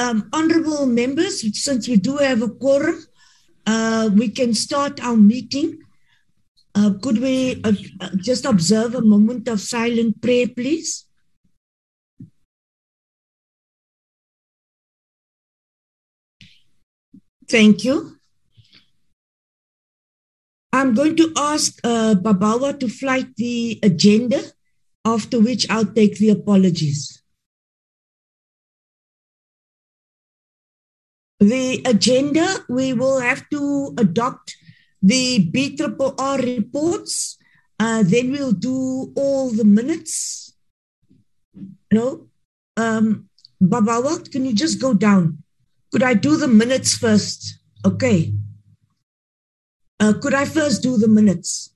Um, honorable members, since we do have a quorum, uh, we can start our meeting. Uh, could we uh, just observe a moment of silent prayer, please? Thank you. I'm going to ask uh, Babawa to flight the agenda, after which I'll take the apologies. The agenda, we will have to adopt the BRRR reports. Uh, then we'll do all the minutes. No? Um, Babawa, can you just go down? Could I do the minutes first? Okay. Uh, could I first do the minutes?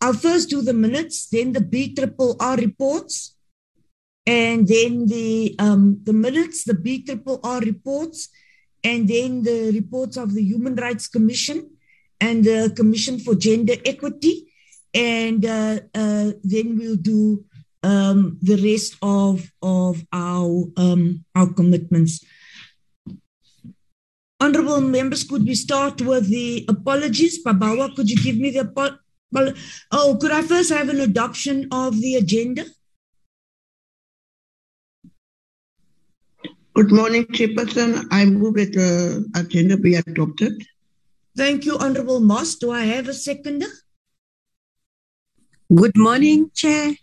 I'll first do the minutes, then the BRRR reports, and then the um, the minutes, the BRRR reports, and then the reports of the Human Rights Commission and the Commission for Gender Equity, and uh, uh, then we'll do um, the rest of of our um, our commitments. Honorable members, could we start with the apologies? Babawa, could you give me the apology? Oh, could I first have an adoption of the agenda? Good morning, Chairperson. I move that the agenda be adopted. Thank you, Honorable Moss. Do I have a seconder? Good morning, Chair.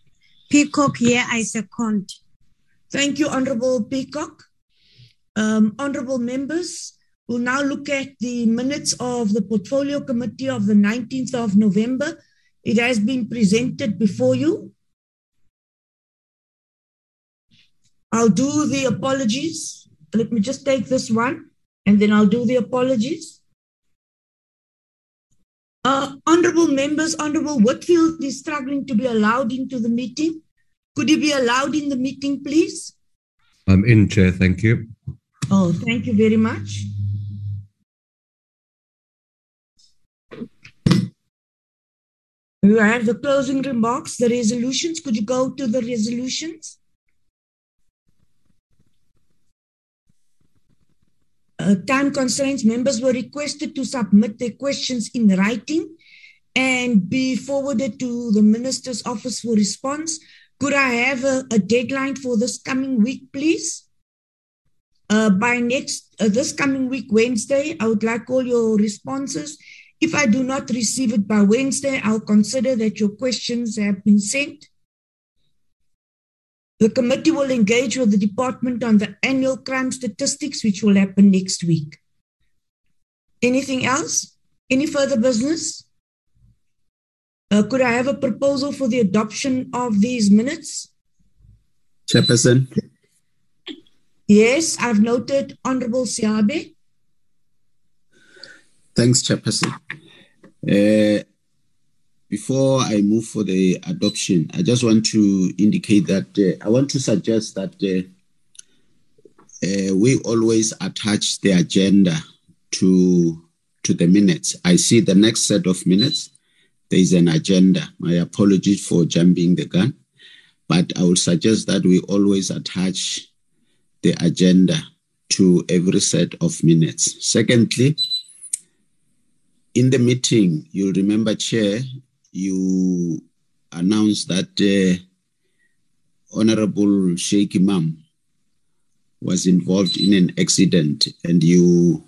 Peacock here, I second. Thank you, Honorable Peacock. Um, honorable members, We'll now look at the minutes of the Portfolio Committee of the 19th of November. It has been presented before you. I'll do the apologies. Let me just take this one and then I'll do the apologies. Uh, honorable members, Honorable Whitfield is struggling to be allowed into the meeting. Could you be allowed in the meeting, please? I'm in, Chair. Thank you. Oh, thank you very much. You have the closing remarks, the resolutions. Could you go to the resolutions? Uh, time constraints, members were requested to submit their questions in writing and be forwarded to the minister's office for response. Could I have a, a deadline for this coming week, please? Uh, by next, uh, this coming week, Wednesday, I would like all your responses if I do not receive it by Wednesday, I'll consider that your questions have been sent. The committee will engage with the department on the annual crime statistics, which will happen next week. Anything else? Any further business? Uh, could I have a proposal for the adoption of these minutes? Chairperson. Yes, I've noted Honorable Siabe. Thanks, Chairperson. Uh, before I move for the adoption, I just want to indicate that uh, I want to suggest that uh, uh we always attach the agenda to to the minutes. I see the next set of minutes. There is an agenda. My apologies for jumping the gun, but I would suggest that we always attach the agenda to every set of minutes. Secondly, in the meeting, you'll remember, Chair, you announced that uh, Honorable Shaik Emam was involved in an accident, and you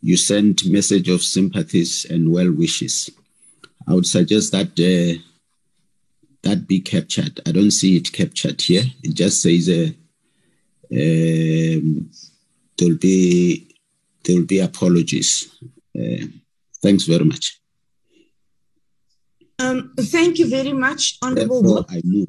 you sent message of sympathies and well wishes. I would suggest that uh, that be captured. I don't see it captured here. It just says uh, um, there'll be there'll be apologies. Uh, Thanks very much. Um, thank you very much, Honorable Therefore, I move.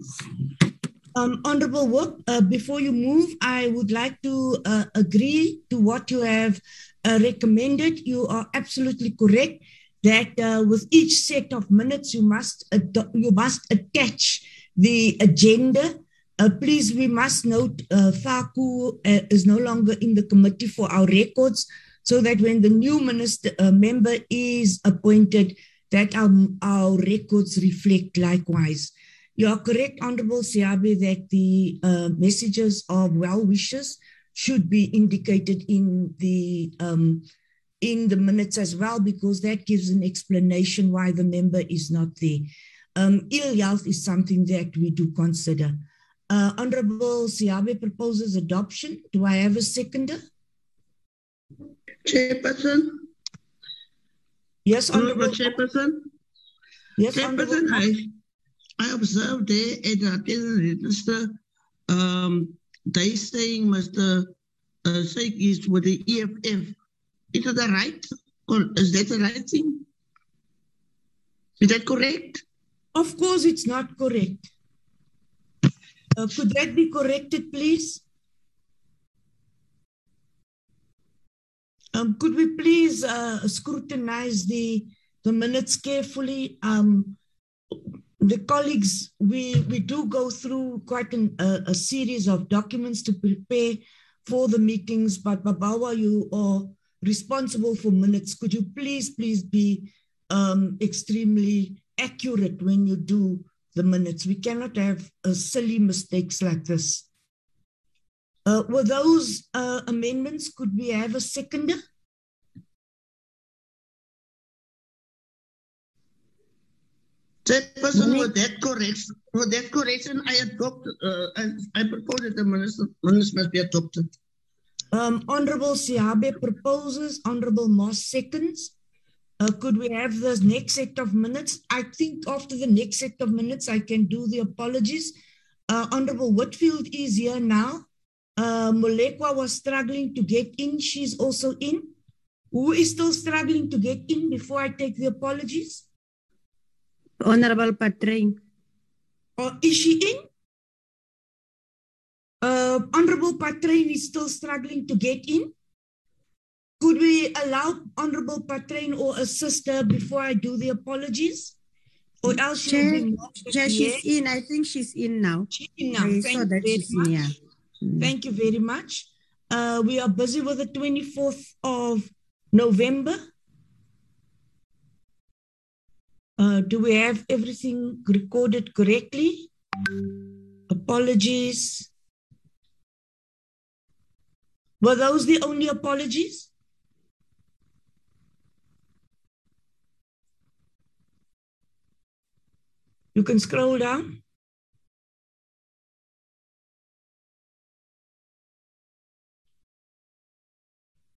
Um, Honorable uh, before you move, I would like to uh, agree to what you have uh, recommended. You are absolutely correct that uh, with each set of minutes, you must you must attach the agenda. Uh, please, we must note uh, Faku uh, is no longer in the committee for our records so that when the new minister uh, member is appointed, that our, our records reflect likewise. You are correct, Honorable Siabe, that the uh, messages of well wishes should be indicated in the um, in the minutes as well, because that gives an explanation why the member is not there. Um, ill health is something that we do consider. Uh, Honorable Siabe proposes adoption. Do I have a seconder? Chairperson, Yes, Honorable. Chairperson, Yes, Chairperson. I, I observed there at the attendance register, um, they saying Mr. Uh, Shaik is with the EFF. Is that the right? Or is that the right thing? Is that correct? Of course, it's not correct. Uh, could that be corrected, please? Um, could we please uh, scrutinize the, the minutes carefully? Um, the colleagues, we, we do go through quite an, a, a series of documents to prepare for the meetings, but Babawa, you are responsible for minutes. Could you please, please be um, extremely accurate when you do the minutes? We cannot have uh, silly mistakes like this. Uh, were those uh, amendments? Could we have a seconder? Chairperson, with that correction, with that correction, I adopt, uh, I, I propose that the minister, minutes must be adopted. Um, Honorable Siabe proposes, Honorable Moss seconds. Uh, could we have the next set of minutes? I think after the next set of minutes, I can do the apologies. Uh, Honorable Whitfield is here now. Uh, Molekwa was struggling to get in. She's also in. Who is still struggling to get in before I take the apologies? Honorable Patrain. Or is she in? Uh, Honorable Patrain is still struggling to get in. Could we allow Honorable Patrain or a sister before I do the apologies? Or else be Chair, she's in. I think she's in now. She's in now. I Thank saw you that very much. yeah. Mm. Thank you very much. Uh, we are busy with the 24th of November. Uh, do we have everything recorded correctly? Apologies. Were those the only apologies? You can scroll down.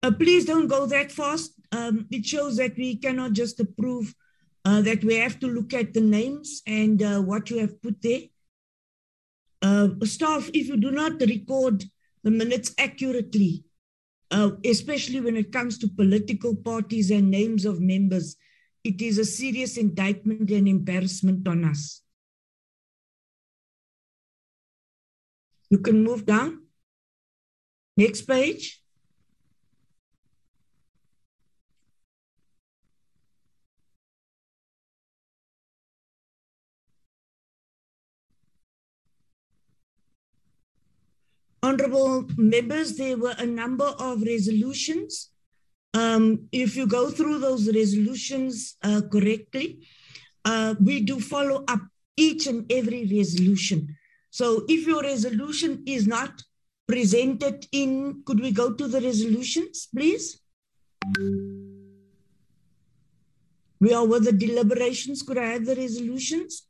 Uh, please don't go that fast. Um, it shows that we cannot just approve, uh, that we have to look at the names and uh, what you have put there. Uh, staff, if you do not record the minutes accurately, uh, especially when it comes to political parties and names of members, it is a serious indictment and embarrassment on us. You can move down. Next page. Honorable members, there were a number of resolutions. Um, if you go through those resolutions uh, correctly, uh, we do follow up each and every resolution. So if your resolution is not presented in, could we go to the resolutions, please? We are with the deliberations. Could I have the resolutions?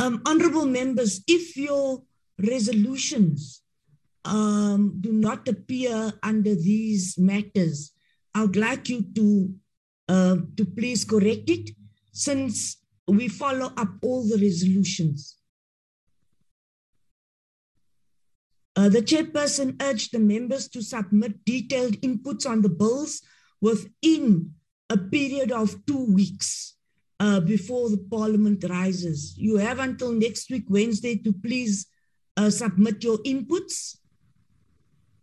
Um, honorable members, if your resolutions um, do not appear under these matters, I would like you to uh, to please correct it, since we follow up all the resolutions. Uh, the chairperson urged the members to submit detailed inputs on the bills within a period of two weeks uh, before the parliament rises. You have until next week, Wednesday, to please uh, submit your inputs.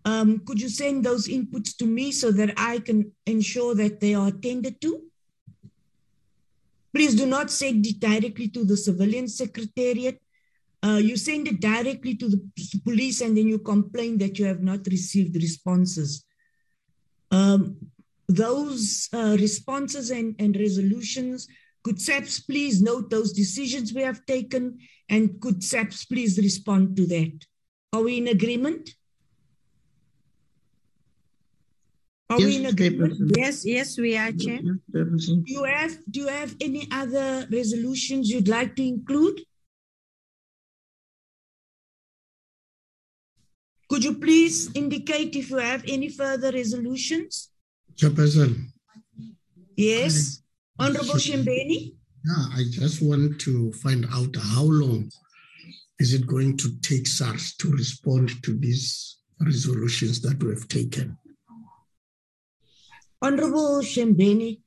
Um, could you send those inputs to me so that I can ensure that they are attended to? Please do not send it directly to the civilian secretariat. Uh, you send it directly to the police and then you complain that you have not received responses. Um, those uh, responses and, and resolutions Could SAPS please note those decisions we have taken and could SAPS please respond to that? Are we in agreement? Are we in agreement? Yes, yes, we are, Chair. Yes. Do you have do you have any other resolutions you'd like to include? Could you please indicate if you have any further resolutions? Chairperson, Yes, Honorable Sure. Shembeni. yeah, I just want to find out how long is it going to take SAPS to respond to these resolutions that we have taken? Honorable Shembeni,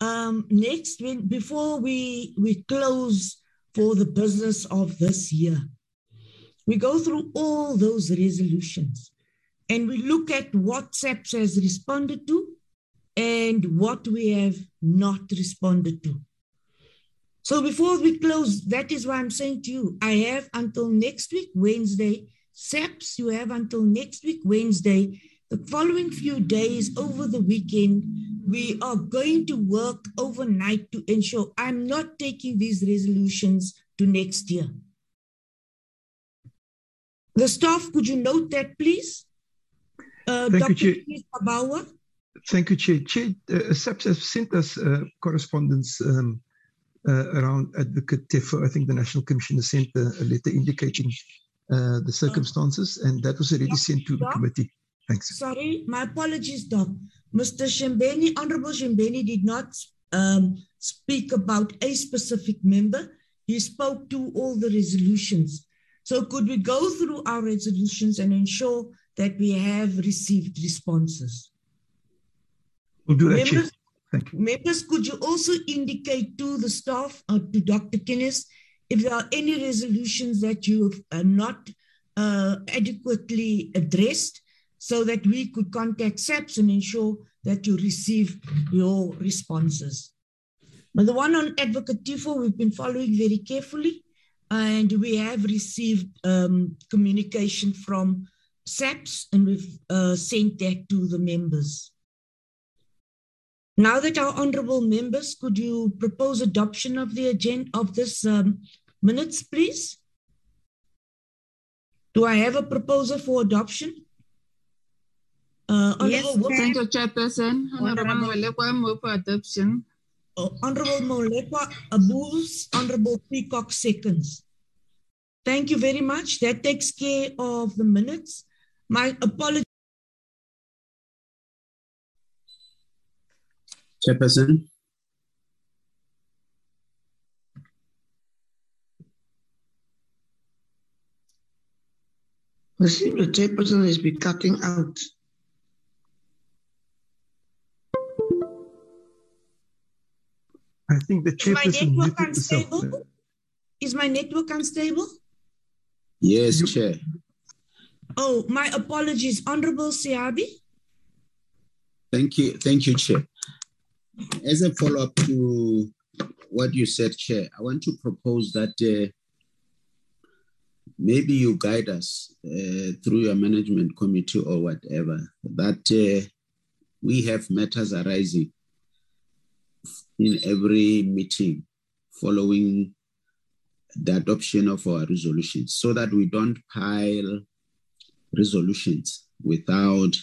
um, next, when, before we, we close for the business of this year, we go through all those resolutions and we look at what SAPS has responded to and what we have not responded to. So before we close, that is why I'm saying to you, I have until next week, Wednesday. SAPS, you have until next week, Wednesday. The following few days over the weekend, we are going to work overnight to ensure I'm not taking these resolutions to next year. The staff, could you note that, please? Uh, Thank you, Dr. Chair. Keith Babawa? Thank you, Chair. Chair, uh, SAPS have sent us uh, correspondence um, uh, around Advocate Tefo. I think the National Commission has sent a, a letter indicating uh, the circumstances, and that was already sent to the committee. Thanks. Sorry, my apologies, Doc. Mr. Shembeni, Honorable Shembeni did not um, speak about a specific member. He spoke to all the resolutions. So could we go through our resolutions and ensure that we have received responses? We'll do that. Members, Thank you. members, could you also indicate to the staff or to Dr. Kenneth if there are any resolutions that you have uh, not uh, adequately addressed so that we could contact SAPS and ensure that you receive your responses. But the one on Advocate Tifo, we've been following very carefully, and we have received um, communication from SAPS, and we've uh, sent that to the members. Now that our honorable members, could you propose adoption of the agenda of this um, minutes, please? Do I have a proposal for adoption? Uh, Yes, Honorable, Thank you, Chairperson. Honorable Honorable- Molekwa, move for adoption. uh, Honorable Molekwa moves, Honorable Peacock seconds. Thank you very much. That takes care of the minutes. My apologies. Chairperson, I see the chairperson has been cutting out. I think the Is my chairperson network muted herself. unstable? Is my network unstable? yes, You- Chair. Oh, my apologies. Honorable Siabi. Thank you, thank you, Chair. As a follow-up to what you said, Chair, I want to propose that uh, maybe you guide us uh, through your management committee or whatever, that uh, we have matters arising in every meeting following the adoption of our resolutions so that we don't pile resolutions without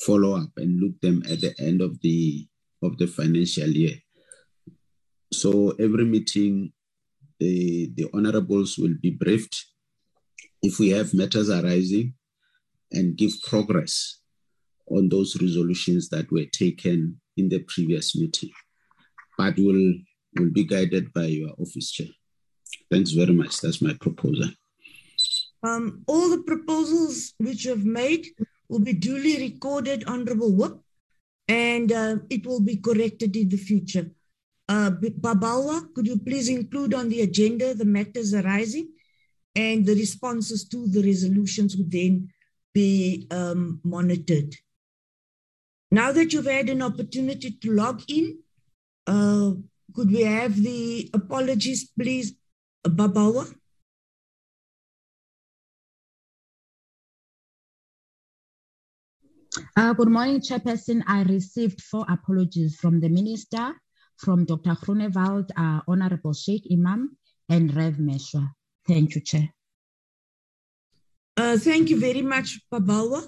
follow up and look them at the end of the of the financial year. So every meeting, the the honorables will be briefed if we have matters arising and give progress on those resolutions that were taken in the previous meeting. But will will be guided by your office chair. Thanks very much. That's my proposal. Um, all the proposals which you've made will be duly recorded, Honorable Whip, and uh, it will be corrected in the future. Uh, B- Babawa, could you please include on the agenda the matters arising and the responses to the resolutions would then be um, monitored. Now that you've had an opportunity to log in, uh, could we have the apologies, please, Babawa? Uh, good morning, Chairperson. I received four apologies from the Minister from Dr. Groenewald, uh, Honorable Shaik Emam, and Rev Meshoe. Thank you, Chair. Uh, thank you very much, Babawa.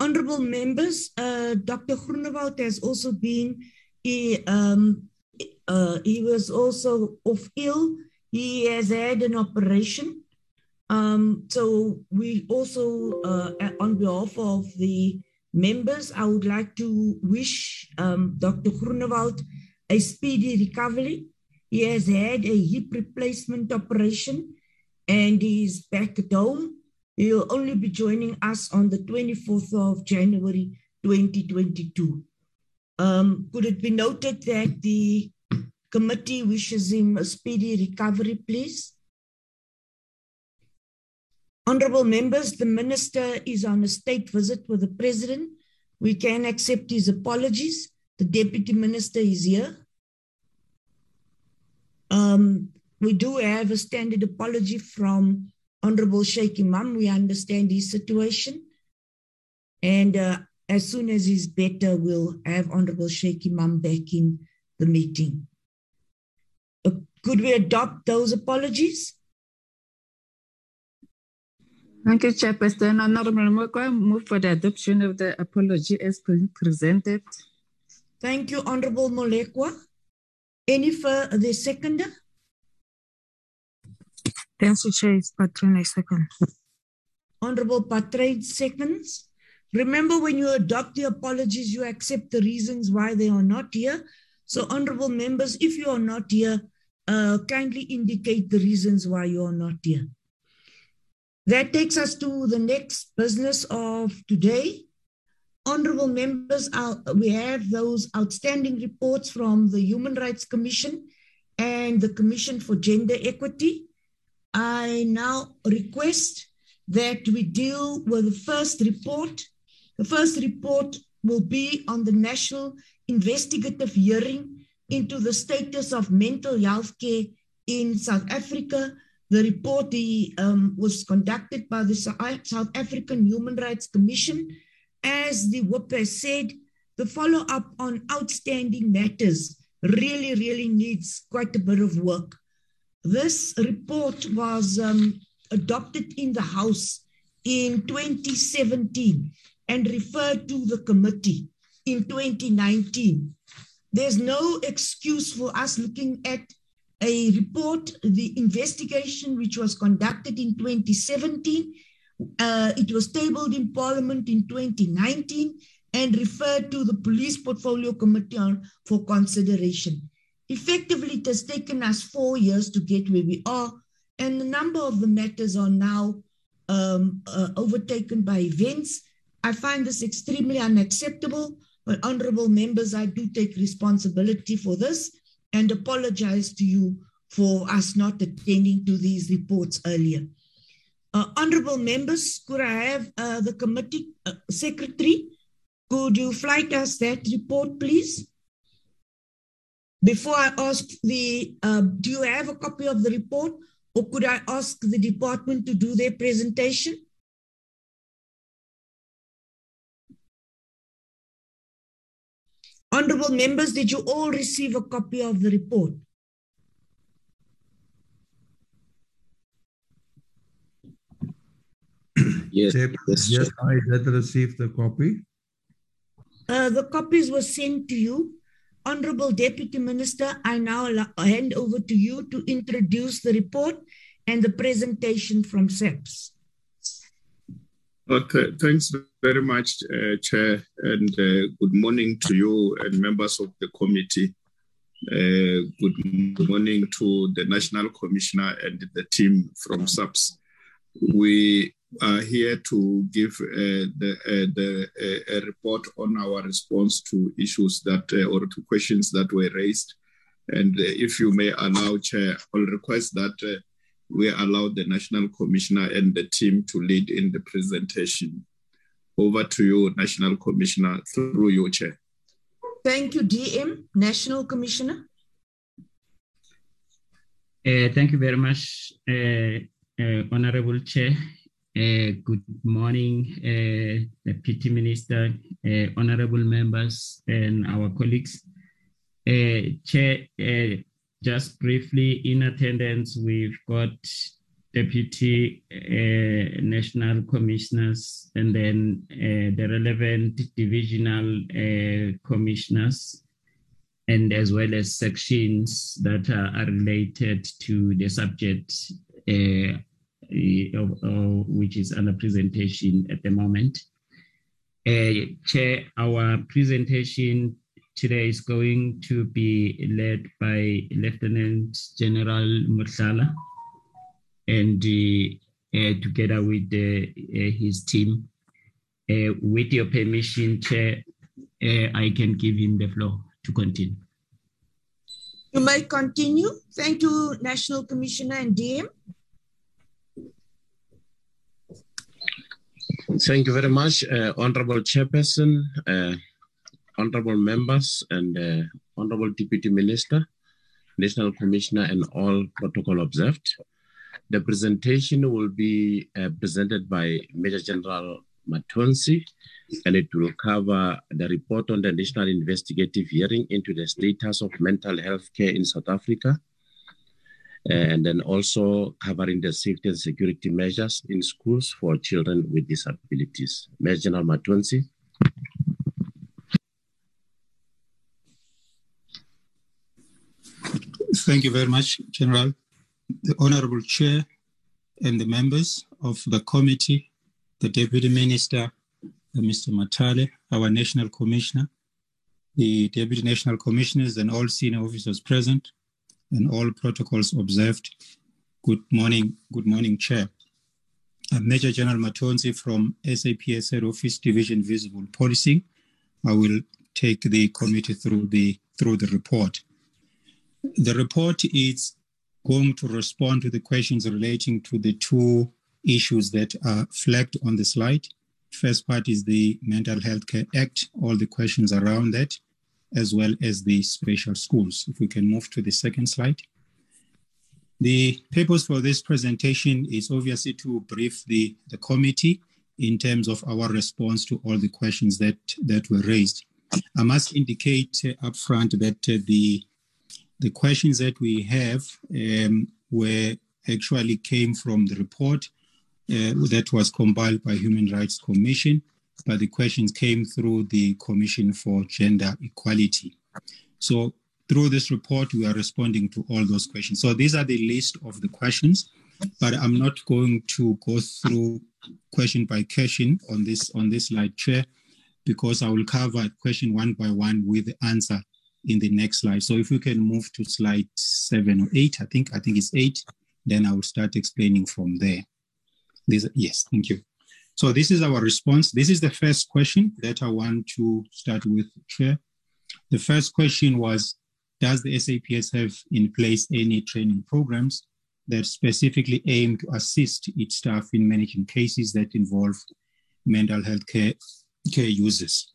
Honorable members, uh, Dr. Groenewald has also been, he, um, uh, he was also off ill. He has had an operation. Um, so we also, uh, on behalf of the members, I would like to wish um, Dr. Groenewald a speedy recovery. He has had a hip replacement operation and he's back at home. He'll only be joining us on the 24th of January 2022. Um, could it be noted that the committee wishes him a speedy recovery, please? Honorable members, the minister is on a state visit with the president. We can accept his apologies. The deputy minister is here. Um, we do have a standard apology from Honorable Shaik Emam. We understand his situation. And uh, as soon as he's better, we'll have Honorable Shaik Emam back in the meeting. Uh, could we adopt those apologies? Thank you, Chairperson. Honorable Mokwa, move for the adoption of the apology as presented. Thank you, Honorable Molekwa. Any further, the seconder? Thanks Chair, it's Patrina second. Honorable Patrade seconds. Remember, when you adopt the apologies, you accept the reasons why they are not here. So, honorable members, if you are not here, uh, kindly indicate the reasons why you are not here. That takes us to the next business of today. Honorable members, uh, we have those outstanding reports from the Human Rights Commission and the Commission for Gender Equity. I now request that we deal with the first report. The first report will be on the National Investigative Hearing into the status of mental health care in South Africa. The report um, was conducted by the South African Human Rights Commission. As the WHIP has said, the follow up on outstanding matters really, really needs quite a bit of work. This report was um, adopted in the House in 2017 and referred to the committee in 2019. There's no excuse for us looking at a report, the investigation which was conducted in 2017. Uh, it was tabled in Parliament in 2019 and referred to the Police Portfolio Committee for consideration. Effectively, it has taken us four years to get where we are, and a number of the matters are now um, uh, overtaken by events. I find this extremely unacceptable, honorable members, I do take responsibility for this and apologize to you for us not attending to these reports earlier. Uh, honorable members, could I have uh, the committee uh, secretary? Could you flight us that report, please? Before I ask the, uh, do you have a copy of the report or could I ask the department to do their presentation? Honorable members, did you all receive a copy of the report? Yes, yes, yes, I did receive the copy. Uh, the copies were sent to you. Honorable Deputy Minister, I now hand over to you to introduce the report and the presentation from SAPS. Thanks very much, uh, Chair, and uh, good morning to you and members of the committee. Uh, good morning to the National Commissioner and the team from SAPS. We are here to give uh, the, uh, the uh, a report on our response to issues that or to questions that were raised. And if you may allow, Chair, I'll request that we allow the National Commissioner and the team to lead in the presentation. Over to you, National Commissioner, through your chair. Thank you, DM, National Commissioner. Uh, thank you very much, uh, uh, Honorable Chair. good morning, Deputy Minister, honorable members, and our colleagues. Uh, Chair, uh, just briefly in attendance, we've got deputy uh, national commissioners and then uh, the relevant divisional uh, commissioners and as well as sections that are, related to the subject uh, of, of which is under presentation at the moment. Uh, Chair, our presentation today is going to be led by Lieutenant General Mursala and uh, together with uh, his team. Uh, with your permission, Chair, uh, I can give him the floor to continue. You may continue. Thank you, National Commissioner and DM. Thank you very much, uh, Honorable Chairperson, uh, Honorable members, and uh, Honorable Deputy Minister, National Commissioner, and all protocol observed. The presentation will be uh, presented by Major General Matonsi, and it will cover the report on the National Investigative Hearing into the status of mental health care in South Africa, and then also covering the safety and security measures in schools for children with disabilities. Major General Matonsi. Thank you very much, General. The Honorable Chair and the members of the committee, the Deputy Minister, uh, Mr. Mathale, our National Commissioner, the Deputy National Commissioners and all senior officers present, and all protocols observed. Good morning, good morning, Chair. I'm Major General Matonzi from SAPS Head Office Division Visible Policing. I will take the committee through the through the report. The report is going to respond to the questions relating to the two issues that are flagged on the slide. First part is the Mental Health Care Act, all the questions around that, as well as the special schools. If we can move to the second slide. The purpose for this presentation is obviously to brief the, the committee in terms of our response to all the questions that, that were raised. I must indicate upfront that uh, the, the questions that we have um, were actually came from the report uh, that was compiled by Human Rights Commission, but the questions came through the Commission for Gender Equality. So through this report, we are responding to all those questions. So these are the list of the questions, but I'm not going to go through question by question on this on this slide, Chair, because I will cover question one by one with the answer in the next slide. So if we can move to slide seven or eight, I think I think it's eight, then I will start explaining from there. This, yes, thank you. So this is our response. This is the first question that I want to start with, Chair. The first question was, does the SAPS have in place any training programs that specifically aim to assist its staff in managing cases that involve mental health care, care users?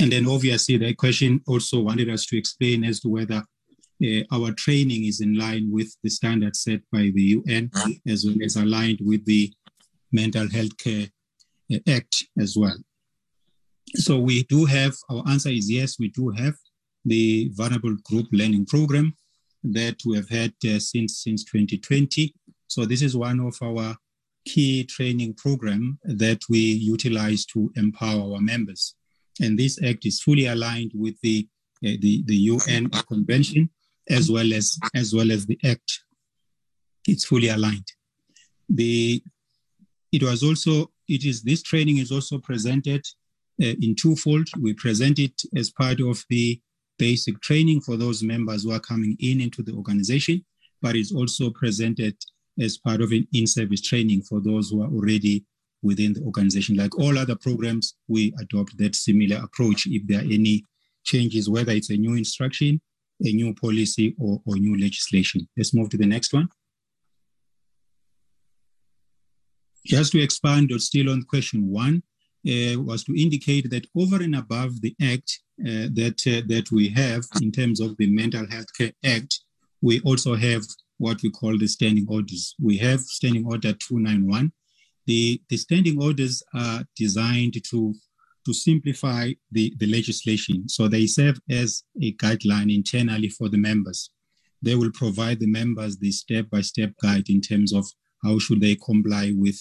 And then obviously the question also wanted us to explain as to whether uh, our training is in line with the standards set by the UN as well as aligned with the Mental Health Care uh, Act as well. So we do have, our answer is yes, we do have the Vulnerable Group Learning Program that we have had uh, since, since 2020. So this is one of our key training program that we utilize to empower our members. And this act is fully aligned with the, uh, the, the UN Convention as well as as well as the act. It's fully aligned. The it was also it is this training is also presented uh, in twofold. We present it as part of the basic training for those members who are coming in into the organization, but it's also presented as part of an in-service training for those who are already within the organization. Like all other programs, we adopt that similar approach. If there are any changes, whether it's a new instruction a new policy or, or new legislation. Let's move to the next one. Just to expand or still on question one, uh, was to indicate that over and above the act uh, that uh, that we have in terms of the Mental Health Care Act, we also have what we call the standing orders. We have Standing Order 291. The, the standing orders are designed to to simplify the, the legislation. So they serve as a guideline internally for the members. They will provide the members the step-by-step guide in terms of how should they comply with,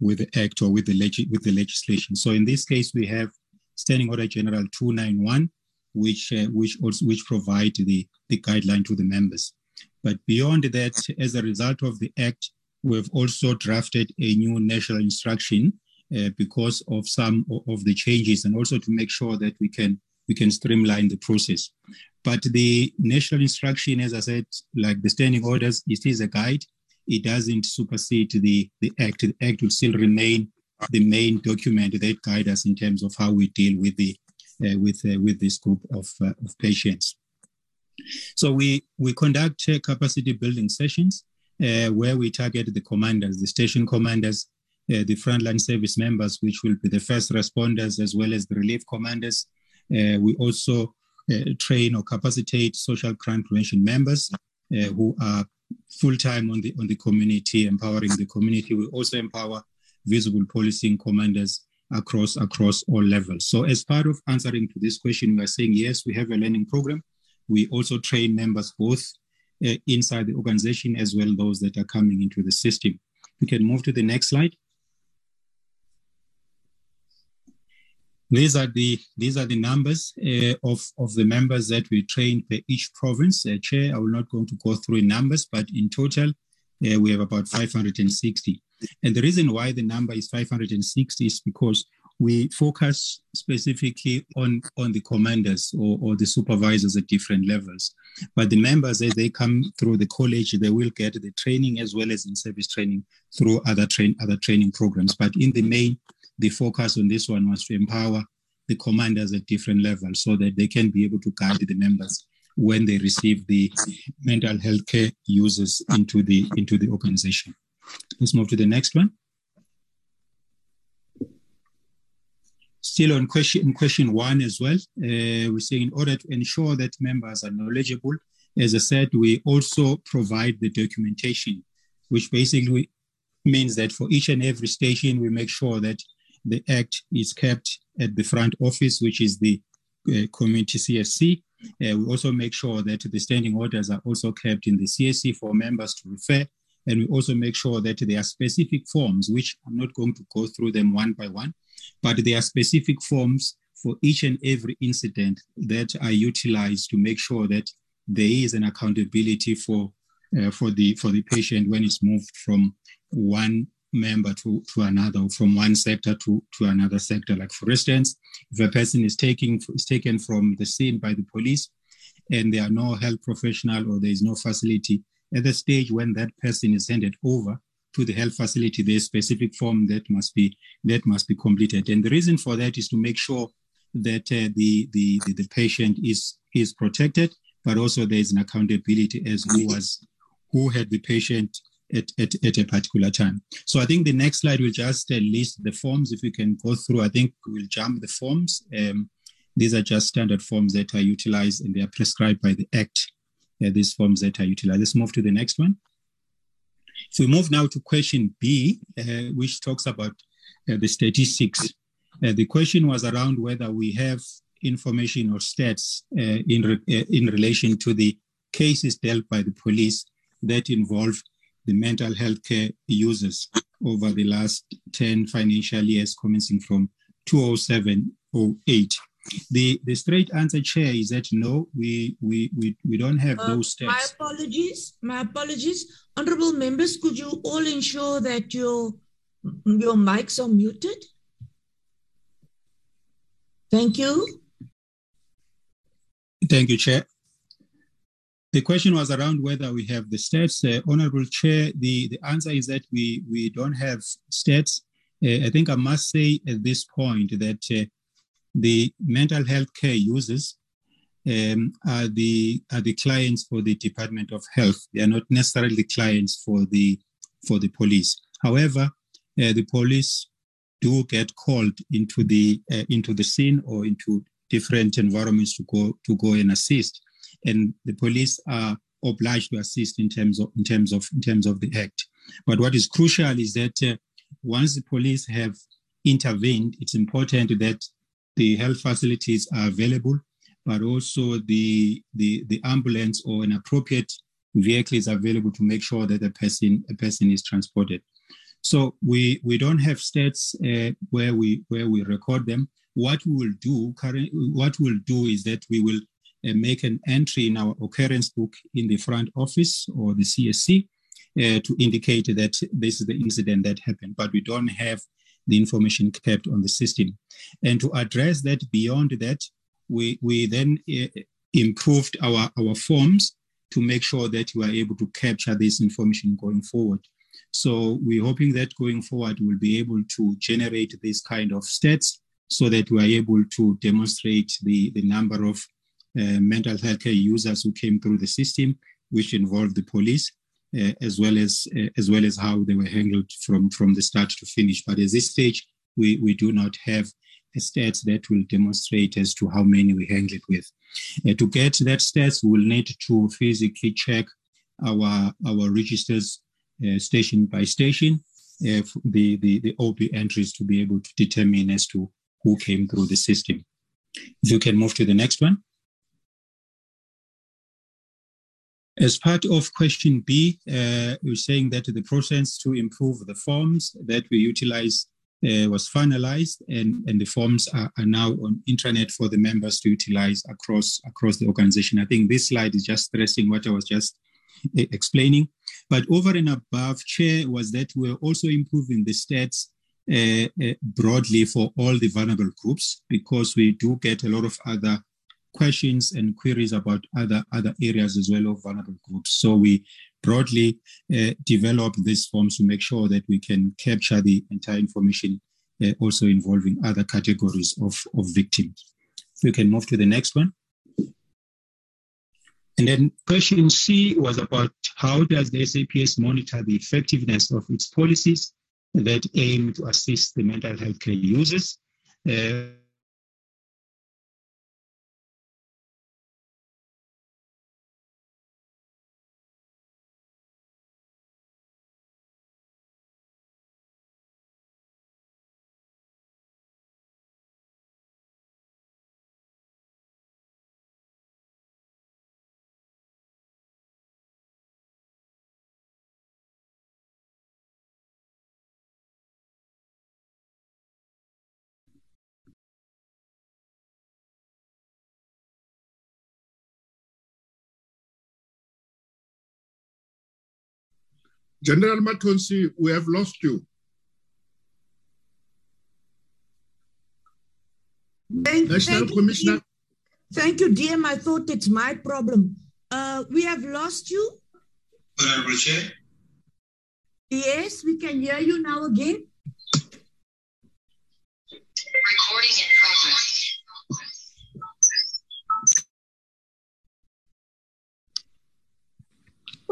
with the act or with the, leg- with the legislation. So in this case, we have Standing Order General 291, which, uh, which, also, which provide the, the guideline to the members. But beyond that, as a result of the act, we have also drafted a new national instruction uh, because of some of the changes and also to make sure that we can we can streamline the process. But the national instruction, as I said, like the standing orders, it is a guide. It doesn't supersede the, the act. The act will still remain the main document that guide us in terms of how we deal with the uh, with uh, with this group of, uh, of patients. So we we conduct uh, capacity building sessions where we target the commanders, the station commanders, uh, the frontline service members, which will be the first responders as well as the relief commanders. we also train or capacitate social crime prevention members who are full time on the on the community, empowering the community. We also empower visible policing commanders across across all levels. So as part of answering to this question, we are saying yes, we have a learning program. We also train members both uh, inside the organization as well those that are coming into the system. We can move to the next slide. These are the these are the numbers uh, of of the members that we train per each province. Uh, Chair, I will not going to go through numbers, but in total, uh, we have about 560. And the reason why the number is 560 is because we focus specifically on, on the commanders or, or the supervisors at different levels. But the members, as they come through the college, they will get the training as well as in service training through other train other training programs. But in the main, the focus on this one was to empower the commanders at different levels so that they can be able to guide the members when they receive the mental health care users into the into the organization. Let's move to the next one. Still on question, question one as well, uh, we say in order to ensure that members are knowledgeable, as I said, we also provide the documentation, which basically means that for each and every station, we make sure that the act is kept at the front office, which is the uh, community CSC. Uh, we also make sure that the standing orders are also kept in the CSC for members to refer and we also make sure that there are specific forms, which I'm not going to go through them one by one, but there are specific forms for each and every incident that are utilized to make sure that there is an accountability for uh, for the for the patient when it's moved from one member to, to another or from one sector to, to another sector. Like for instance, if a person is taking is taken from the scene by the police and there are no health professional or there is no facility at the stage when that person is handed over to the health facility, there's a specific form that must be that must be completed. And the reason for that is to make sure that uh, the, the, the the patient is is protected, but also there is an accountability as who was who had the patient at, at, at a particular time. So I think the next slide will just uh, list the forms. If we can go through, I think we'll jump the forms. Um, these are just standard forms that are utilized and they are prescribed by the Act uh, these forms that are utilized. Let's move to the next one. So we move now to question B, uh, which talks about uh, the statistics. Uh, the question was around whether we have information or stats uh, in, re uh, in relation to the cases dealt by the police that involve the mental health care users over the last 10 financial years commencing from 2007 08 the the straight answer, chair, is that no, we we we, we don't have uh, those steps. My apologies. My apologies, honourable members. Could you all ensure that your your mics are muted? Thank you. Thank you, Chair. The question was around whether we have the stats. Uh, Honorable Chair, the, the answer is that we, we don't have stats. Uh, I think I must say at this point that uh, the mental health care users um, are the are the clients for the Department of Health. They are not necessarily clients for the for the police. However, uh, the police do get called into the uh, into the scene or into different environments to go to go and assist, and the police are obliged to assist in terms of in terms of in terms of the act. But what is crucial is that uh, once the police have intervened, it's important that the health facilities are available, but also the, the, the ambulance or an appropriate vehicle is available to make sure that a person, a person is transported. So we, we don't have stats uh, where, we, where we record them. What we will do, current, what we'll do is that we will uh, make an entry in our occurrence book in the front office or the CSC uh, to indicate that this is the incident that happened, but we don't have the information kept on the system. And to address that, beyond that, we, we then uh, improved our, our forms to make sure that you are able to capture this information going forward. So we're hoping that going forward, we'll be able to generate this kind of stats so that we are able to demonstrate the, the number of uh, mental health care users who came through the system, which involved the police, as well as uh, as well as how they were handled from from the start to finish. But at this stage, we we do not have a stats that will demonstrate as to how many we handled with. Uh, to get that stats, we will need to physically check our our registers uh, station by station, uh, the, the the OB entries to be able to determine as to who came through the system. If you can move to the next one. As part of question B, uh, we're saying that the process to improve the forms that we utilize uh, was finalized and, and the forms are, are, now on intranet for the members to utilize across, across the organization. I think this slide is just stressing what I was just uh, explaining. But over and above, Chair, was that we're also improving the stats uh, uh, broadly for all the vulnerable groups because we do get a lot of other questions and queries about other, other areas as well of vulnerable groups. So we broadly uh, develop these forms to make sure that we can capture the entire information uh, also involving other categories of, of victims. We can move to the next one. And then question C was about how does the SAPS monitor the effectiveness of its policies that aim to assist the mental health care users? Uh, General Matonsi, we have lost you. Thank, National thank Commissioner. You, thank you, DM. I thought it's my problem. Uh, we have lost you. Honorable Chair. Yes, we can hear you now again.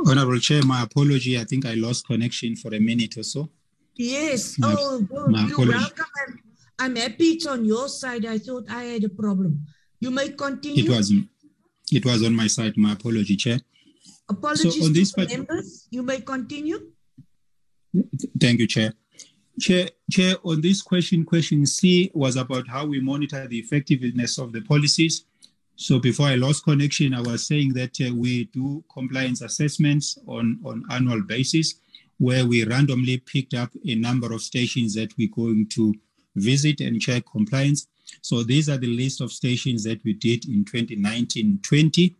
Honorable Chair, my apology. I think I lost connection for a minute or so. Yes. My- oh, good. my You're welcome. I'm, I'm happy it's on your side. I thought I had a problem. You may continue. It was it was on my side. My apology, Chair. Apologies on to this part- members. You may continue. Thank you, Chair. Chair, Chair, on this question, question C was about how we monitor the effectiveness of the policies. So before I lost connection, I was saying that uh, we do compliance assessments on, on annual basis, where we randomly picked up a number of stations that we're going to visit and check compliance. So these are the list of stations that we did in 2019-20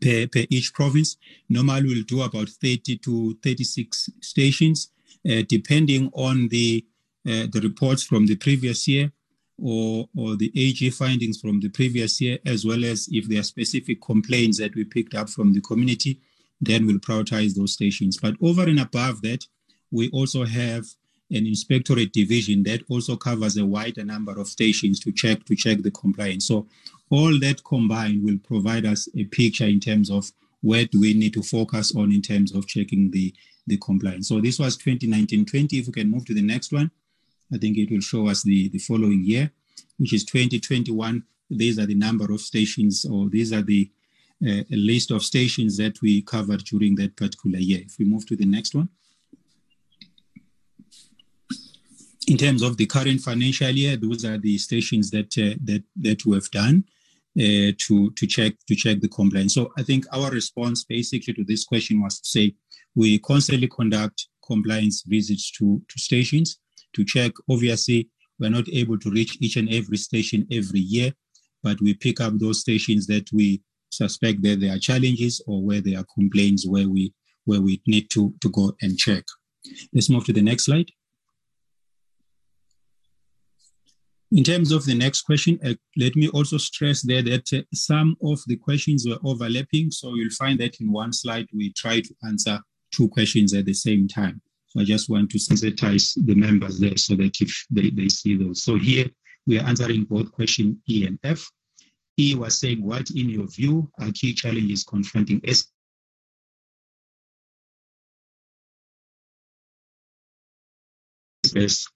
per, per each province. Normally, we'll do about 30 to 36 stations, uh, depending on the uh, the reports from the previous year or or the AG findings from the previous year, as well as if there are specific complaints that we picked up from the community, then we'll prioritize those stations. But over and above that, we also have an inspectorate division that also covers a wider number of stations to check to check the compliance. So all that combined will provide us a picture in terms of where do we need to focus on in terms of checking the, the compliance. So this was 2019-20. If we can move to the next one, I think it will show us the, the following year, which is 2021. These are the number of stations, or these are the uh, list of stations that we covered during that particular year. If we move to the next one. in terms of the current financial year, those are the stations that uh, that that we have done uh, to to check to check the compliance. So I think our response basically to this question was to say we constantly conduct compliance visits to to stations to check. Obviously, we're not able to reach each and every station every year, but we pick up those stations that we suspect that there are challenges or where there are complaints where we where we need to to go and check. Let's move to the next slide. In terms of the next question, uh, let me also stress there that uh, some of the questions were overlapping. So you'll find that in one slide, we try to answer two questions at the same time. I just want to sensitize the members there so that if they, they see those. So here we are answering both question E and F. E was saying, what in your view are key challenges confronting S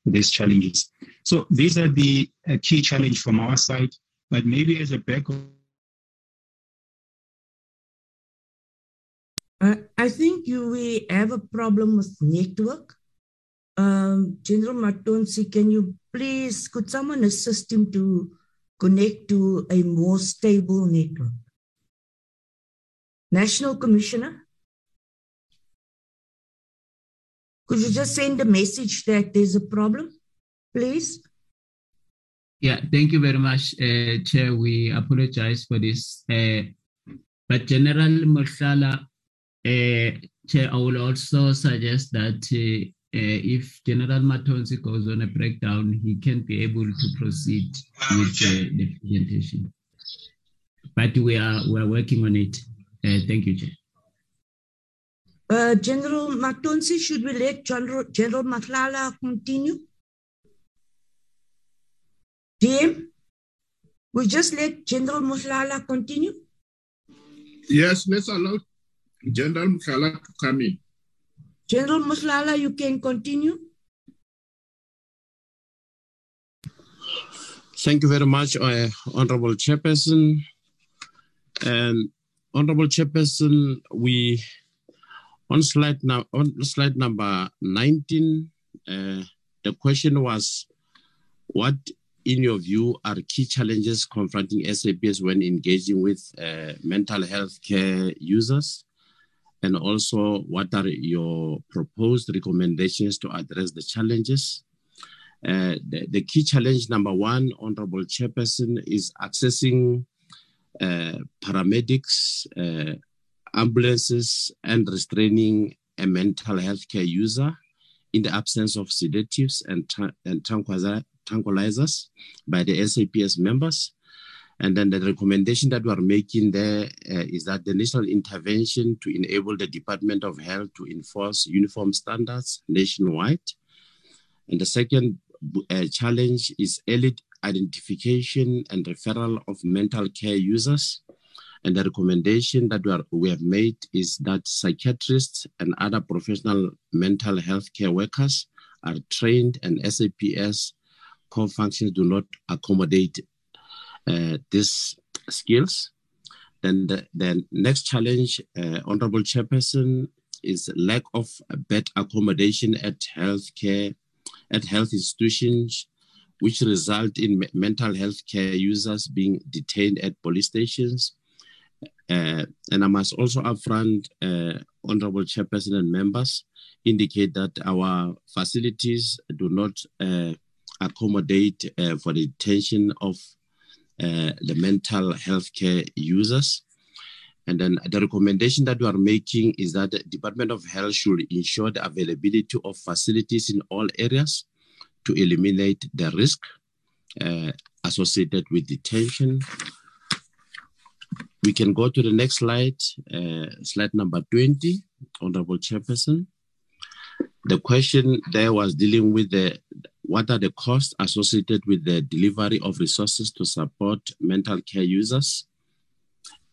these challenges. So these are the uh, key challenge from our side, but maybe as a backup. Uh, I think you we have a problem with network. Um, General Matonsi, can you please, could someone assist him to connect to a more stable network? National Commissioner? Could you just send a message that there's a problem, please? Yeah, thank you very much, uh, Chair. We apologize for this. Uh, but General Mursala, Chair, I will also suggest that uh, uh, if General Matonsi goes on a breakdown, he can be able to proceed with uh, the presentation. But we are we are working on it. Uh, thank you, Chair. Uh, General Matonsi, should we let General, General Matlala continue? DM, we just let General Matlala continue? Yes, let's allow General Mukhala to come in. General Matlala, you can continue. Thank you very much, uh, Honorable Chairperson. And Honorable Chairperson, we on slide now on slide number 19, uh, the question was, what in your view are key challenges confronting SAPS when engaging with uh, mental health care users? And also, what are your proposed recommendations to address the challenges? Uh, the, the, key challenge number one, Honorable Chairperson, is accessing uh, paramedics, uh, ambulances, and restraining a mental health care user in the absence of sedatives and, tra- and tranquilizers by the SAPS members. And then the recommendation that we are making there uh, is that the national intervention to enable the Department of Health to enforce uniform standards nationwide. And the second uh, challenge is early identification and referral of mental care users. And the recommendation that we, are, we have made is that psychiatrists and other professional mental health care workers are trained and SAPS core functions do not accommodate these skills. Then the, the next challenge, uh, Honorable Chairperson, is lack of bed accommodation at healthcare, at health institutions, which result in mental health care users being detained at police stations. Uh, and I must also upfront, uh, Honorable Chairperson and members, indicate that our facilities do not uh, accommodate uh, for the detention of uh, the mental health care users. And then the recommendation that we are making is that the Department of Health should ensure the availability of facilities in all areas to eliminate the risk uh, associated with detention. We can go to the next slide, uh, slide number 20, Honorable Chairperson. The question there was dealing with the what are the costs associated with the delivery of resources to support mental care users?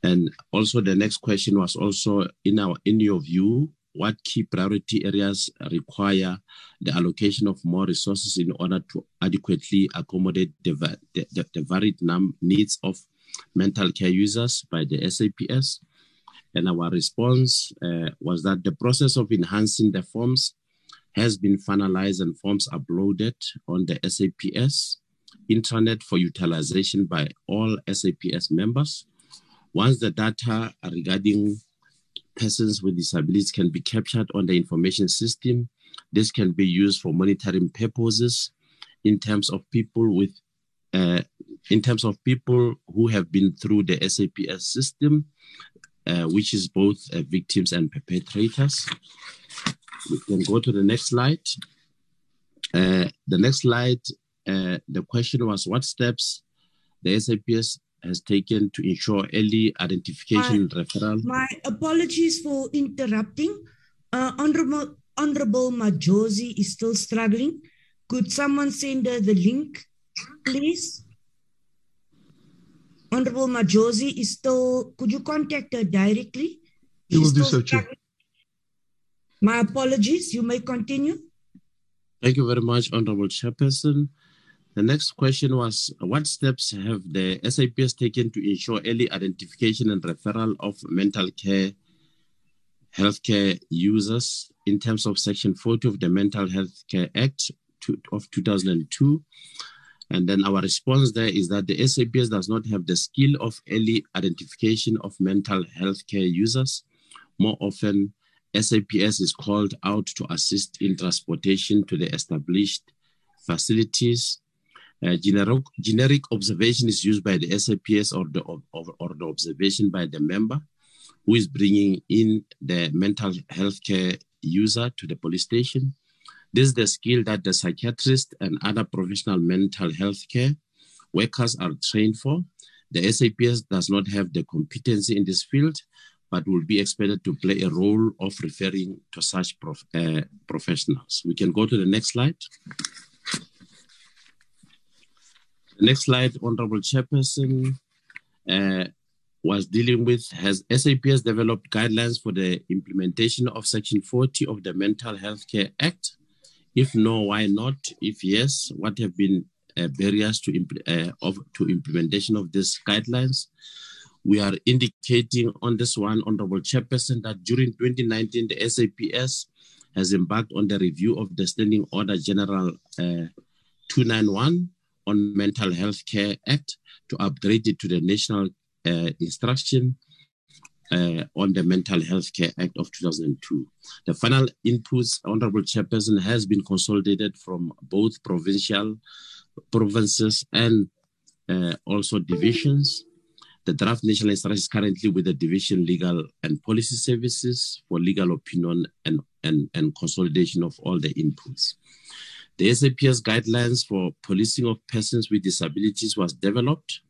And also the next question was also in our in your view, what key priority areas require the allocation of more resources in order to adequately accommodate the, the, the varied needs of mental care users by the SAPS? And our response uh, was that the process of enhancing the forms has been finalized and forms uploaded on the SAPS intranet for utilization by all SAPS members. Once the data regarding persons with disabilities can be captured on the information system, this can be used for monitoring purposes in terms of people with uh, in terms of people who have been through the SAPS system, uh, which is both uh, victims and perpetrators. We can go to the next slide. Uh, the next slide, uh, the question was what steps the SAPS has taken to ensure early identification and referral. My apologies for interrupting. Uh, Honorable, Honorable Majosi is still struggling. Could someone send her the link, please? Honorable Majosi is still, could you contact her directly? We will do so, Chair. My apologies. You may continue. Thank you very much, Honorable Chairperson. The next question was What steps have the SAPS taken to ensure early identification and referral of mental care healthcare users in terms of Section 40 of the Mental Health Care Act to- of 2002? And then our response there is that the SAPS does not have the skill of early identification of mental health care users. More often, SAPS is called out to assist in transportation to the established facilities. Uh, generic, generic observation is used by the SAPS or the, or, or the observation by the member who is bringing in the mental health care user to the police station. This is the skill that the psychiatrist and other professional mental health care workers are trained for. The SAPS does not have the competency in this field, but will be expected to play a role of referring to such prof- uh, professionals. We can go to the next slide. The next slide, Honorable Chairperson, uh, was dealing with has SAPS developed guidelines for the implementation of Section 40 of the Mental Health Care Act? If no, why not? If yes, what have been uh, barriers to, uh, of, to implementation of these guidelines? We are indicating on this one, Honorable Chairperson, that during 2019, the SAPS has embarked on the review of the Standing Order General uh, 291 on Mental Health Care Act to upgrade it to the National uh, Instruction uh, on the Mental Health Care Act of 2002. The final inputs, Honorable Chairperson, has been consolidated from both provincial provinces and uh, also divisions. The draft national instruction is currently with the Division Legal and Policy Services for legal opinion and, and, and consolidation of all the inputs. The SAPS guidelines for policing of persons with disabilities was developed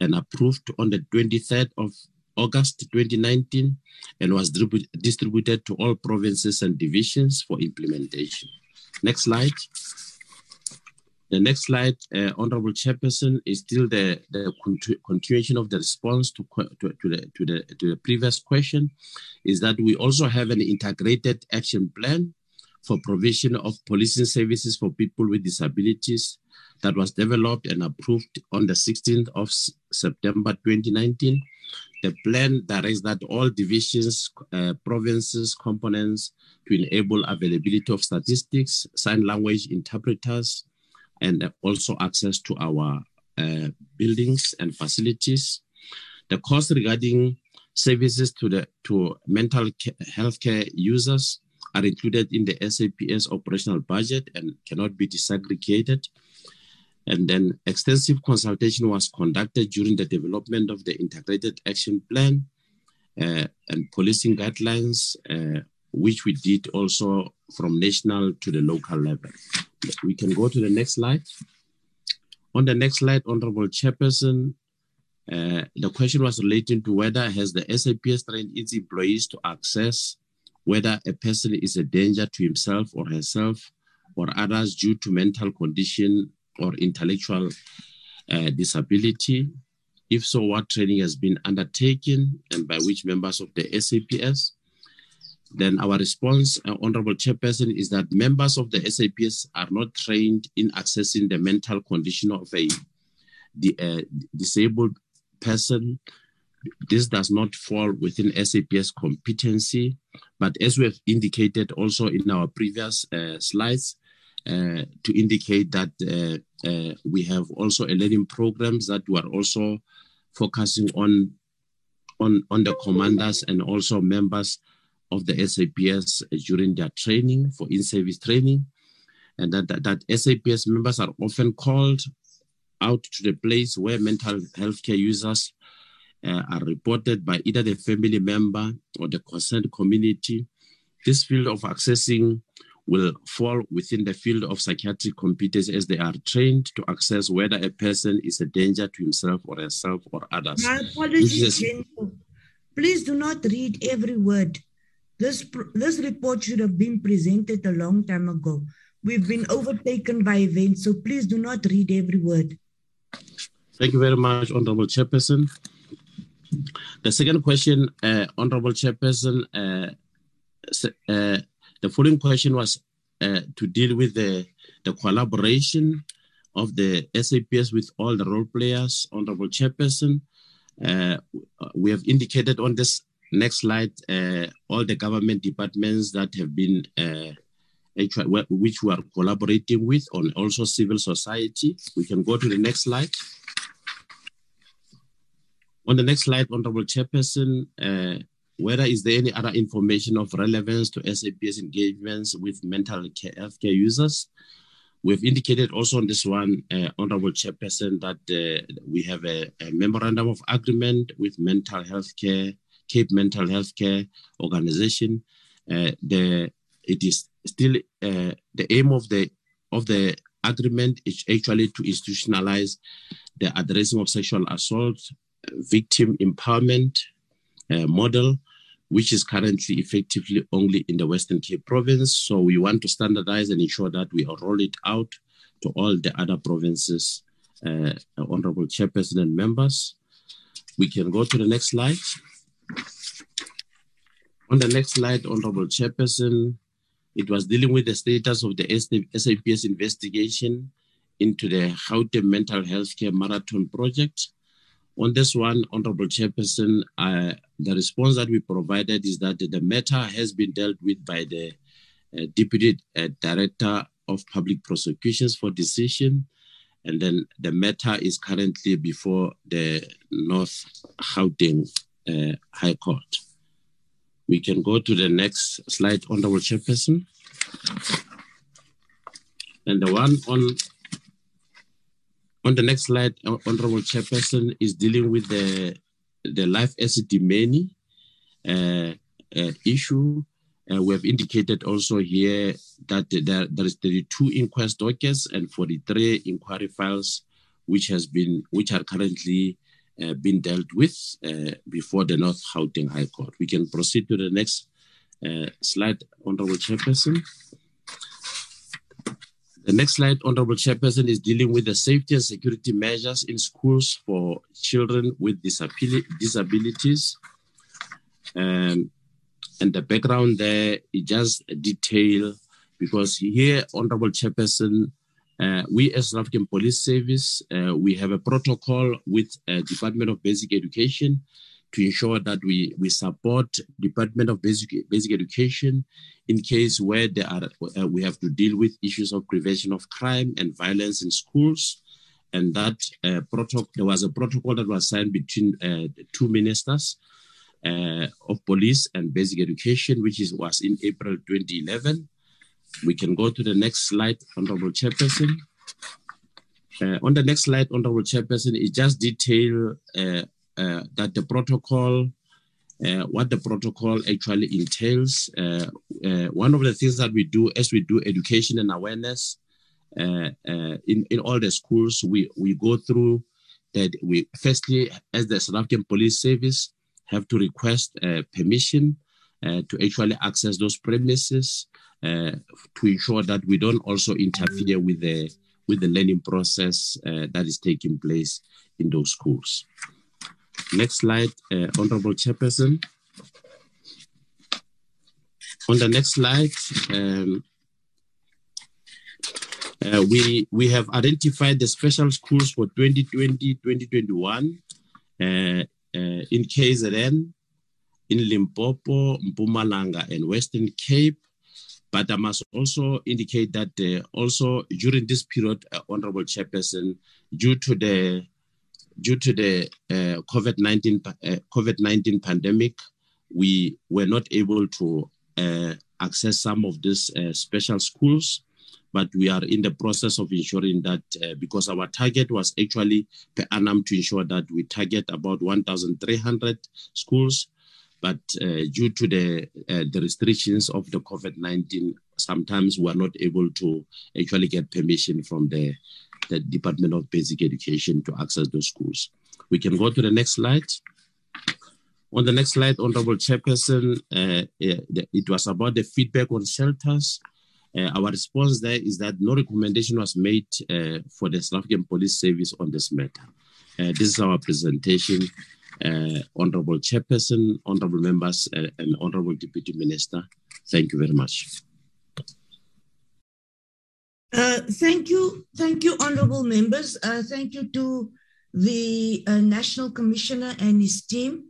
and approved on the 23rd of August 2019 and was distribu- distributed to all provinces and divisions for implementation. Next slide. The next slide, uh, Honorable Chairperson, is still the, the contu- continuation of the response to, to, to, the, to, the, to the previous question, is that we also have an integrated action plan for provision of policing services for people with disabilities that was developed and approved on the 16th of S- September 2019. The plan directs that all divisions, uh, provinces, components to enable availability of statistics, sign language interpreters, and also access to our uh, buildings and facilities. The cost regarding services to the to mental health care users are included in the SAPS operational budget and cannot be disaggregated. And then extensive consultation was conducted during the development of the integrated action plan uh, and policing guidelines, uh, which we did also from national to the local level. We can go to the next slide. On the next slide, Honorable Chairperson, uh, the question was relating to whether has the SAPS trained its employees to access whether a person is a danger to himself or herself or others due to mental condition or intellectual uh, disability. If so, what training has been undertaken and by which members of the SAPS? Then our response, uh, Honorable Chairperson, is that members of the SAPS are not trained in accessing the mental condition of a the, uh, disabled person. This does not fall within SAPS competency, But as we have indicated also in our previous uh, slides, uh, to indicate that uh, uh, we have also a learning programs that we are also focusing on, on, on the commanders and also members of the SAPS during their training for in-service training. And that, that, that SAPS members are often called out to the place where mental health care users uh, are reported by either the family member or the concerned community. This field of accessing will fall within the field of psychiatric competence as they are trained to access whether a person is a danger to himself or herself or others. My apologies, is- Please do not read every word. This, this report should have been presented a long time ago. We've been overtaken by events, so please do not read every word. Thank you very much, Honorable Chairperson. The second question, uh, Honorable Chairperson, uh, uh, the following question was uh, to deal with the, the collaboration of the SAPS with all the role players. Honorable Chairperson, uh, we have indicated on this next slide uh, all the government departments that have been uh, which we are collaborating with, and also civil society. We can go to the next slide. On the next slide, Honorable Chairperson, uh, whether is there any other information of relevance to SAPS engagements with mental health care users? We've indicated also on this one, uh, Honorable Chairperson, that uh, we have a, a memorandum of agreement with Mental Health Care, Cape Mental Health Care Organization. Uh, the it is still uh, the aim of the of the agreement is actually to institutionalize the addressing of sexual assault, victim empowerment uh, model, which is currently effectively only in the Western Cape province. So we want to standardize and ensure that we roll it out to all the other provinces, uh, honorable chairperson and members. We can go to the next slide. On the next slide, honorable chairperson, it was dealing with the status of the SAPS investigation into the Gauteng Mental Health Care Marathon project. On this one, Honorable Chairperson, uh, the response that we provided is that the matter has been dealt with by the uh, Deputy uh, Director of Public Prosecutions for decision. And then the matter is currently before the North Gauteng uh, High Court. We can go to the next slide, Honorable Chairperson. And the one on on the next slide, Hon- Honorable Chairperson is dealing with the the Life Esidimeni uh, uh, issue. Uh, we have indicated also here that there, there is 32 inquest dockets and 43 inquiry files, which has been which are currently uh, being dealt with uh, before the North Gauteng High Court. We can proceed to the next uh, slide, Honorable Chairperson. The next slide, Honorable Chairperson, is dealing with the safety and security measures in schools for children with disabili- disabilities. Um, and the background there is just a detail because here, Honorable Chairperson, uh, we as South African Police Service, uh, we have a protocol with uh, Department of Basic Education to ensure that we, we support Department of Basic, Basic Education in case where there are, uh, we have to deal with issues of prevention of crime and violence in schools. And that uh, protocol, there was a protocol that was signed between uh, the two ministers of police and basic education, which is, was in April 2011. We can go to the next slide, Honorable Chairperson. Uh, on the next slide, Honorable Chairperson, it just detail uh, uh, that the protocol, uh, what the protocol actually entails. Uh, uh, one of the things that we do as we do education and awareness in, in all the schools, we, we go through that we firstly, as the South African Police Service, have to request permission to actually access those premises uh, to ensure that we don't also interfere with the with the learning process uh, that is taking place in those schools. Next slide, uh, Honorable Chairperson. On the next slide, um, uh, we, we have identified the special schools for 2020-2021 uh, in KZN. in Limpopo, Mpumalanga, and Western Cape. But I must also indicate that uh, also during this period, uh, Honorable Chairperson, due to the due to the uh, COVID nineteen uh, COVID nineteen pandemic, we were not able to uh, access some of these uh, special schools. But we are in the process of ensuring that because our target was actually per annum to ensure that we target about 1,300 schools, but uh, due to the uh, the restrictions of the COVID nineteen, sometimes we are not able to actually get permission from the the Department of Basic Education to access those schools. We can go to the next slide. On the next slide, Honorable Chairperson, uh, it was about the feedback on shelters. Uh, our response there is that no recommendation was made uh, for the South African Police Service on this matter. Uh, this is our presentation. Uh, Honorable Chairperson, Honorable Members, and Honorable Deputy Minister, thank you very much. Uh, thank you, thank you, honorable members. Uh, thank you to the uh, National Commissioner and his team.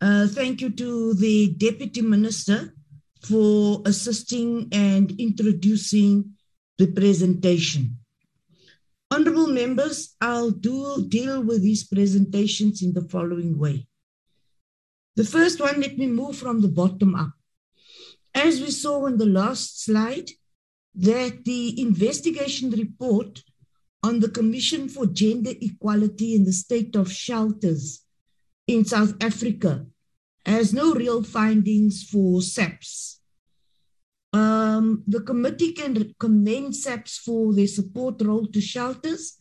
Uh, thank you to the Deputy Minister for assisting and introducing the presentation. Honorable members, I'll do, deal with these presentations in the following way. The first one, let me move from the bottom up. As we saw in the last slide, that the investigation report on the Commission for Gender Equality in the State of Shelters in South Africa has no real findings for SAPS. Um, the committee can commend SAPS for their support role to shelters.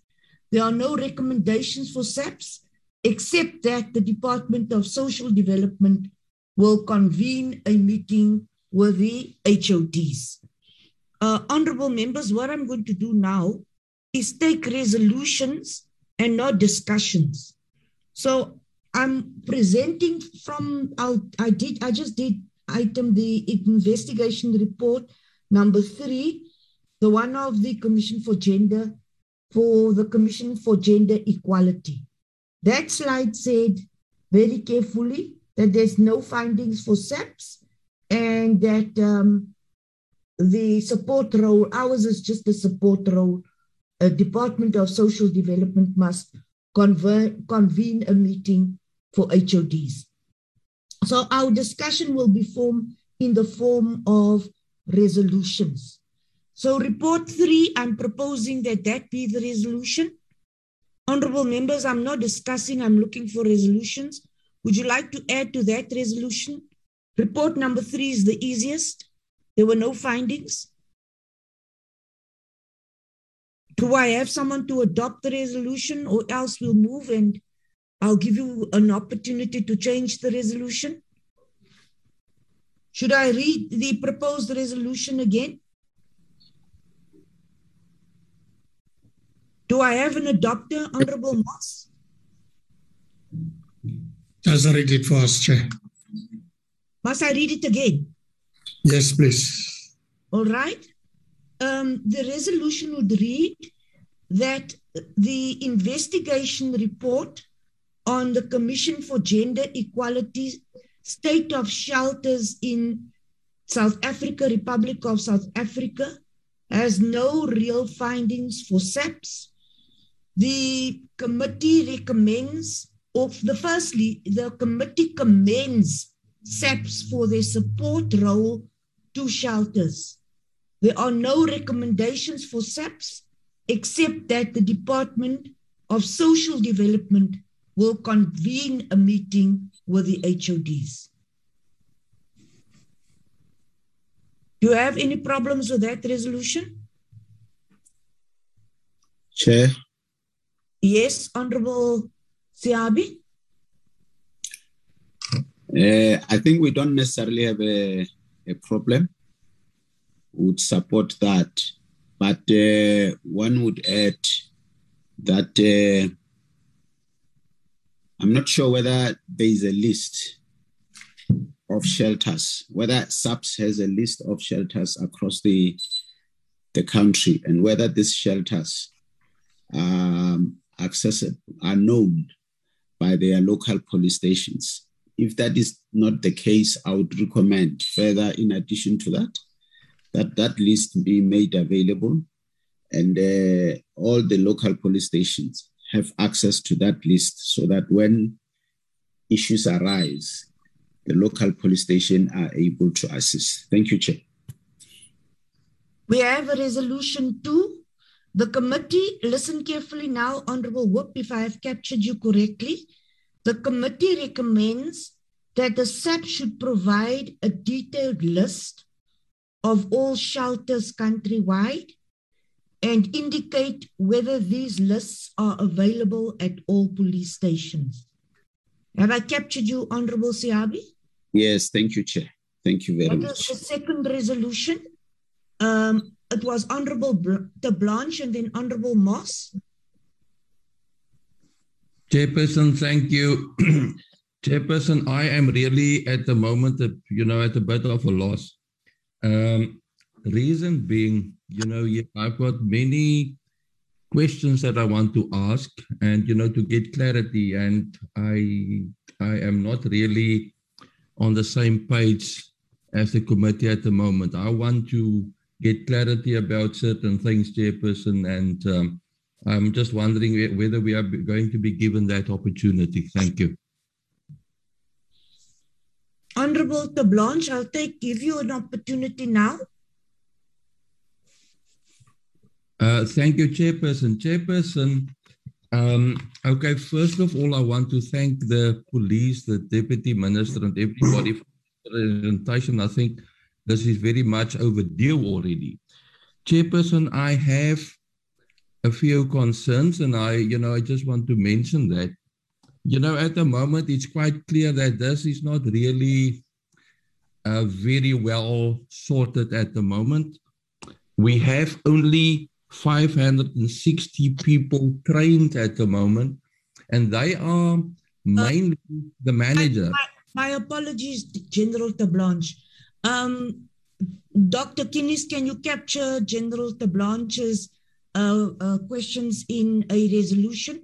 There are no recommendations for SAPS, except that the Department of Social Development will convene a meeting with the HODs. Uh, honorable members, what I'm going to do now is take resolutions and not discussions. So I'm presenting from, I'll, I did, I just did item the investigation report number three, the one of the Commission for Gender, for the Commission for Gender Equality. That slide said very carefully that there's no findings for SAPS and that um, the support role, ours is just a support role. A Department of Social Development must convene a meeting for HODs. So our discussion will be formed in the form of resolutions. So report three, I'm proposing that that be the resolution. Honorable members, I'm not discussing, I'm looking for resolutions. Would you like to add to that resolution? Report number three is the easiest. There were no findings. Do I have someone to adopt the resolution or else we'll move and I'll give you an opportunity to change the resolution? Should I read the proposed resolution again? Do I have an adopter, Honorable Moss? Just read it for us, Chair. Must I read it again? Yes, please. All right. Um, the resolution would read that the investigation report on the Commission for Gender Equality state of shelters in South Africa, Republic of South Africa, has no real findings for SAPS. The committee recommends, or the firstly, the committee commends SAPS for their support role to shelters. There are no recommendations for SAPS except that the Department of Social Development will convene a meeting with the HODs. Do you have any problems with that resolution? Chair. Yes, Honorable Siabi. Uh, I think we don't necessarily have a, a problem. Would support that, but uh, one would add that uh, I'm not sure whether there is a list of shelters, whether SAPS has a list of shelters across the the country, and whether these shelters um, accessible are known by their local police stations. if that is not the case, I would recommend further, in addition to that, that that list be made available and uh, all the local police stations have access to that list so that when issues arise, the local police station are able to assist. Thank you, Chair. We have a resolution two. The committee, listen carefully now, Honorable Whip, if I have captured you correctly. The committee recommends that the SAP should provide a detailed list of all shelters countrywide and indicate whether these lists are available at all police stations. Have I captured you, Honorable Siabi? Yes, thank you, Chair. Thank you very That much. is the second resolution. Um, it was Honorable Bl- Terblanche and then Honorable Moss. Chairperson, thank you. Chairperson, I am really at the moment, you know, at a bit of a loss. Um, reason being, you know, I've got many questions that I want to ask, and you know, to get clarity, and I, I am not really on the same page as the committee at the moment. I want to get clarity about certain things, Chairperson, and um, I'm just wondering whether we are going to be given that opportunity. Thank you. Honorable Terblanche, I'll take give you an opportunity now. Uh, thank you, Chairperson. Chairperson, um, okay, first of all, I want to thank the police, the Deputy Minister, and everybody for the presentation. I think this is very much overdue already. Chairperson, I have a few concerns, and I, you know, I just want to mention that. You know, at the moment, it's quite clear that this is not really uh, very well sorted at the moment. We have only 560 people trained at the moment, and they are mainly the manager. My, my apologies, General Terblanche. Um, Dr. Kinnes, can you capture General Terblanche's uh, uh, questions in a resolution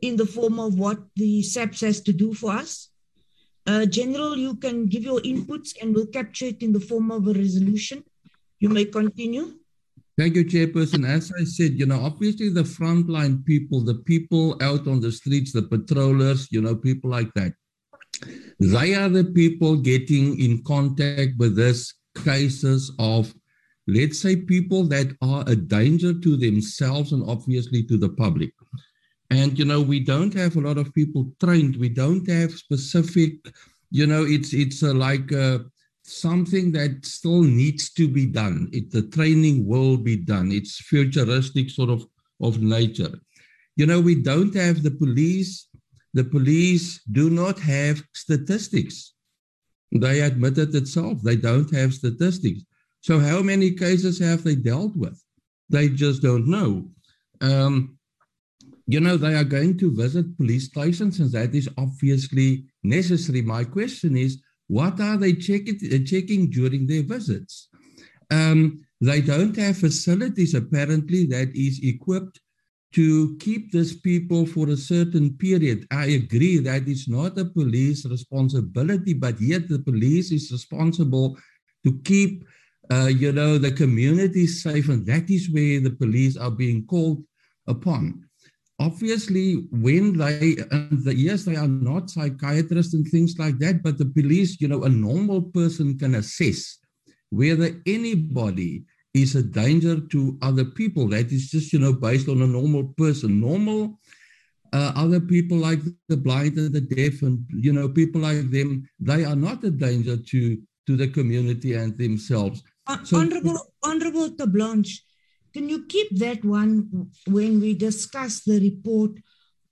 in the form of what the SAPS has to do for us? Uh, General, you can give your inputs and we'll capture it in the form of a resolution. You may continue. Thank you, Chairperson. As I said, you know, obviously the frontline people, the people out on the streets, the patrollers, you know, people like that, they are the people getting in contact with this cases of, let's say, people that are a danger to themselves and obviously to the public. And, you know, we don't have a lot of people trained. We don't have specific, you know, it's, it's uh, like, uh, something that still needs to be done. It, the training will be done. It's futuristic sort of of nature. You know, we don't have the police. The police do not have statistics. They admit admitted itself. They don't have statistics. So how many cases have they dealt with? They just don't know. Um, you know, they are going to visit police stations, and that is obviously necessary. My question is, what are they checking, checking during their visits? Um, they don't have facilities apparently that is equipped to keep these people for a certain period. I agree that it's not a police responsibility, but yet the police is responsible to keep, uh, you know, the community safe, and that is where the police are being called upon obviously when they and the, yes they are not psychiatrists and things like that but the police you know a normal person can assess whether anybody is a danger to other people. That is just you know based on a normal person. Normal uh, other people like the blind and the deaf and you know people like them they are not a danger to to the community and themselves. So, honorable honorable De Blanche can you keep that one when we discuss the report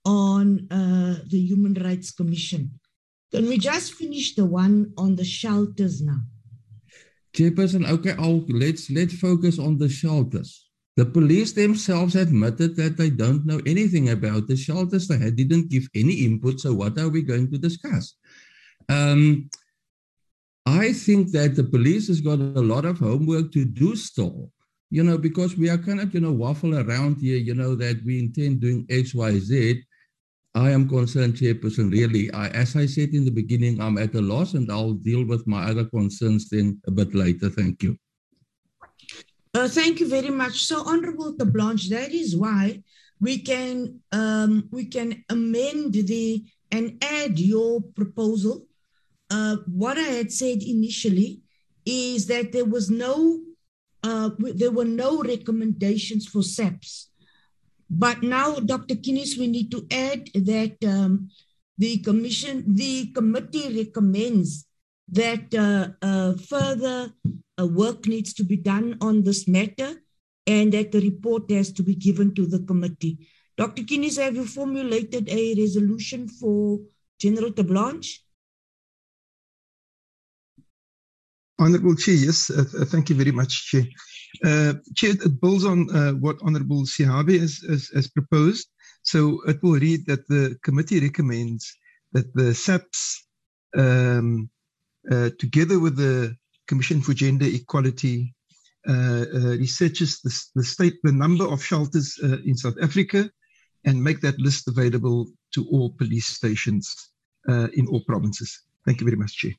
on uh, the Human Rights Commission? Can we just finish the one on the shelters now? Chairperson, okay, I'll, let's let's focus on the shelters. The police themselves admitted that they don't know anything about the shelters. They didn't give any input. So what are we going to discuss? Um, I think that the police has got a lot of homework to do still you know, because we are kind of, you know, waffle around here, you know, that we intend doing X, Y, Z. I am concerned, Chairperson, really. I, as I said in the beginning, I'm at a loss and I'll deal with my other concerns then a bit later. Thank you. Uh, thank you very much. So, Honorable Terblanche, that is why we can um, we can amend the and add your proposal. Uh, what I had said initially is that there was no uh, there were no recommendations for SAPS. But now, Dr. Kinnes, we need to add that um, the commission, the committee recommends that uh, uh, further uh, work needs to be done on this matter and that the report has to be given to the committee. Dr. Kinnes, have you formulated a resolution for General de Honorable Chair, yes, uh, thank you very much, Chair. Uh, Chair, it builds on uh, what Honorable Sihabe has, has, has, proposed. So it will read that the committee recommends that the SAPS, um, uh, together with the Commission for Gender Equality, uh, uh, researches the, the, state, the number of shelters in South Africa, and make that list available to all police stations in all provinces. Thank you very much, Chair.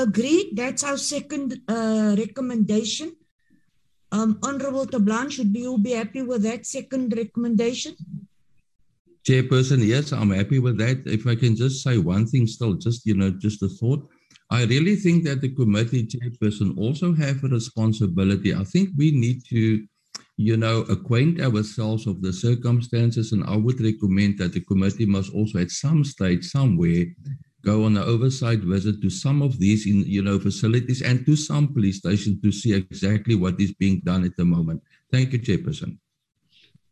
Agreed. That's our second recommendation. Um, Honorable Terblanche, should you be happy with that second recommendation? Chairperson, yes, I'm happy with that. If I can just say one thing still, just, you know, just a thought. I really think that the committee chairperson also have a responsibility. I think we need to, you know, acquaint ourselves of the circumstances, and I would recommend that the committee must also, at some stage, somewhere, go on an oversight visit to some of these in you know facilities and to some police stations to see exactly what is being done at the moment. Thank you, Chairperson.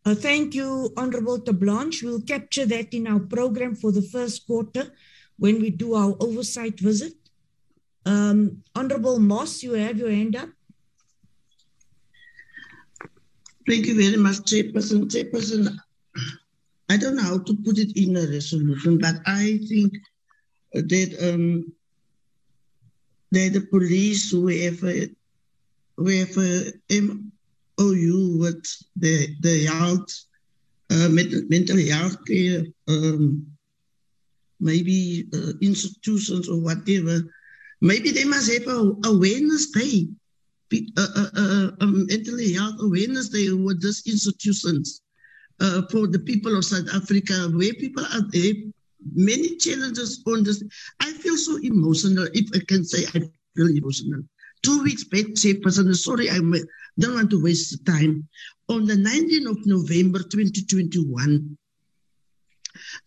Uh, thank you, Honorable Blanche. We'll capture that in our program for the first quarter when we do our oversight visit. Um, Honorable Moss, you have your hand up. Thank you very much, Chairperson. Chairperson, I don't know how to put it in a resolution, but I think that um, that the police who have a, who have a MOU with the the health uh, mental, health care um, maybe uh, institutions or whatever. Maybe they must have a awareness day. Uh, uh, um, mental health awareness day with these institutions uh, for the people of South Africa where people are there many challenges on this. I feel so emotional, if I can say I feel emotional. Two weeks back, Chairperson, sorry, I don't want to waste time. On the 19th of November 2021,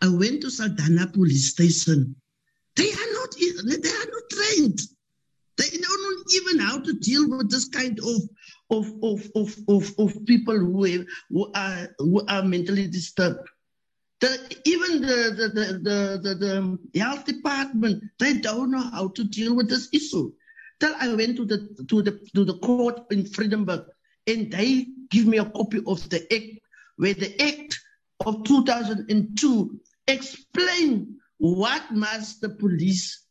I went to Saldanha police station. They are not they are not trained. They don't know even how to deal with this kind of of of of of, of people who, who are who are mentally disturbed. The, even the, the, the, the, the, health department, they don't know how to deal with this issue. Till I went to the, to the, to the court in Vredenburg and they give me a copy of the act where the act of 2002 explain what must the police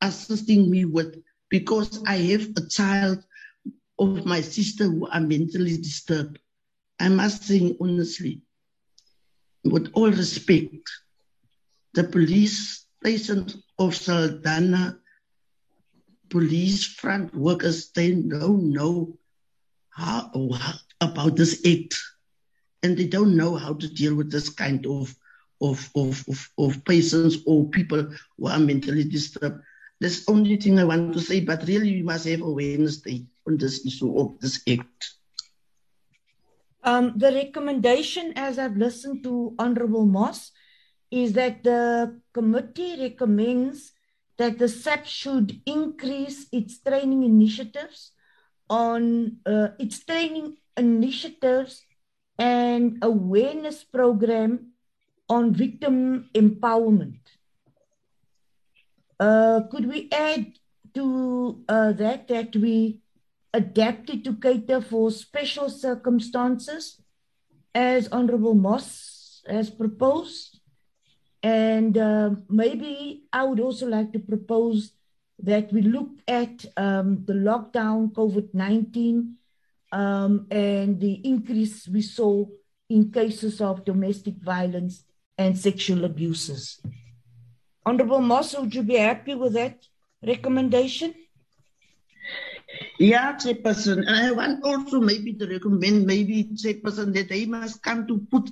assisting me with because I have a child of my sister who are mentally disturbed. I must say honestly, with all respect, the police station of Saldanha police front workers, they don't know how, how, about this act. And they don't know how to deal with this kind of, of, of, of, of patients or people who are mentally disturbed. That's the only thing I want to say, but really we must have awareness on this issue of this act. Um, the recommendation, as I've listened to Honorable Moss, is that the committee recommends that the SAP should increase its training initiatives on uh, its training initiatives and awareness program on victim empowerment. Uh, could we add to uh, that that we adapted to cater for special circumstances, as Honorable Moss has proposed. And uh, maybe I would also like to propose that we look at um, the lockdown, COVID 19, um, and the increase we saw in cases of domestic violence and sexual abuses. Honorable Moss, would you be happy with that recommendation? Yeah, Chairperson. And I want also maybe to recommend maybe Chairperson that they must come to put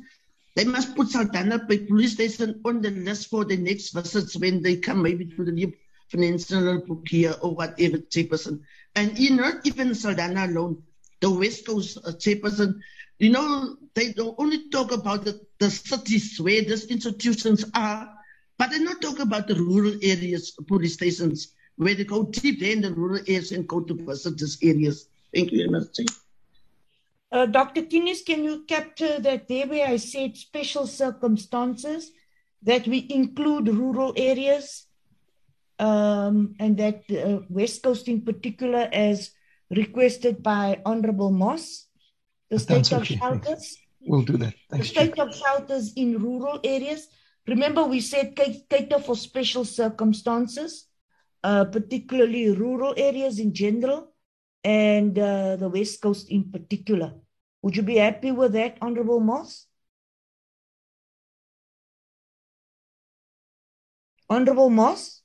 they must put Saldanha police station on the list for the next visits when they come maybe to the new financial book here or whatever Chairperson. And you not even Saldanha alone, the West Coast uh, Chairperson, you know, they don't only talk about the, the cities where these institutions are, but they not talk about the rural areas, police stations where they go deep there in the rural areas and go to visit these areas. Thank you very much. Uh, Dr. Kinnes, can you capture that there where I said special circumstances, that we include rural areas um, and that uh, West Coast in particular as requested by Honorable Moss, the state of okay. shelters, We'll do that. the Thanks, Chair. state of shelters in rural areas. Remember we said cater for special circumstances, uh, particularly rural areas in general and uh, the West Coast in particular. Would you be happy with that, Honorable Moss? Honorable Moss?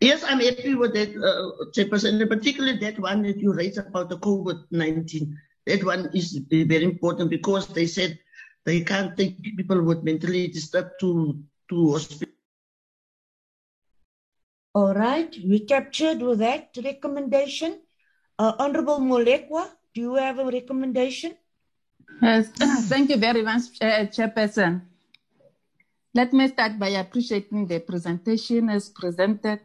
Yes, I'm happy with that, uh, Chairperson, and particularly that one that you raised about the COVID-19. That one is very important because they said they can't take people with mentally disturbed to, to hospital. All right, we captured with that recommendation. Uh, Honorable Molekwa, do you have a recommendation? Yes, thank you very much, Chairperson. Let me start by appreciating the presentation as presented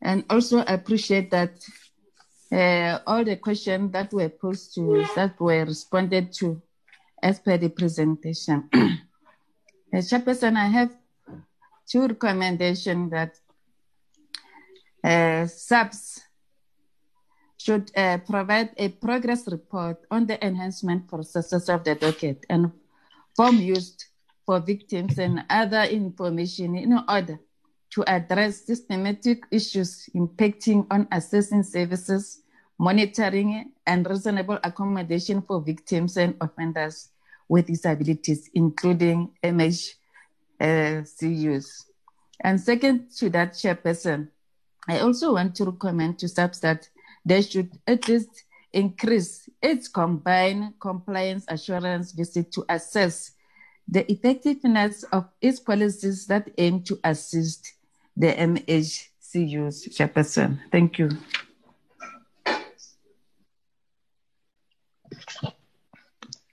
and also appreciate that uh, all the questions that were posed to, that were responded to as per the presentation. uh, Chairperson, I have two recommendations that uh, should uh, provide a progress report on the enhancement processes of the docket and form used for victims and other information in order to address systematic issues impacting on assessing services, monitoring, and reasonable accommodation for victims and offenders with disabilities, including MHCUs. And second to that, Chairperson, I also want to recommend to SAPS that they should at least increase its combined compliance assurance visit to assess the effectiveness of its policies that aim to assist the MHCUs. Chairperson, thank you.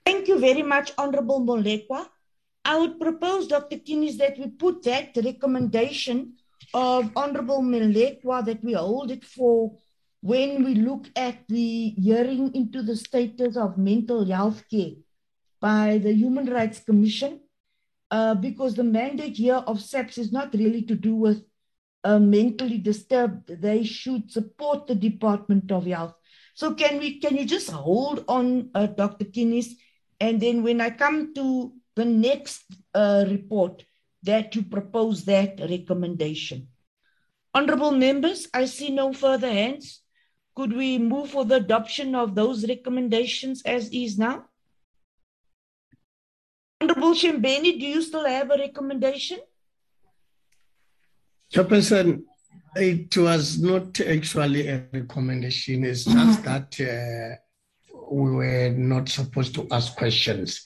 Thank you very much, Honorable Molekwa. I would propose, Dr. Kinnes, that we put that recommendation of Honorable Molekwa that we hold it for when we look at the hearing into the status of mental health care by the Human Rights Commission, uh, because the mandate here of SAPS is not really to do with uh, mentally disturbed. They should support the Department of Health. So can we? Can you just hold on, uh, Dr. Kinnes, and then when I come to the next uh, report, that you propose that recommendation. Honorable members, I see no further hands. Could we move for the adoption of those recommendations as is now? Honorable Shembeni, do you still have a recommendation? Chairperson, it was not actually a recommendation. It's just that uh, we were not supposed to ask questions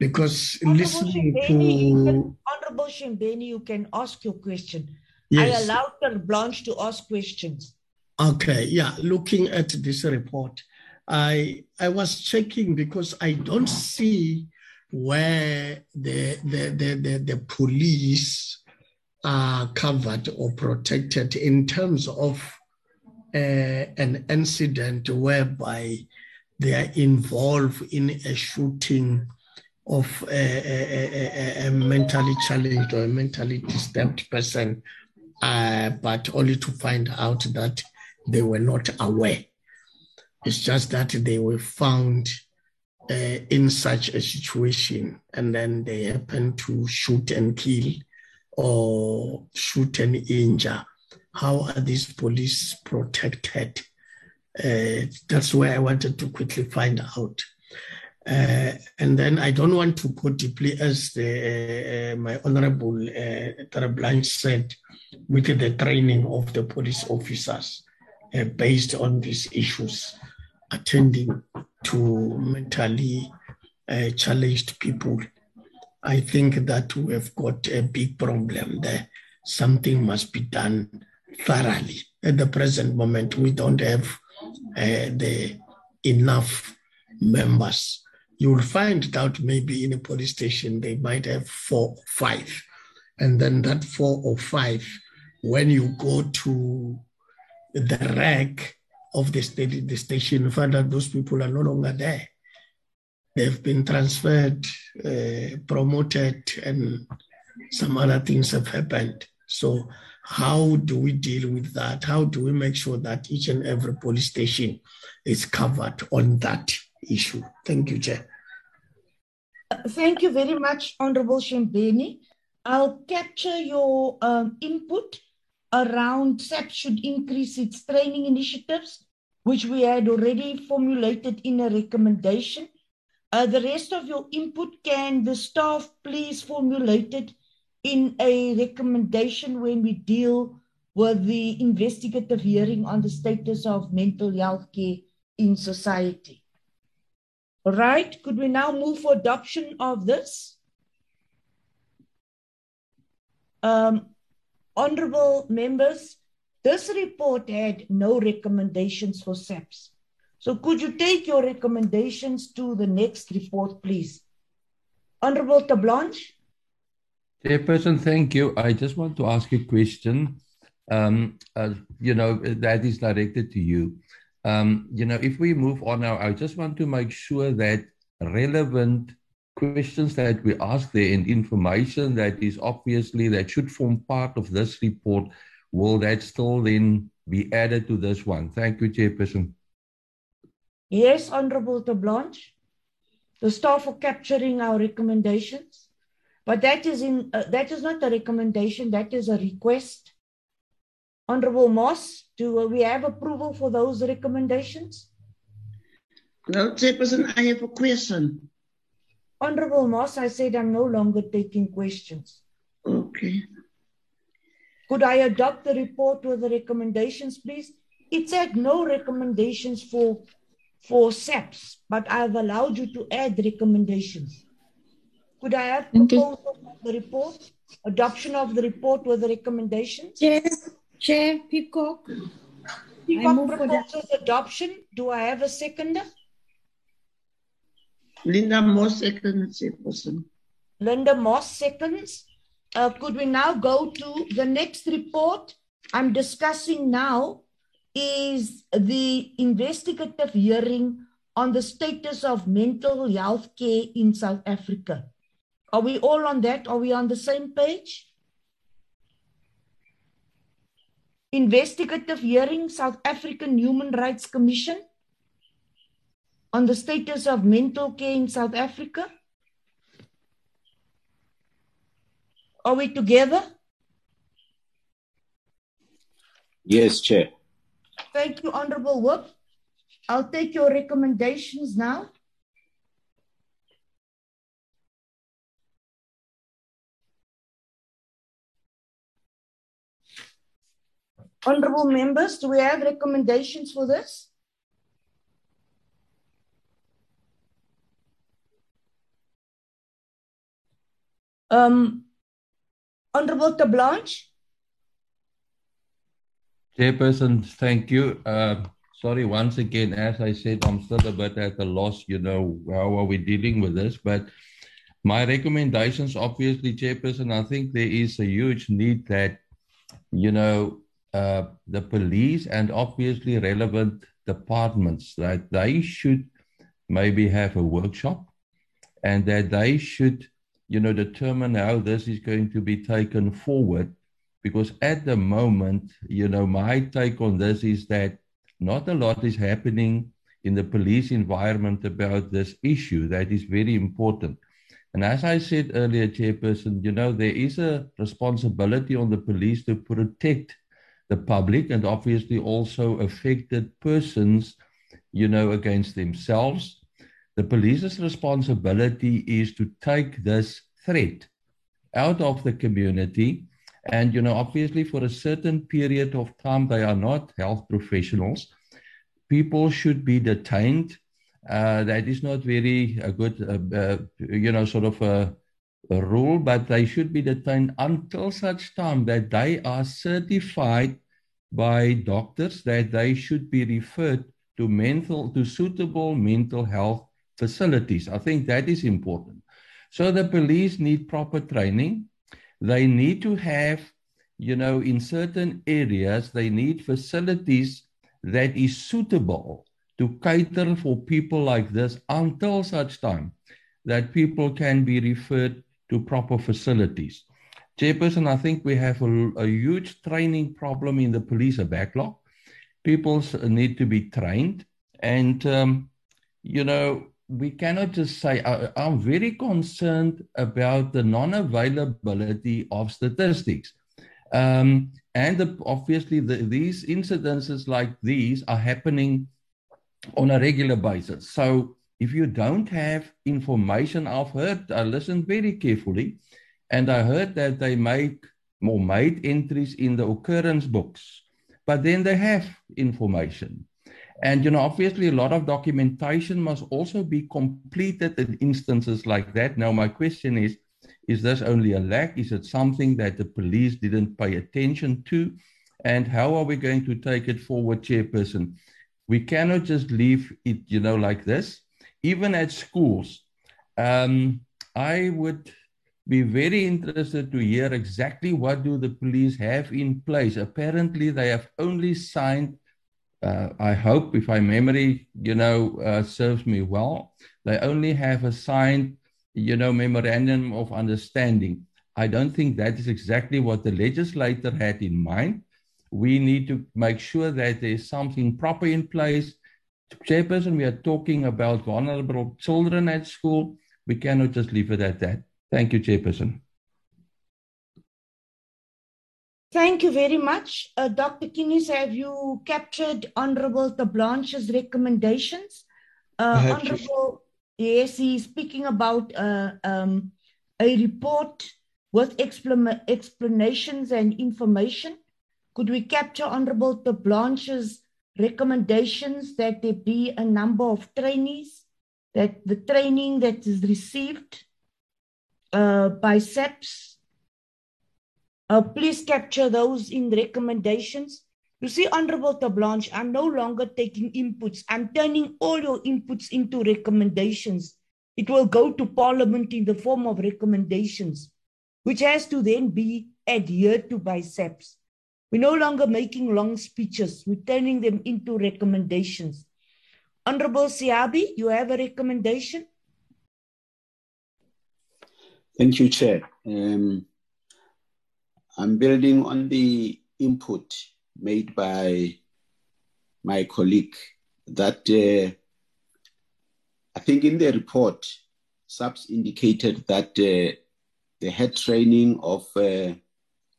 because listening Shembeni, you to can, Honorable Shembeni, you can ask your question. Yes. I allowed Sir Blanche to ask questions. Okay, yeah, looking at this report, I I was checking because I don't see where the the the the, the police are covered or protected in terms of uh, an incident whereby they are involved in a shooting of a, a, a, mentally challenged or a mentally disturbed person, uh, but only to find out that they were not aware. It's just that they were found uh, in such a situation and then they happen to shoot and kill or shoot and injure. How are these police protected? Uh, that's where I wanted to quickly find out. Uh, and then I don't want to go deeply, as the, uh, my honorable uh, Blanche said, with the training of the police officers uh, based on these issues, attending to mentally uh, challenged people. I think that we have got a big problem there. Something must be done thoroughly. At the present moment, we don't have uh, the enough members you will find that maybe in a police station they might have four, or five. And then that four or five, when you go to the rack of the, state, the station, you find that those people are no longer there. They've been transferred, uh, promoted, and some other things have happened. So, how do we deal with that? How do we make sure that each and every police station is covered on that issue? Thank you, Chair. Thank you very much, Honorable Shembeni. I'll capture your um, input around SAP should increase its training initiatives, which we had already formulated in a recommendation. Uh, the rest of your input, can the staff please formulate it in a recommendation when we deal with the investigative hearing on the status of mental health care in society? All right, could we now move for adoption of this? Um, honorable members, this report had no recommendations for SAPS. So could you take your recommendations to the next report, please? Honorable Terblanche. Chairperson, thank you. I just want to ask a question. Um, uh, you know, that is directed to you um, you know, if we move on now, I just want to make sure that relevant questions that we ask there and information that is obviously that should form part of this report, will that still then be added to this one? Thank you, Chairperson. Yes, Honorable Terblanche. The staff for capturing our recommendations. But that is in uh, that is not a recommendation, that is a request Honorable Moss, do we have approval for those recommendations? No, Chairperson, I have a question. Honorable Moss, I said I'm no longer taking questions. Okay. Could I adopt the report with the recommendations, please? It said no recommendations for for SAPS, but I've allowed you to add recommendations. Could I have proposal of the report? Adoption of the report with the recommendations? Yes. Chair Peacock. Peacock proposes adoption. Do I have a seconder? Linda Moss seconds, Chairperson. Linda Moss seconds. Uh, could we now go to the next report I'm discussing now is the investigative hearing on the status of mental health care in South Africa. Are we all on that? Are we on the same page? Investigative hearing, South African Human Rights Commission on the status of mental care in South Africa? Are we together? Yes, Chair. Thank you, Honorable Whip. I'll take your recommendations now. Honorable members, do we have recommendations for this? Um, Honorable Terblanche? Chairperson, thank you. Uh, sorry, once again, as I said, I'm still a bit at a loss, you know, how are we dealing with this? But my recommendations, obviously, Chairperson, I think there is a huge need that, you know, uh, the police and obviously relevant departments that they should maybe have a workshop and that they should you know determine how this is going to be taken forward. Because at the moment you know my take on this is that not a lot is happening in the police environment about this issue. That is very important. And as i said earlier chairperson you know there is a responsibility on the police to protect the public and obviously also affected persons, you know, against themselves. The police's responsibility is to take this threat out of the community. And, you know, obviously, for a certain period of time, they are not health professionals. People should be detained. Uh, that is not very a good, uh, uh, you know, sort of a, a rule, but they should be detained until such time that they are certified by doctors that they should be referred to mental to suitable mental health facilities. I think that is important. So the police need proper training. They need to have, you know, in certain areas, they need facilities that is suitable to cater for people like this until such time that people can be referred to proper facilities. Chairperson, I think we have a, a huge training problem in the police, a backlog. People need to be trained. And, um, you know, we cannot just say, I, I'm very concerned about the non availability of statistics. Um, and the, obviously, the, these incidences like these are happening on a regular basis. So, if you don't have information, I've heard, I listened very carefully, and I heard that they make more made entries in the occurrence books, but then they have information. And, you know, obviously a lot of documentation must also be completed in instances like that. Now, my question is, is this only a lack? Is it something that the police didn't pay attention to? And how are we going to take it forward, Chairperson? We cannot just leave it, you know, like this. Even at schools, um, I would be very interested to hear exactly what do the police have in place. Apparently, they have only signed uh, I hope, if my memory, you know, uh, serves me well, they only have a signed, you know, memorandum of understanding. I don't think that is exactly what the legislator had in mind. We need to make sure that there's something proper in place. Chairperson, we are talking about vulnerable children at school. We cannot just leave it at that. Thank you, Chairperson. Thank you very much. Uh, Dr. Kinnes, have you captured Honorable Blanche's recommendations? Uh, Honorable, yes, he's speaking about uh, um, a report with explan explanations and information. Could we capture Honorable Blanche's recommendations that there be a number of trainees, that the training that is received uh, by SAPS, uh, please capture those in the recommendations. You see, Honorable Terblanche, I'm no longer taking inputs. I'm turning all your inputs into recommendations. It will go to Parliament in the form of recommendations, which has to then be adhered to by SAPS. We're no longer making long speeches. We're turning them into recommendations. Honorable Siabi, you have a recommendation? Thank you, Chair. Um, I'm building on the input made by my colleague that uh, I think in the report, SAPS indicated that uh, they had training of uh,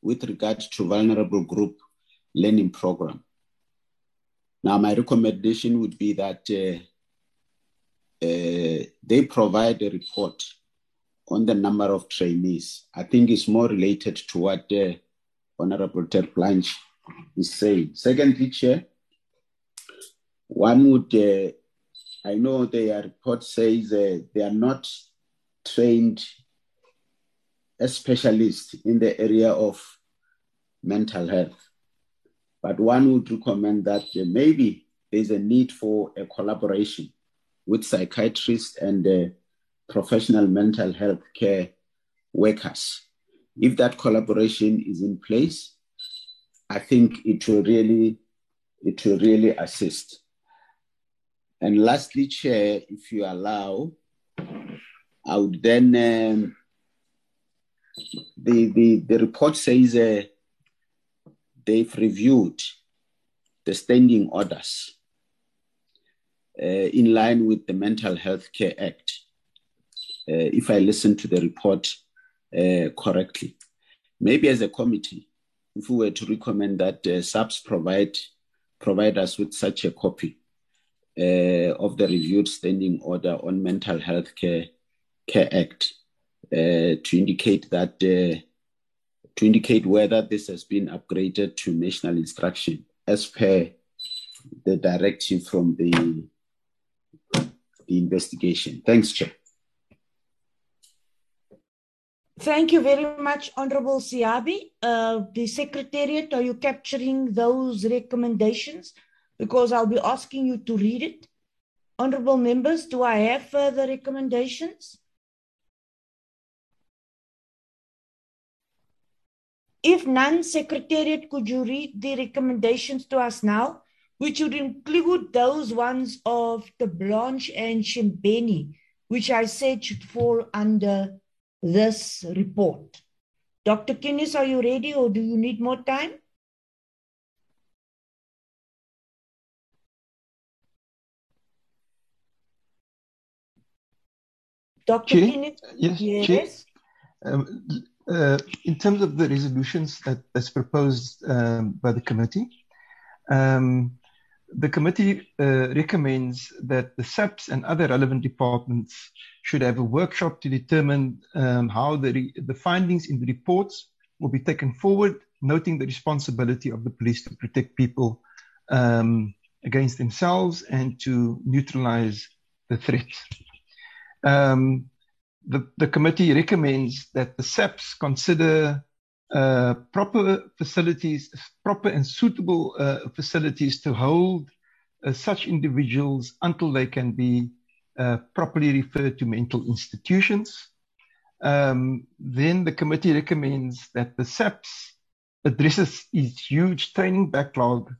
with regard to vulnerable group learning program. Now, my recommendation would be that uh, uh, they provide a report on the number of trainees. I think it's more related to what uh, Honorable Terblanche is saying. Secondly, Chair, one would, uh, I know their report says uh, they are not trained as specialists in the area of mental health. But one would recommend that maybe there's a need for a collaboration with psychiatrists and uh, professional mental health care workers. If that collaboration is in place, I think it will really, it will really assist. And lastly, Chair, if you allow, I would then, um, the, the, the report says uh, they've reviewed the standing orders uh, in line with the Mental Health Care Act. Uh, if I listen to the report uh, correctly. Maybe as a committee, if we were to recommend that uh, SAPS provide, provide us with such a copy, uh, of the reviewed standing order on Mental Health Care, care Act uh, to indicate that uh, to indicate whether this has been upgraded to national instruction as per the directive from the, the investigation. Thanks, Chair. Thank you very much, Honorable Siabi. Uh, the Secretariat, are you capturing those recommendations? Because I'll be asking you to read it. Honorable members, do I have further recommendations? If none, Secretariat, could you read the recommendations to us now, which would include those ones of the Blanche and Shimbeni, which I said should fall under this report. Dr. Kinnes, are you ready or do you need more time? Dr. Chair? Kinnes? Yes, yes. Um, uh, in terms of the resolutions that, that's proposed um, by the committee, um, the committee uh, recommends that the SAPS and other relevant departments should have a workshop to determine um, how the, re- the findings in the reports will be taken forward, noting the responsibility of the police to protect people um, against themselves and to neutralize the threat. Um, the, the committee recommends that the SAPS consider uh, proper facilities, proper and suitable uh, facilities to hold uh, such individuals until they can be uh, properly referred to mental institutions. Um, then the committee recommends that the SAPS addresses its huge training backlog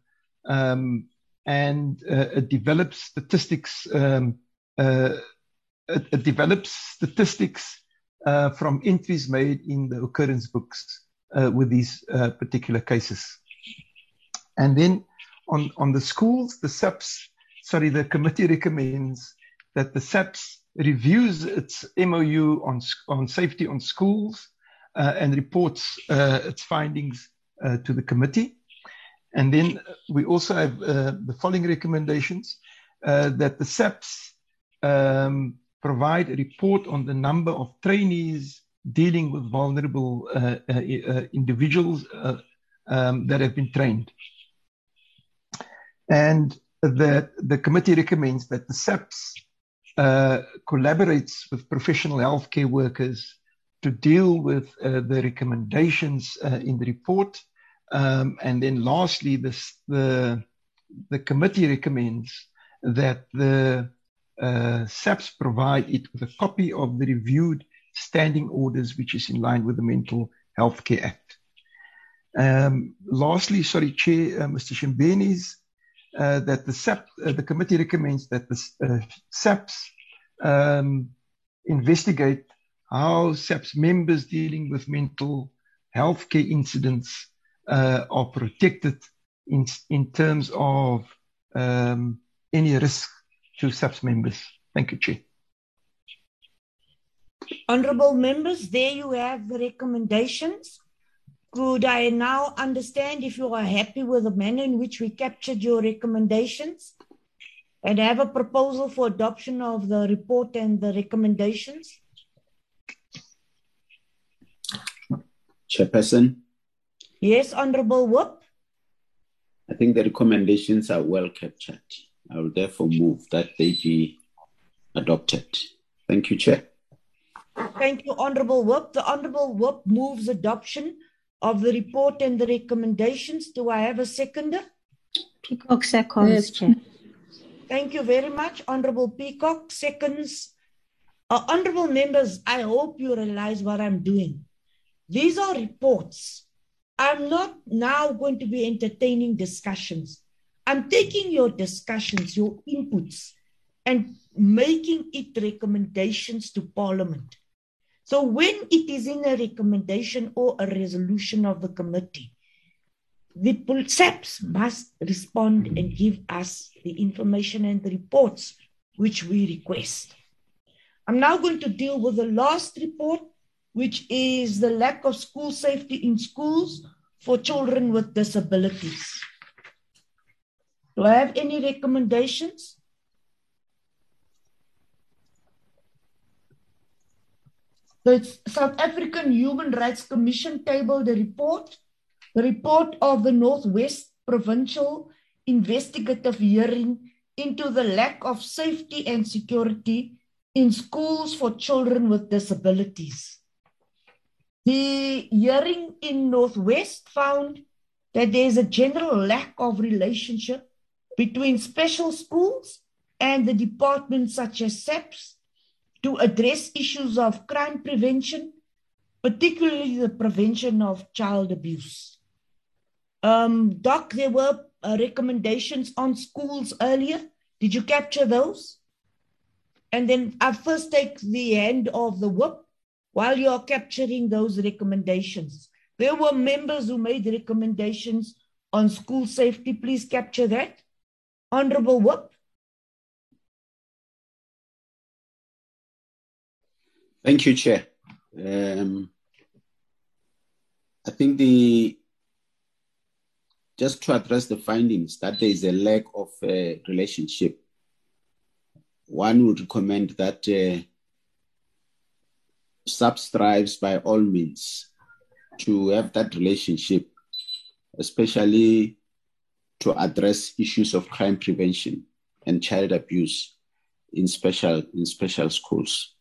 um, and uh, develops statistics. Um, uh, it, it develops statistics from entries made in the occurrence books uh, with these uh, particular cases. And then on, on the schools, the SAPS, sorry, the committee recommends that the SAPS reviews its MOU on, on safety on schools uh, and reports uh, its findings uh, to the committee. And then we also have uh, the following recommendations that the SAPS um, provide a report on the number of trainees dealing with vulnerable uh, uh, uh, individuals um, that have been trained. And that the committee recommends that the SAPS collaborates with professional healthcare workers to deal with the recommendations in the report. Um, and then lastly, this, the, the committee recommends that the uh, SAPS provide it with a copy of the reviewed standing orders, which is in line with the Mental Health Care Act. Um, lastly, sorry, Chair, uh, Mr. Shimbenis, uh, that the SAP, uh, the committee recommends that the uh, SAPS um, investigate how SAPS members dealing with mental health care incidents uh, are protected in, in terms of um, any risk to SAPS members. Thank you, Chair. Honorable members, there you have the recommendations. Could I now understand if you are happy with the manner in which we captured your recommendations and have a proposal for adoption of the report and the recommendations? Chairperson? Yes, Honorable Whoop. I think the recommendations are well captured. I will therefore move that they be adopted. Thank you, Chair. Thank you, Honorable Whoop. The Honorable Whoop moves adoption of the report and the recommendations. Do I have a seconder? Peacock seconds, Chair. Thank you very much, Honorable Peacock. Seconds. Uh, honorable members, I hope you realize what I'm doing. These are reports. I'm not now going to be entertaining discussions. I'm taking your discussions, your inputs, and making it recommendations to Parliament. So when it is in a recommendation or a resolution of the committee, the SAPS must respond and give us the information and the reports which we request. I'm now going to deal with the last report, which is the lack of school safety in schools for children with disabilities. Do I have any recommendations? The South African Human Rights Commission tabled the report, the report of the Northwest Provincial Investigative Hearing into the lack of safety and security in schools for children with disabilities. The hearing in Northwest found that there is a general lack of relationship between special schools and the departments such as SAPS to address issues of crime prevention, particularly the prevention of child abuse. Um, Doc, there were uh, recommendations on schools earlier. Did you capture those? And then I first take the end of the whip while you're capturing those recommendations. There were members who made recommendations on school safety. Please capture that. Honorable Whip. Thank you, Chair. Um, I think the just to address the findings that there is a lack of uh, relationship. One would recommend that uh, subscribes by all means to have that relationship, especially to address issues of crime prevention and child abuse in special in special schools.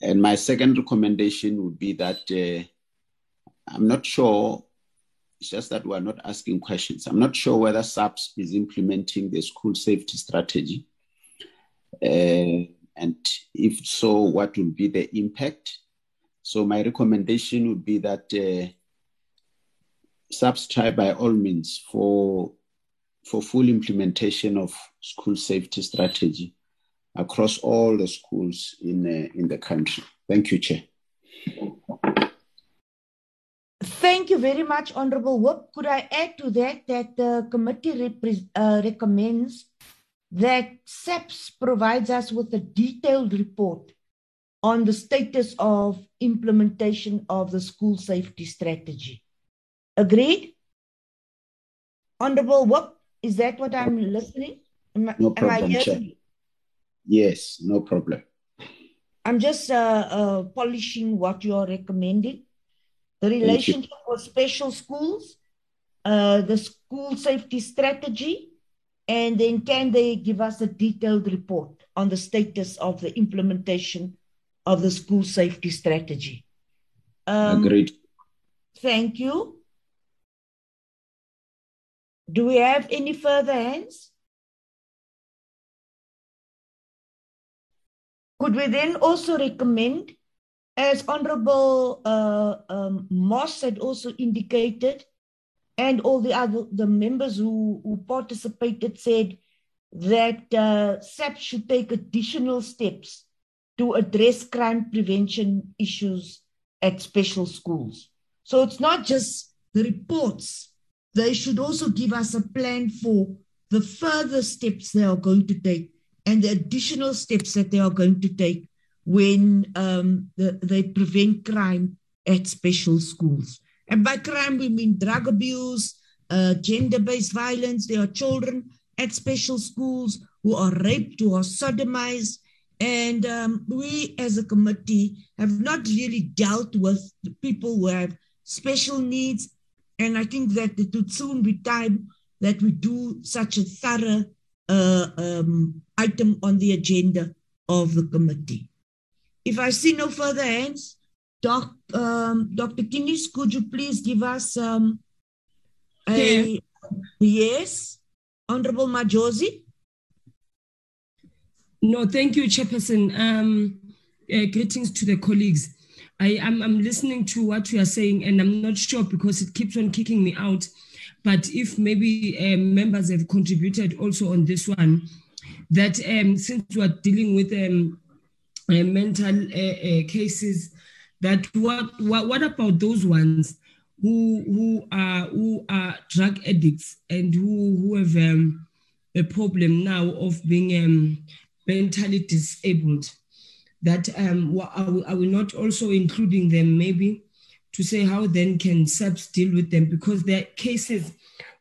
And my second recommendation would be that uh, I'm not sure. It's just that we're not asking questions. I'm not sure whether SAPS is implementing the school safety strategy. Uh, and if so, what will be the impact? So my recommendation would be that uh, Try by all means for for full implementation of school safety strategy across all the schools in in the country. Thank you, Chair. Thank you very much, Honorable Whip. Could I add to that that the committee repre- uh, recommends that SAPS provides us with a detailed report on the status of implementation of the school safety strategy. Agreed? Honorable Whip, is that what I'm listening? Am, No am I problem, Chair. Yes, no problem. I'm just uh, uh, polishing what you're recommending. The relationship with special schools, uh, the school safety strategy, and then can they give us a detailed report on the status of the implementation of the school safety strategy? Um, Agreed. Thank you. Do we have any further hands? Could we then also recommend, as Honorable uh, um, Moss had also indicated, and all the other the members who, who participated said that uh, SAP should take additional steps to address crime prevention issues at special schools. So it's not just the reports, they should also give us a plan for the further steps they are going to take and the additional steps that they are going to take when um, the, they prevent crime at special schools. And by crime, we mean drug abuse, uh, gender based violence. There are children at special schools who are raped, who are sodomized. And um, we as a committee have not really dealt with the people who have special needs. And I think that it would soon be time that we do such a thorough uh, um, item on the agenda of the committee. If I see no further hands, Doc, um, Dr. Kinnes, could you please give us um, a yes, Honorable Majosi? No, thank you, Chairperson. Um, uh, greetings to the colleagues. I am I'm listening to what you are saying, and I'm not sure because it keeps on kicking me out. But if maybe uh, members have contributed also on this one, that um, since we are dealing with um, uh, mental uh, uh, cases, that what, what what about those ones who who are who are drug addicts and who who have um, a problem now of being um, mentally disabled? That um, are we, not also including them maybe to say how then can SAPS deal with them because there are cases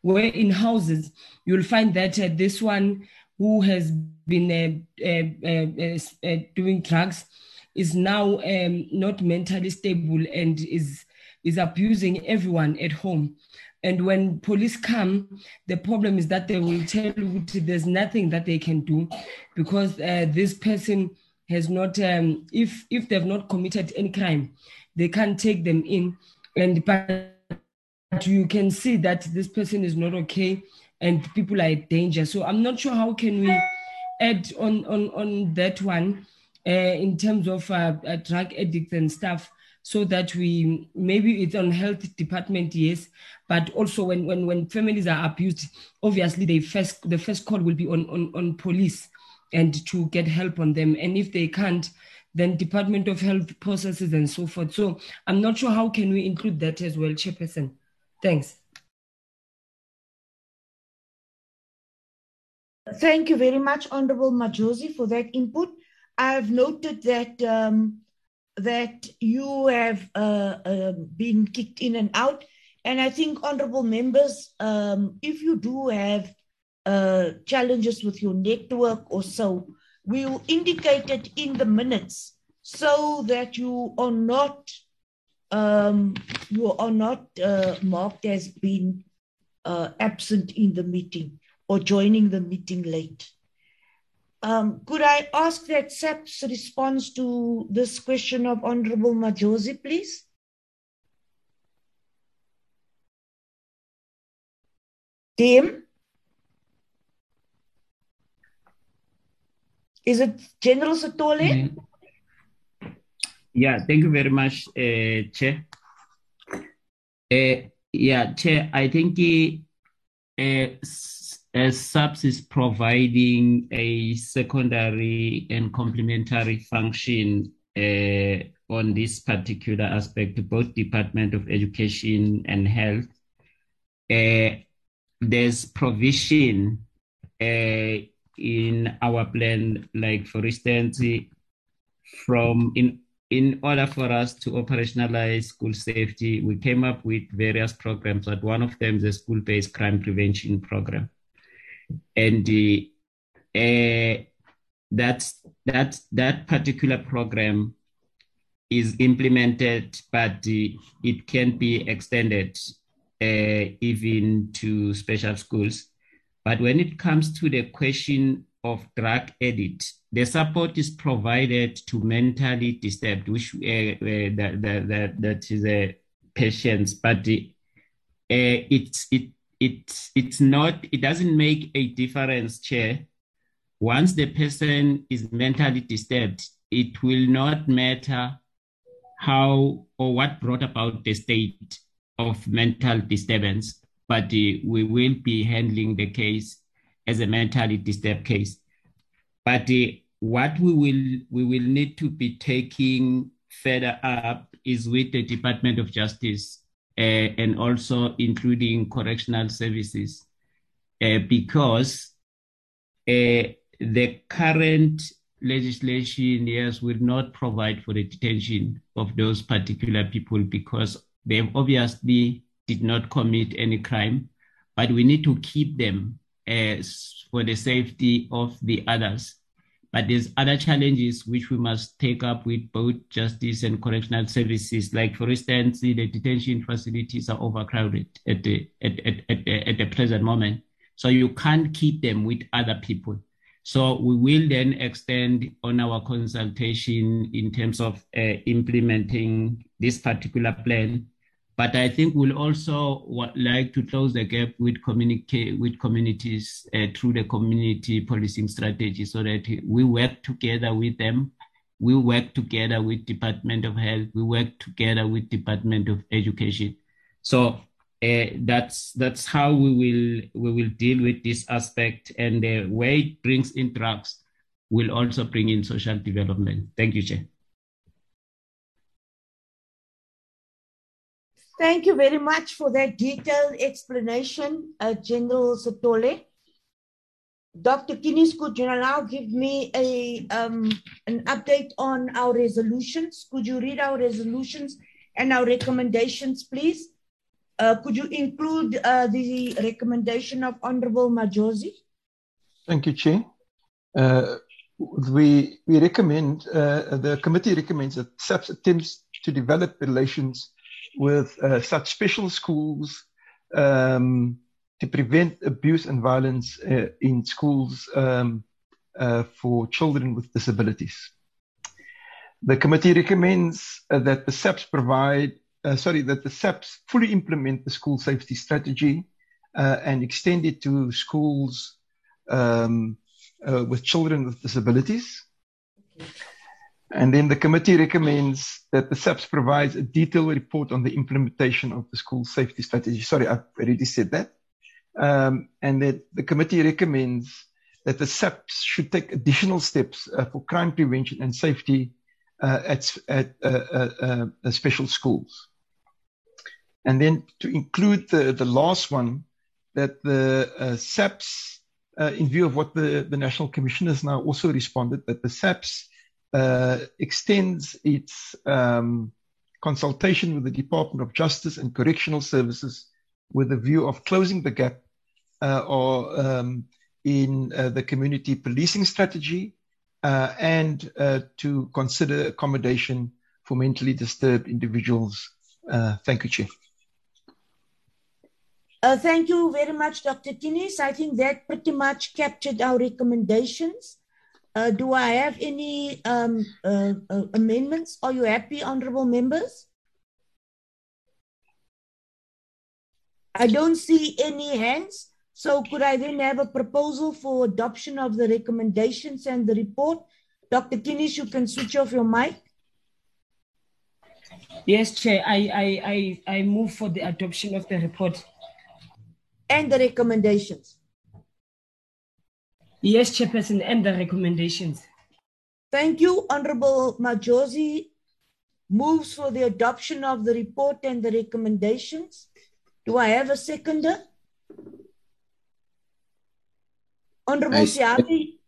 where in houses you'll find that uh, this one who has been uh, uh, uh, uh, uh, doing drugs is now um, not mentally stable and is is abusing everyone at home. And when police come, the problem is that they will tell you there's nothing that they can do because uh, this person has not, um, if if they've not committed any crime, they can't take them in. And but you can see that this person is not okay and people are in danger. So I'm not sure how can we add on on on that one uh, in terms of uh, uh, drug addicts and stuff so that we maybe it's on health department yes but also when when when families are abused obviously they first the first call will be on on, on police and to get help on them and if they can't then department of health processes and so forth so i'm not sure how can we include that as well chairperson thanks Thank you very much, Honorable Majosi, for that input. I've noted that um, that you have uh, uh, been kicked in and out. And I think, honorable members, um, if you do have uh, challenges with your network or so, we will indicate it in the minutes so that you are not um, you are not uh, marked as being uh, absent in the meeting or joining the meeting late. Um, could I ask that SAPS response to this question of Honorable Majosi, please? Tim? Is it General Sitole? Mm. Yeah, thank you very much, uh, Chair. Uh, yeah, Chair, I think uh, SAPS is providing a secondary and complementary function uh, on this particular aspect, to both Department of Education and Health, uh, there's provision uh, in our plan, like for instance, from in in order for us to operationalize school safety, we came up with various programs, but one of them is a school-based crime prevention program and uh, that that that particular program is implemented, but uh, it can be extended uh, even to special schools. But when it comes to the question of drug addict, the support is provided to mentally disturbed, which uh, uh, that, that, that, that is a patients, but uh, it's it it's it's not it doesn't make a difference chair. Once the person is mentally disturbed it will not matter how or what brought about the state of mental disturbance but uh, we will be handling the case as a mentally disturbed case. But uh, what we will we will need to be taking further up is with the department of justice uh, and also including correctional services, uh, because uh, the current legislation, yes, will not provide for the detention of those particular people because they've obviously did not commit any crime, but we need to keep them as for the safety of the others. But there's other challenges which we must take up with both justice and correctional services. Like, for instance, the detention facilities are overcrowded at the, at, at, at, at the present moment. So you can't keep them with other people. So we will then extend on our consultation in terms of uh, implementing this particular plan but I think we'll also like to close the gap with communicate with communities uh, through the community policing strategy, so that we work together with them. We work together with Department of Health. We work together with Department of Education. So uh, that's that's how we will we will deal with this aspect, and the way it brings in drugs will also bring in social development. Thank you, Chair. Thank you very much for that detailed explanation, uh, General Sitole. Dr. Kinnes, could you now give me a um, an update on our resolutions? Could you read our resolutions and our recommendations, please? Uh, could you include uh, the recommendation of Honorable Majosi? Thank you, Chair. Uh, we we recommend uh, the committee recommends that SAPS attempts to develop relations with uh, such special schools um, to prevent abuse and violence uh, in schools um, uh, for children with disabilities. The committee recommends uh, that the SAPS provide, uh, sorry, that the SAPS fully implement the school safety strategy uh, and extend it to schools um, with children with disabilities. And then the committee recommends that the SAPS provides a detailed report on the implementation of the school safety strategy. Sorry, I've already said that. Um, and that the committee recommends that the SAPS should take additional steps uh, for crime prevention and safety uh, at, at uh, uh, uh special schools. And then to include the, the last one, that the uh, SAPS, in view of what the, the National Commission has now also responded, that the SAPS extends its um, consultation with the Department of Justice and Correctional Services with a view of closing the gap uh, or um, in uh, the community policing strategy uh, and to consider accommodation for mentally disturbed individuals. thank you, Chair. Uh, thank you very much, Dr. Kinnes. I think that pretty much captured our recommendations. Uh, do I have any um, uh, amendments? Are you happy, honorable members? I don't see any hands. So could I then have a proposal for adoption of the recommendations and the report? Dr. Kinnes, you can switch off your mic. Yes, Chair. I, I, I, I move for the adoption of the report. And the recommendations. Yes, Chairperson, and the recommendations. Thank you, Honorable Majosi. Moves for the adoption of the report and the recommendations. Do I have a seconder? Honorable I Siabi.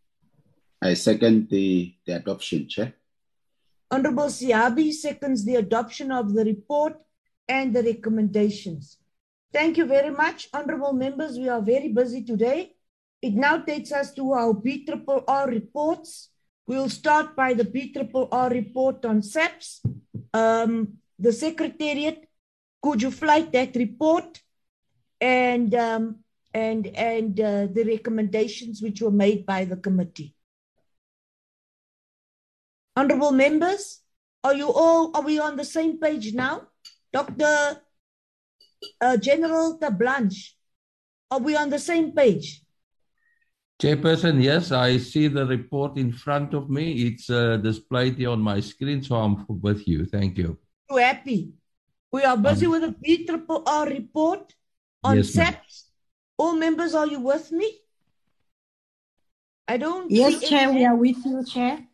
I second the, the adoption, Chair. Honorable Siabi seconds the adoption of the report and the recommendations. Thank you very much, honorable members. We are very busy today. It now takes us to our BRRR reports. We'll start by the BRRR report on SAPS. Um, the Secretariat, could you flight that report? And um, and, and uh, the recommendations which were made by the committee. Honorable members, are you all, are we on the same page now? Dr. Uh, General Terblanche, are we on the same page? Chairperson, yes, I see the report in front of me. It's uh, displayed here on my screen, so I'm with you. Thank you. You happy? We are busy um, with the BRRR report on yes, SAPS all members, are you with me? I don't. Yes, Chair, we are with you, Chair.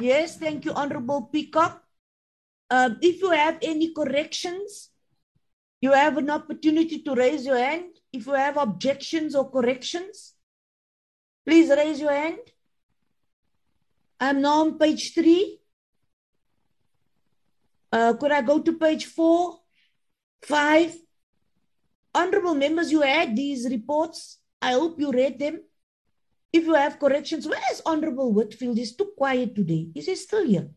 Yes, thank you, Honorable Peacock. Um, if you have any corrections, you have an opportunity to raise your hand. If you have objections or corrections, please raise your hand. I'm now on page three. Uh, could I go to page four, five, Honorable members, you had these reports. I hope you read them. If you have corrections, where is Honorable Whitfield? He's too quiet today. Is he still here?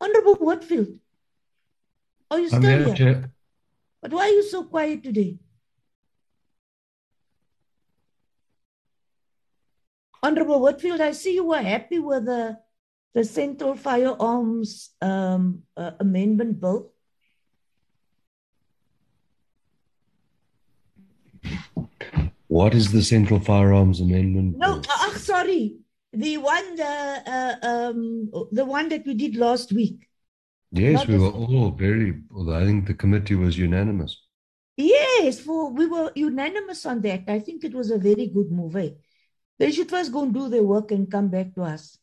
Honorable Whitfield, are you still here? here? But why are you so quiet today? Honorable Whitfield, I see you were happy with the, the Central Firearms um, uh, Amendment Bill. What is the Central Firearms Amendment? No, oh, sorry, the one the uh, um, the one that we did last week. Yes, Not we were all very. Well, I think the committee was unanimous. Yes, for we were unanimous on that. I think it was a very good move. Eh? They should first go and do their work and come back to us.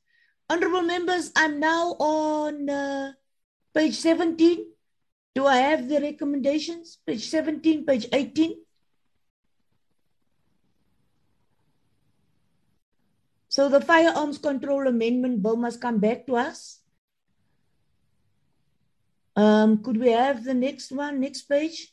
Honorable members, I'm now on uh, page 17. Do I have the recommendations? Page 17, page 18. So the Firearms Control Amendment Bill must come back to us. Um, could we have the next one, next page?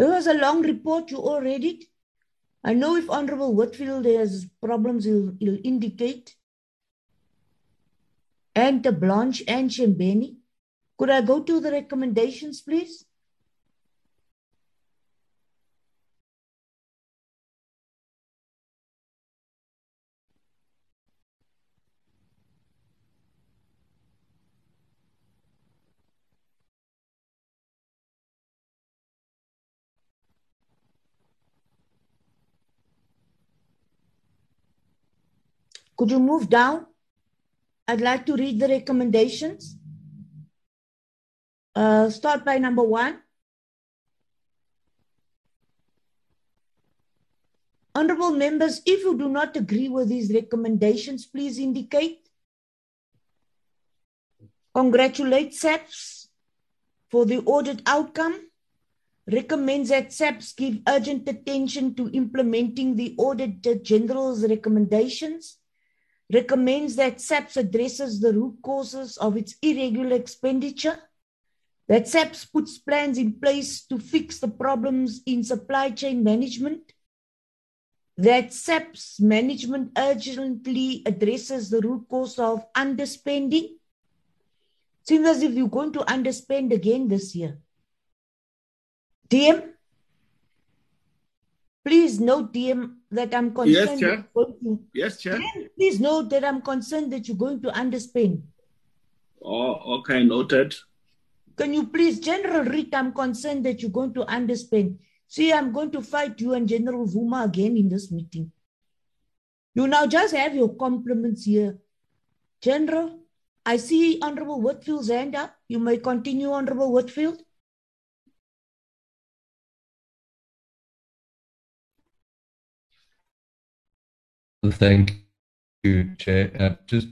There was a long report, you all read it. I know if Honorable Whitfield has problems, he'll, he'll indicate. And the Blanche and Shembeni. Could I go to the recommendations, please? Could you move down? I'd like to read the recommendations. Uh, start by number one. Honorable members, if you do not agree with these recommendations, please indicate. Congratulate SAPS for the audit outcome. Recommends that SAPS give urgent attention to implementing the Auditor General's recommendations recommends that SAPS addresses the root causes of its irregular expenditure, that SAPS puts plans in place to fix the problems in supply chain management, that SAPS management urgently addresses the root cause of underspending. Seems as if you're going to underspend again this year. DM, please note, DM, that I'm concerned. Yes, Chair. going to- Yes, Chair. Please note that I'm concerned that you're going to underspend. Oh, okay, noted. Can you please, General Reed, I'm concerned that you're going to underspend. See, I'm going to fight you and General Vuma again in this meeting. You now just have your compliments here. General, I see Honorable Whitfield's hand up. You may continue, Honorable Whitfield. Thank you, Chair. Uh, just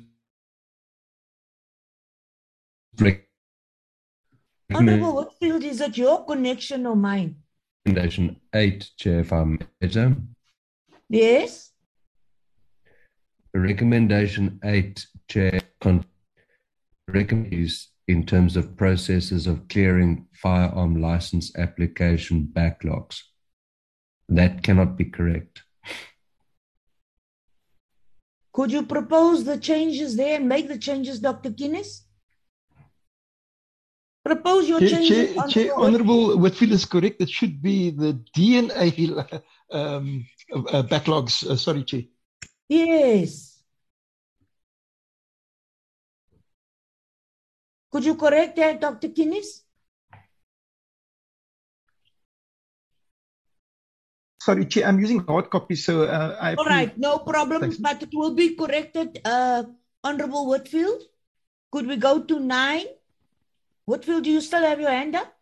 Honorable Whitfield, is it your connection or mine? recommendation eight, Chair, if I may. Yes? Recommendation eight, Chair, con- recommends in terms of processes of clearing firearm license application backlogs. That cannot be correct. Could you propose the changes there and make the changes, Dr. Kinnes? Propose your Chair, changes. Chair, Chair, Honorable Whitfield is correct. It should be the DNA um, uh, backlogs. Uh, sorry, Chair. Yes. Could you correct that, Dr. Kinnes? Sorry, Chair, I'm using hard copy, so uh, I. All right, no problem, Thanks. but it will be corrected, uh, Honorable Whitfield. Could we go to nine? Whitfield, do you still have your hand up?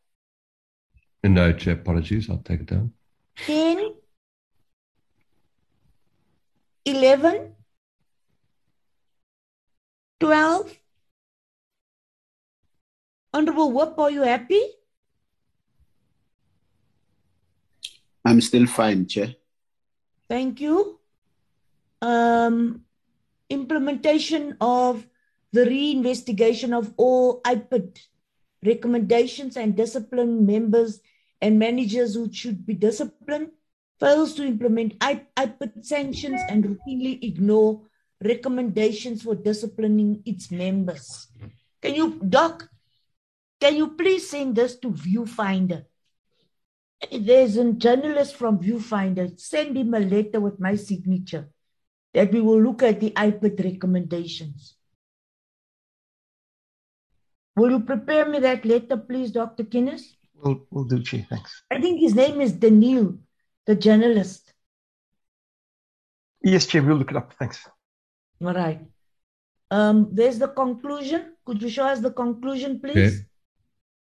No, Chair, apologies. I'll take it down. 10, 11, 12. Honorable Whip, are you happy? I'm still fine, Chair. Thank you. Um, implementation of the reinvestigation of all IPID recommendations and discipline members and managers who should be disciplined, fails to implement I- IPID sanctions and routinely ignore recommendations for disciplining its members. Can you, Doc, can you please send this to Viewfinder? There's a journalist from Viewfinder. Send him a letter with my signature that we will look at the IPID recommendations. Will you prepare me that letter, please, Dr. Kinnes? We'll, we'll do, Chair. Thanks. I think his name is Daniel, the journalist. Yes, Chair, we'll look it up. Thanks. All right. Um, there's the conclusion. Could you show us the conclusion, please?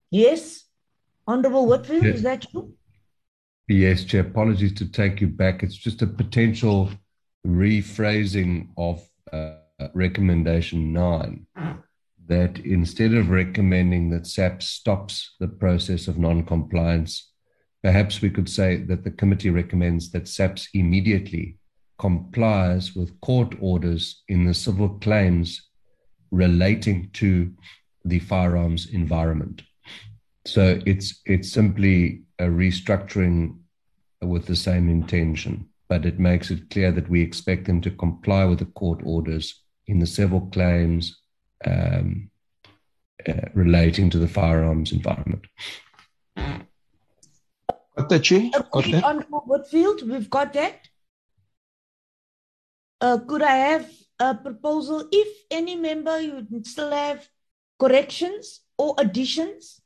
Yes. Honorable Whitfield, Yeah. is that you? Chair. Apologies to take you back. It's just a potential rephrasing of uh, recommendation nine. That instead of recommending that SAP stops the process of non-compliance, perhaps we could say that the committee recommends that SAPS immediately complies with court orders in the civil claims relating to the firearms environment. So it's it's simply a restructuring with the same intention, but it makes it clear that we expect them to comply with the court orders in the civil claims um, uh, relating to the firearms environment. Got that, Chair? Got Agreed, that? Honorable Whitfield, we've got that. Uh, could I have a proposal? If any member you still have corrections or additions?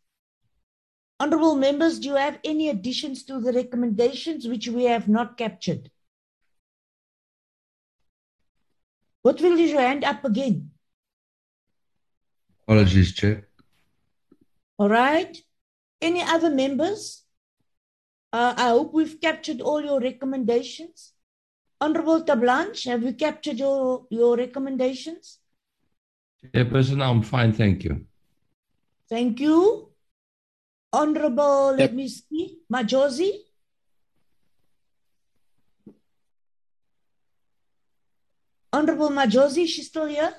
Honorable members, do you have any additions to the recommendations which we have not captured? What will you hand up again? Apologies, Chair. All right. Any other members? Uh, I hope we've captured all your recommendations. Honorable Terblanche, have we captured your, your recommendations? Chairperson, I'm fine, thank you. Thank you. Honorable, let me see, Majosi. Honorable Majosi, she's still here?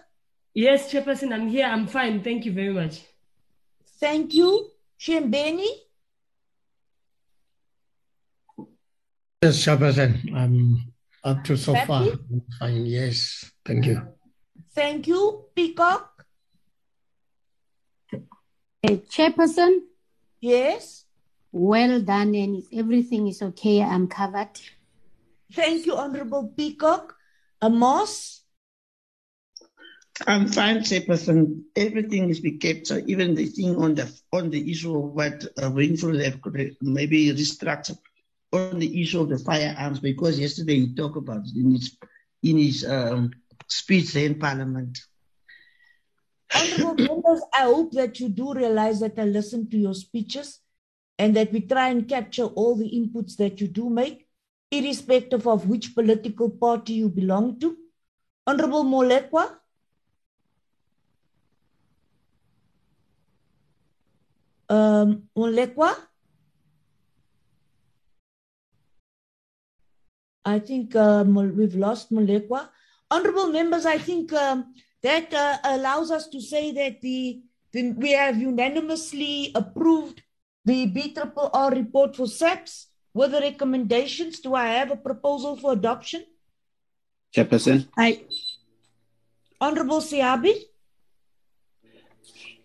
Yes, Chairperson, I'm here. I'm fine. Thank you very much. Thank you. Shembeni? Yes, Chairperson, I'm up to so far. I'm Fine, yes, thank you. Thank you. Peacock? Uh, Chairperson, Yes. well done, and everything is okay. I'm covered. Thank you, Honorable Peacock. Amos? I'm fine, Chairperson. Everything is be kept. So even the thing on the on the issue of what uh, Whitfield have correct- maybe restructured on the issue of the firearms because yesterday he talked about it in his in his um, speech there in Parliament. Honorable members, I hope that you do realize that I listen to your speeches and that we try and capture all the inputs that you do make, irrespective of which political party you belong to. Honorable Molekwa? Um, Molekwa? I think uh, we've lost Molekwa. Honorable members, I think um, that uh, allows us to say that the, the we have unanimously approved the BRRR report for SAPS with the recommendations. Do I have a proposal for adoption? Chairperson, I Honorable Siabi?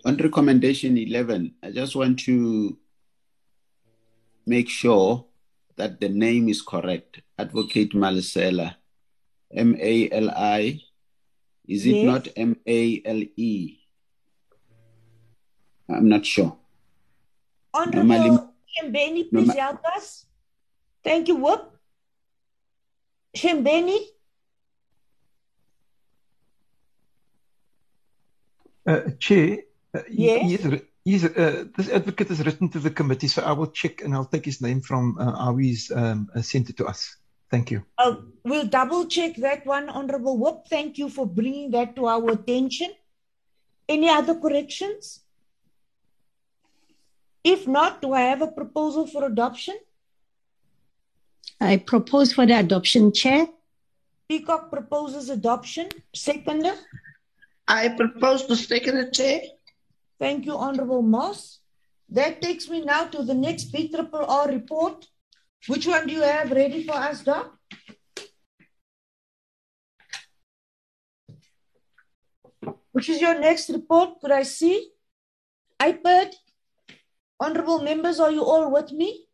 on recommendation 11, I just want to make sure that the name is correct. Advocate Malisela, M A L I. Is it Yes. not M A L E? I'm not sure. Normally- Honorable Shembeni, please Norma- help us. Thank you, Whoop. Shembeni? Uh, Chair, uh, he- Yes. he he's, uh, this advocate is written to the committee, so I will check and I'll take his name from uh, how he's um, uh, sent it to us. Thank you. Uh, we'll double check that one, Honorable Whoop. Thank you for bringing that to our attention. Any other corrections? If not, do I have a proposal for adoption? I propose for the adoption, Chair. Peacock proposes adoption. Seconder? I propose to second it, Chair. Thank you, Honorable Moss. That takes me now to the next BRRR report. Which one do you have ready for us, Doc? Which is your next report? Could I see? IPID? Honorable members, are you all with me?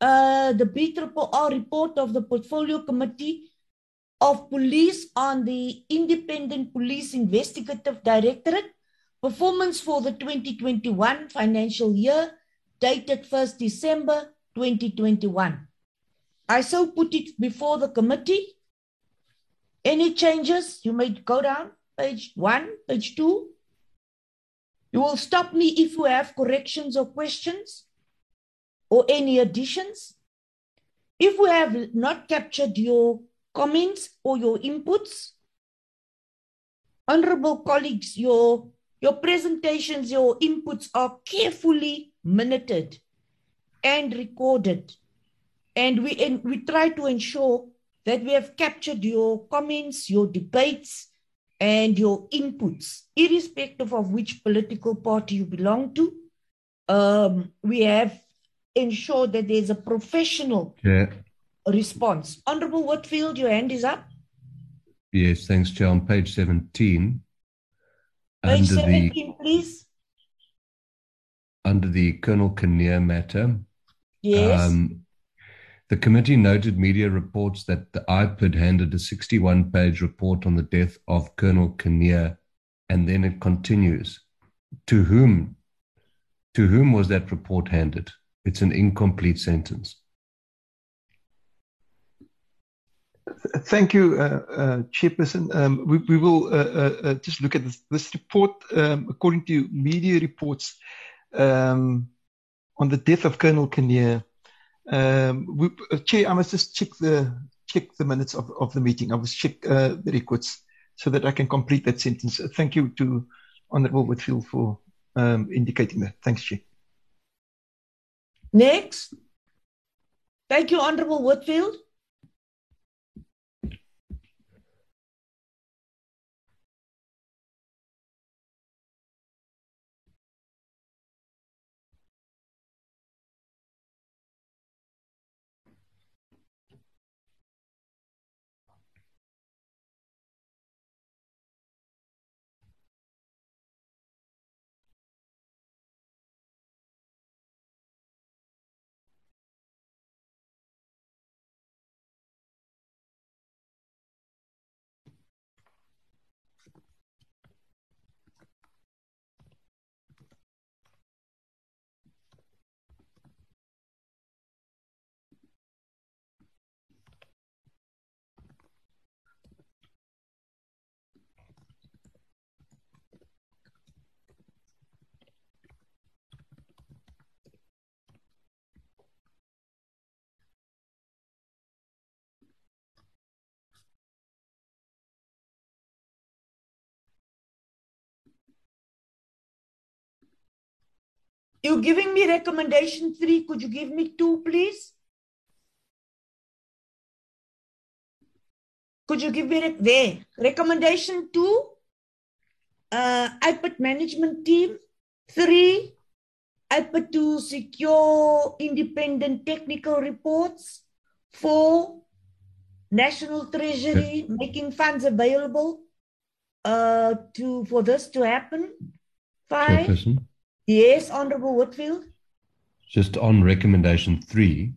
Uh, the BRRR report of the Portfolio Committee of Police on the Independent Police Investigative Directorate performance for the 2021 financial year dated 1st December 2021. I so put it before the committee. Any changes? You may go down page one, page two. You will stop me if you have corrections or questions or any additions. If we have not captured your comments or your inputs, honorable colleagues, your, your presentations, your inputs are carefully minuted and recorded. And we, and we try to ensure that we have captured your comments, your debates, and your inputs, irrespective of which political party you belong to. um, we have ensured that there's a professional Yeah. response. Honorable Whitfield, your hand is up. Yes, thanks, Chair. On page 17, Page under the please. under the Colonel Kinnear matter, Yes. um, the committee noted media reports that the IPID handed a 61 page report on the death of Colonel Kinnear, and then it continues. To whom? To whom was that report handed? It's an incomplete sentence. Thank you, uh, uh, Chairperson. Um, we, we will uh, uh, uh, just look at this, this report. Um, according to media reports um, on the death of Colonel Kinnear, um, we, uh, Chair, I must just check the check the minutes of, of the meeting. I must check uh, the records so that I can complete that sentence. Uh, Thank you to Honourable Whitfield for um, indicating that. Thanks, Chair. Next. Thank you, Honorable Whitfield. You're giving me recommendation three. Could you give me two, please? Could you give me rec- there? Recommendation two, uh, IPID management team. Three, IPID to secure independent technical reports. Four, National Treasury making funds available uh, to for this to happen. Five, Chairperson, yes, Honorable Whitfield. just on recommendation three,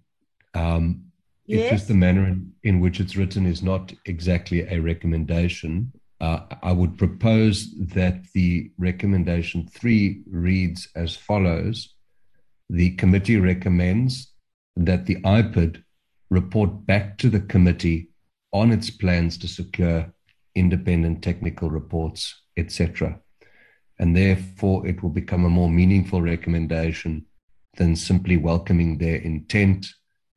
um, it's just the manner in, in which it's written is not exactly a recommendation. Uh, I would propose that the recommendation three reads as follows The committee recommends that the IPID report back to the committee on its plans to secure independent technical reports, etc. And therefore, it will become a more meaningful recommendation than simply welcoming their intent.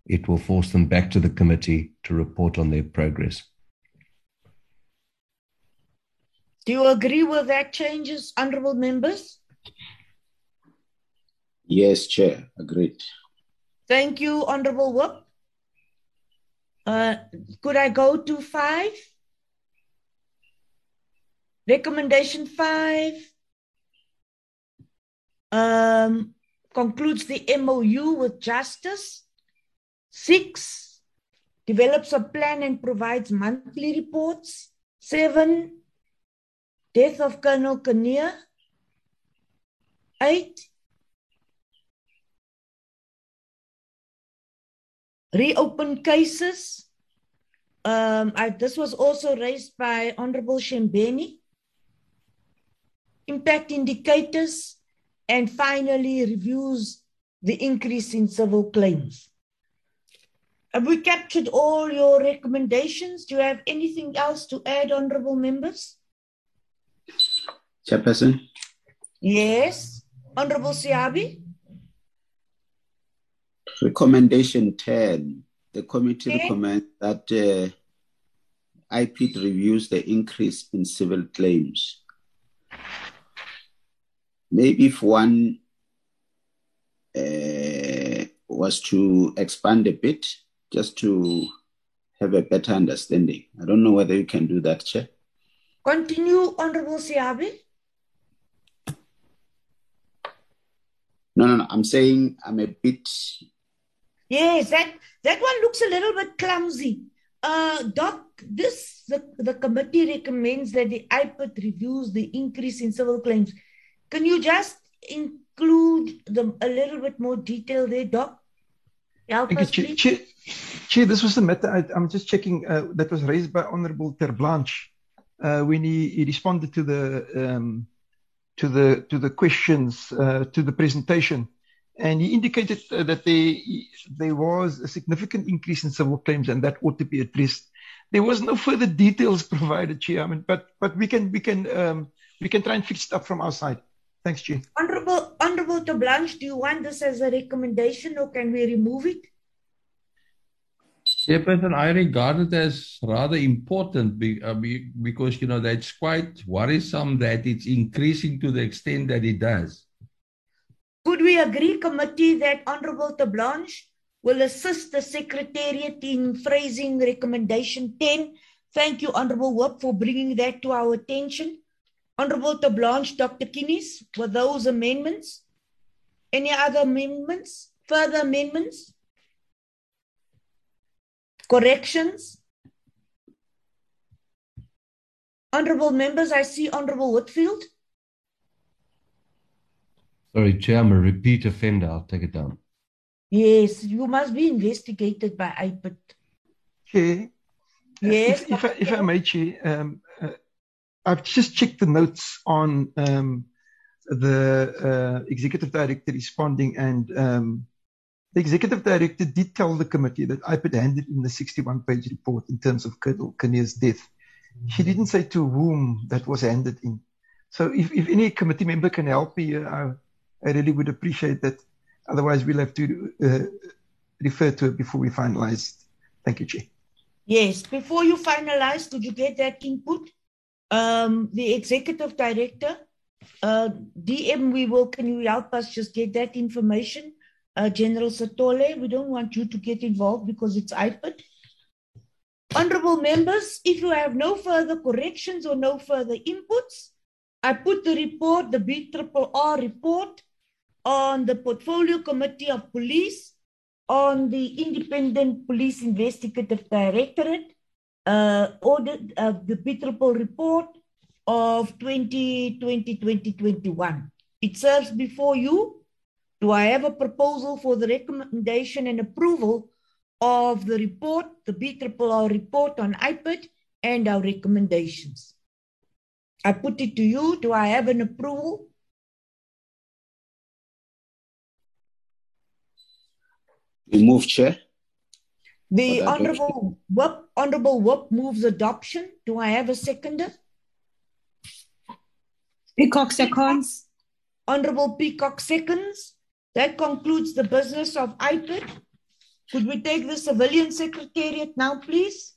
It will force them back to the committee to report on their progress. Do you agree with that changes, honorable members? Yes, Chair. Agreed. Thank you, Honorable Whip. Uh, could I go to five? Recommendation five um, concludes the MOU with justice. Six develops a plan and provides monthly reports. Seven, death of Colonel Kinnear. Eight, reopen cases. Um, I, this was also raised by Honorable Shembeni. Impact indicators, and finally reviews the increase in civil claims. Have we captured all your recommendations? Do you have anything else to add, honorable members? Chairperson, Yes, Honorable Siabi. recommendation 10. The committee Okay. recommends that uh, reviews the increase in civil claims. Maybe if one uh, was to expand a bit, just to have a better understanding. I don't know whether you can do that, Chair. Continue, Honorable Siabi. No, no, no. I'm saying I'm a bit. Yes, that that one looks a little bit clumsy. Uh, Doc, this the, the committee recommends that the IPID reviews the increase in civil claims. Can you just include the, a little bit more detail there, Doc? Help us, Chair. Chair, Chair, this was the matter I, I'm just checking uh, that was raised by Honourable Terblanche uh, when he, he responded to the um, to the to the questions uh, to the presentation, and he indicated uh, that there there was a significant increase in civil claims, and that ought to be addressed. There was no further details provided, Chair. I mean, but but we can we can um, we can try and fix it up from our side. Thanks, Chair. Honorable Honorable Terblanche, do you want this as a recommendation or can we remove it? Chairperson, I regard it as rather important be, uh, be, because, you know, that's quite worrisome that it's increasing to the extent that it does. Could we agree, committee, that Honorable Terblanche will assist the Secretariat in phrasing recommendation 10? Thank you, Honorable Whip, for bringing that to our attention. Honorable Terblanche, Dr. Kinnes, were those amendments? Any other amendments? Further amendments? Corrections? Honorable members, I see Honorable Whitfield. Sorry, Chair, I'm a repeat offender. I'll take it down. Yes, you must be investigated by IPID. Chair, Yes, if, if, I, if I may, Chair, um, I've just checked the notes on um, the uh, executive director responding, and um, the executive director did tell the committee that IPID handed in the 61 page report in terms of Colonel Kinnear's death. She didn't say to whom that was handed in. So if, if any committee member can help me, uh, I, I really would appreciate that. Otherwise, we'll have to uh, refer to it before we finalize. Thank you, Chair. Yes, before you finalize, could you get that input? Um, the executive director, uh, DM, we will, can you help us just get that information? Uh, General Sitole, we don't want you to get involved because it's IPID. Honorable members, if you have no further corrections or no further inputs, I put the report, the BRRR report, on the Portfolio Committee of Police, on the Independent Police Investigative Directorate, uh, audit of the BRRR report of 2020-2021. It serves before you. Do I have a proposal for the recommendation and approval of the report, the BRRR report on IPID and our recommendations? I put it to you. Do I have an approval? We move, Chair. The Honorable Whoop, Honorable Whoop moves adoption. Do I have a seconder? Peacock seconds. Honorable Peacock seconds. That concludes the business of IPID. Could we take the civilian secretariat now, please?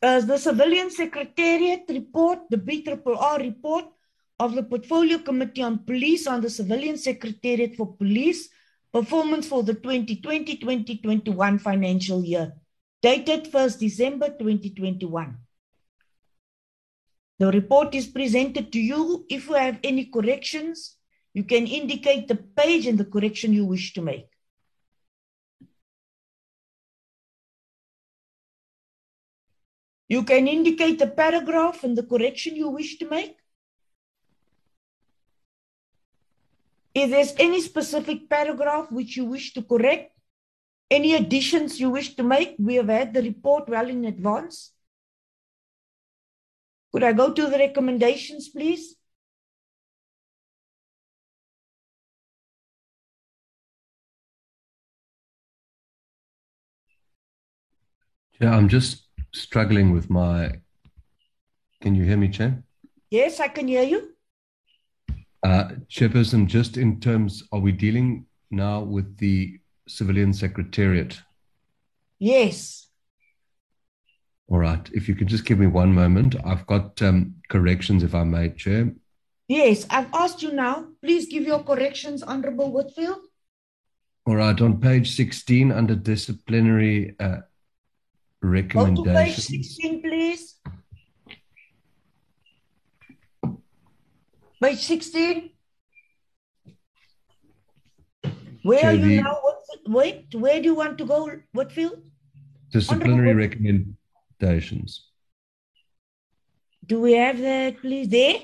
As the civilian secretariat report, the BRRR report of the Portfolio Committee on Police on the Civilian Secretariat for Police performance for the 2020-2021 financial year, dated 1st December 2021. The report is presented to you. If you have any corrections, you can indicate the page and the correction you wish to make. You can indicate the paragraph and the correction you wish to make. If there's any specific paragraph which you wish to correct, any additions you wish to make, we have had the report well in advance. Could I go to the recommendations, please? Yeah, I'm just struggling with my. Can you hear me, Chen? Yes, I can hear you. Uh, Chairperson, just in terms, are we dealing now with the civilian secretariat? Yes. All right. If you could just give me one moment, I've got um, corrections, if I may, Chair. Yes, I've asked you now. Please give your corrections, Honorable Whitfield. All right. On page 16, under disciplinary uh, Go to page recommendations. 16, please. Page 16. Where are you the- now? What, wait, where do you want to go, Whitfield? Disciplinary recommendations. Do we have that, please? There?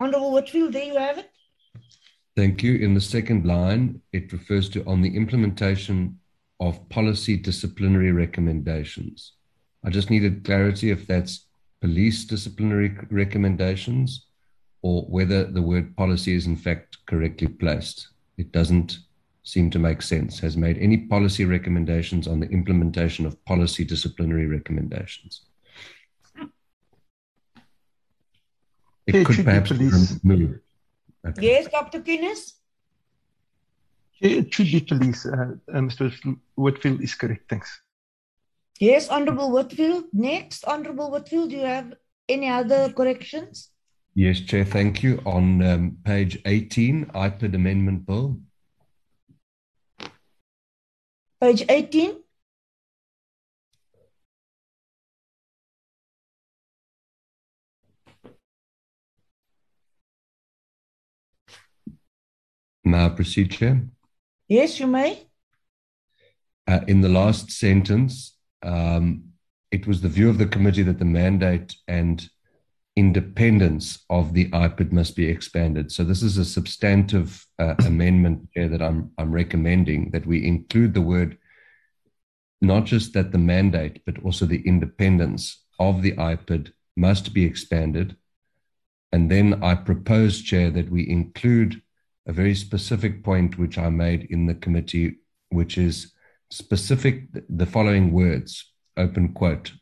Honorable Whitfield, there you have it. Thank you. In the second line, it refers to on the implementation of policy disciplinary recommendations. I just needed clarity if that's police disciplinary recommendations or whether the word policy is in fact correctly placed. It doesn't seem to make sense. Has made any policy recommendations on the implementation of policy disciplinary recommendations. It It could perhaps be removed. Okay. Yes, Dr. Kinnes? It should be police. Uh, uh, Mr. Whitfield is correct. Thanks. Yes, Honorable Whitfield. Next, Honorable Whitfield, do you have any other corrections? Yes, Chair, thank you. On um, page 18, IPID Amendment Bill, Page 18. may I proceed, Chair? Yes, you may. Uh, in the last sentence, um, it was the view of the committee that the mandate and independence of the IPID must be expanded. So this is a substantive uh, amendment Chair, that I'm, I'm recommending that we include the word not just that the mandate, but also the independence of the IPID must be expanded. And then I propose, Chair, that we include a very specific point which I made in the committee, which is specific, the following words, open quote,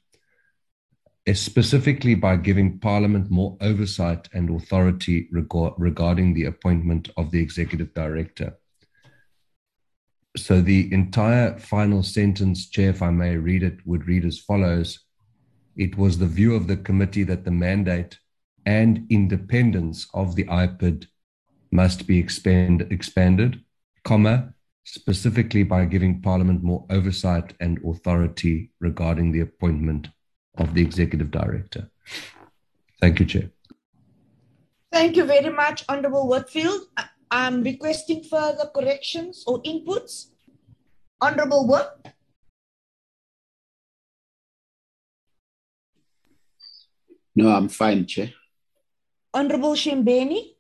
specifically by giving Parliament more oversight and authority regard, regarding the appointment of the executive director. So the entire final sentence, Chair, if I may read it, would read as follows It was the view of the committee that the mandate and independence of the IPID must be expand, expanded, comma, specifically by giving Parliament more oversight and authority regarding the appointment of the executive director. Thank you, Chair. Thank you very much, Honorable Whitfield. I- I'm requesting further corrections or inputs. Honorable Whit, No, I'm fine, Chair. Honorable Shimbeni,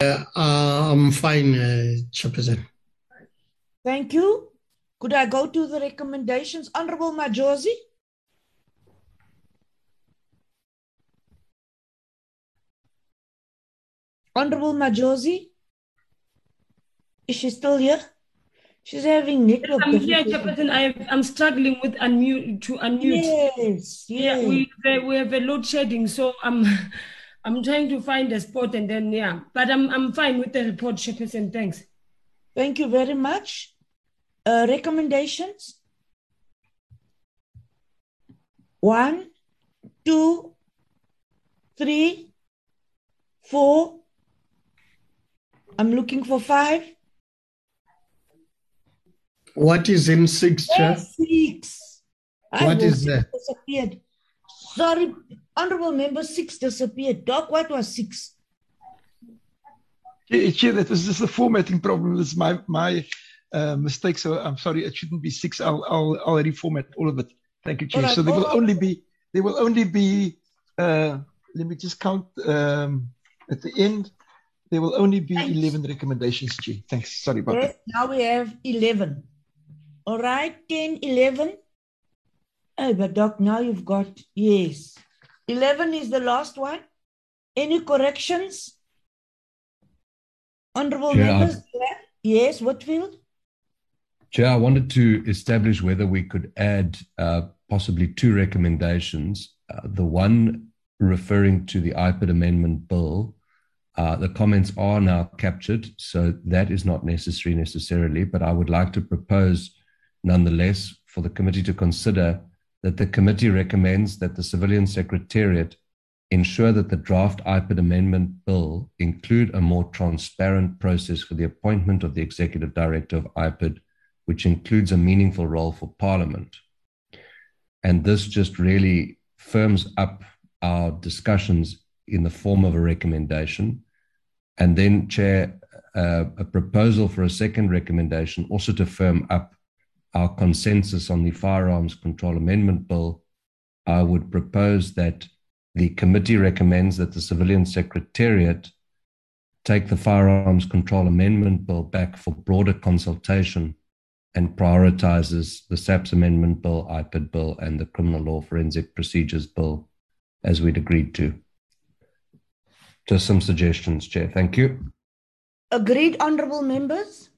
Uh, I'm fine, uh, Chairperson. thank you. Could I go to the recommendations? Honorable Majozi, Honorable Majozi, is she still here? She's having network I'm here. Chairperson. I'm struggling with unmute to unmute. Yes, Yeah, we have, we have a load shedding, so I'm I'm trying to find a spot and then yeah, but I'm I'm fine with the report, Chairperson. Thanks. Thank you very much. Uh, recommendations? One, two, three, four. I'm looking for five. What is in six, Chair? Six. I What was- is that? Disappeared. Sorry, honorable member six disappeared. Doc, what was six? Chair, Chair, that was just a formatting problem. It's my my uh, mistake. So I'm sorry. It shouldn't be six. I'll I'll, I'll reformat all of it. Thank you, Chair. All right, so there will all- only be there will only be. Uh, let me just count um, at the end. There will only be eleven recommendations, Chair. Thanks. Sorry about Yes, now we have 11. All right, 10, 11. Oh, but Doc, now you've got, yes. 11 is the last one. Any corrections? Honorable Chair, I- members? Yes, Whitfield? Chair, I wanted to establish whether we could add uh, possibly two recommendations. Uh, the one referring to the IPID amendment bill, uh, the comments are now captured, so that is not necessary necessarily, but I would like to propose nonetheless for the committee to consider that the committee recommends that the Civilian Secretariat ensure that the draft IPID amendment bill include a more transparent process for the appointment of the executive director of IPID which includes a meaningful role for Parliament. And this just really firms up our discussions in the form of a recommendation. And then, Chair, uh, a proposal for a second recommendation also to firm up our consensus on the Firearms Control Amendment Bill. I would propose that the committee recommends that the Civilian Secretariat take the Firearms Control Amendment Bill back for broader consultation and prioritizes the SAPS Amendment Bill, IPID Bill, and the Criminal Law Forensic Procedures Bill as we'd agreed to. Just some suggestions, Chair. Thank you. Agreed, honorable members?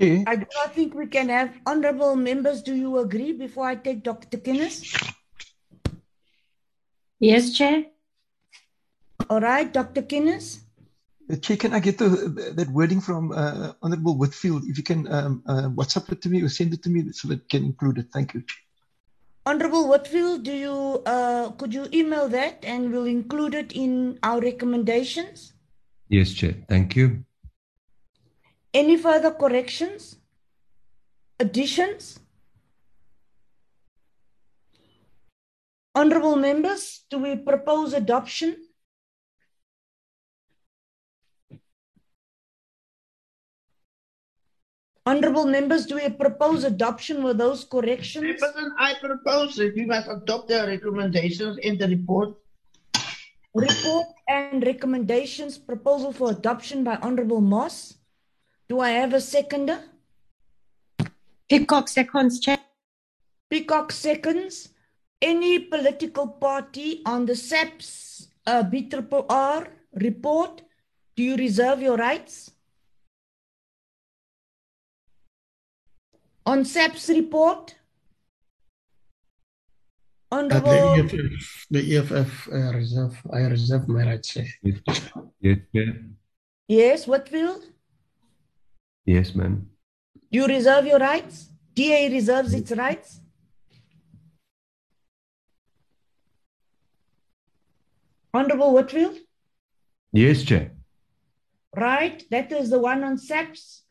Chair. I do not think we can have honorable members. Do you agree before I take Dr. Kinnes? Yes, Chair. All right, Dr. Kinnes? Chair, can I get the, that wording from uh, Honorable Whitfield? If you can um, uh, WhatsApp it to me or send it to me so that I can include it. Thank you. Honorable Whitfield, do you uh, could you email that and we'll include it in our recommendations? Yes, Chair. Thank you. Any further corrections? Additions? Honorable members, do we propose adoption? Honorable members, do we propose adoption with those corrections? Chairperson, I propose that we must adopt the recommendations in the report. Report and recommendations proposal for adoption by Honorable Moss. Do I have a seconder? Peacock seconds, Chair. Peacock seconds. Any political party on the SAPS uh, BRRR report, do you reserve your rights? On SAPS report, Honorable, the EFF, the EFF uh, reserve, I reserve my rights. Chair. Yes, Chair. yes, Whitfield, Yes, ma'am. you reserve your rights? DA reserves its rights? Honorable Whitfield, Yes, Chair. right? That is the one on SAPS.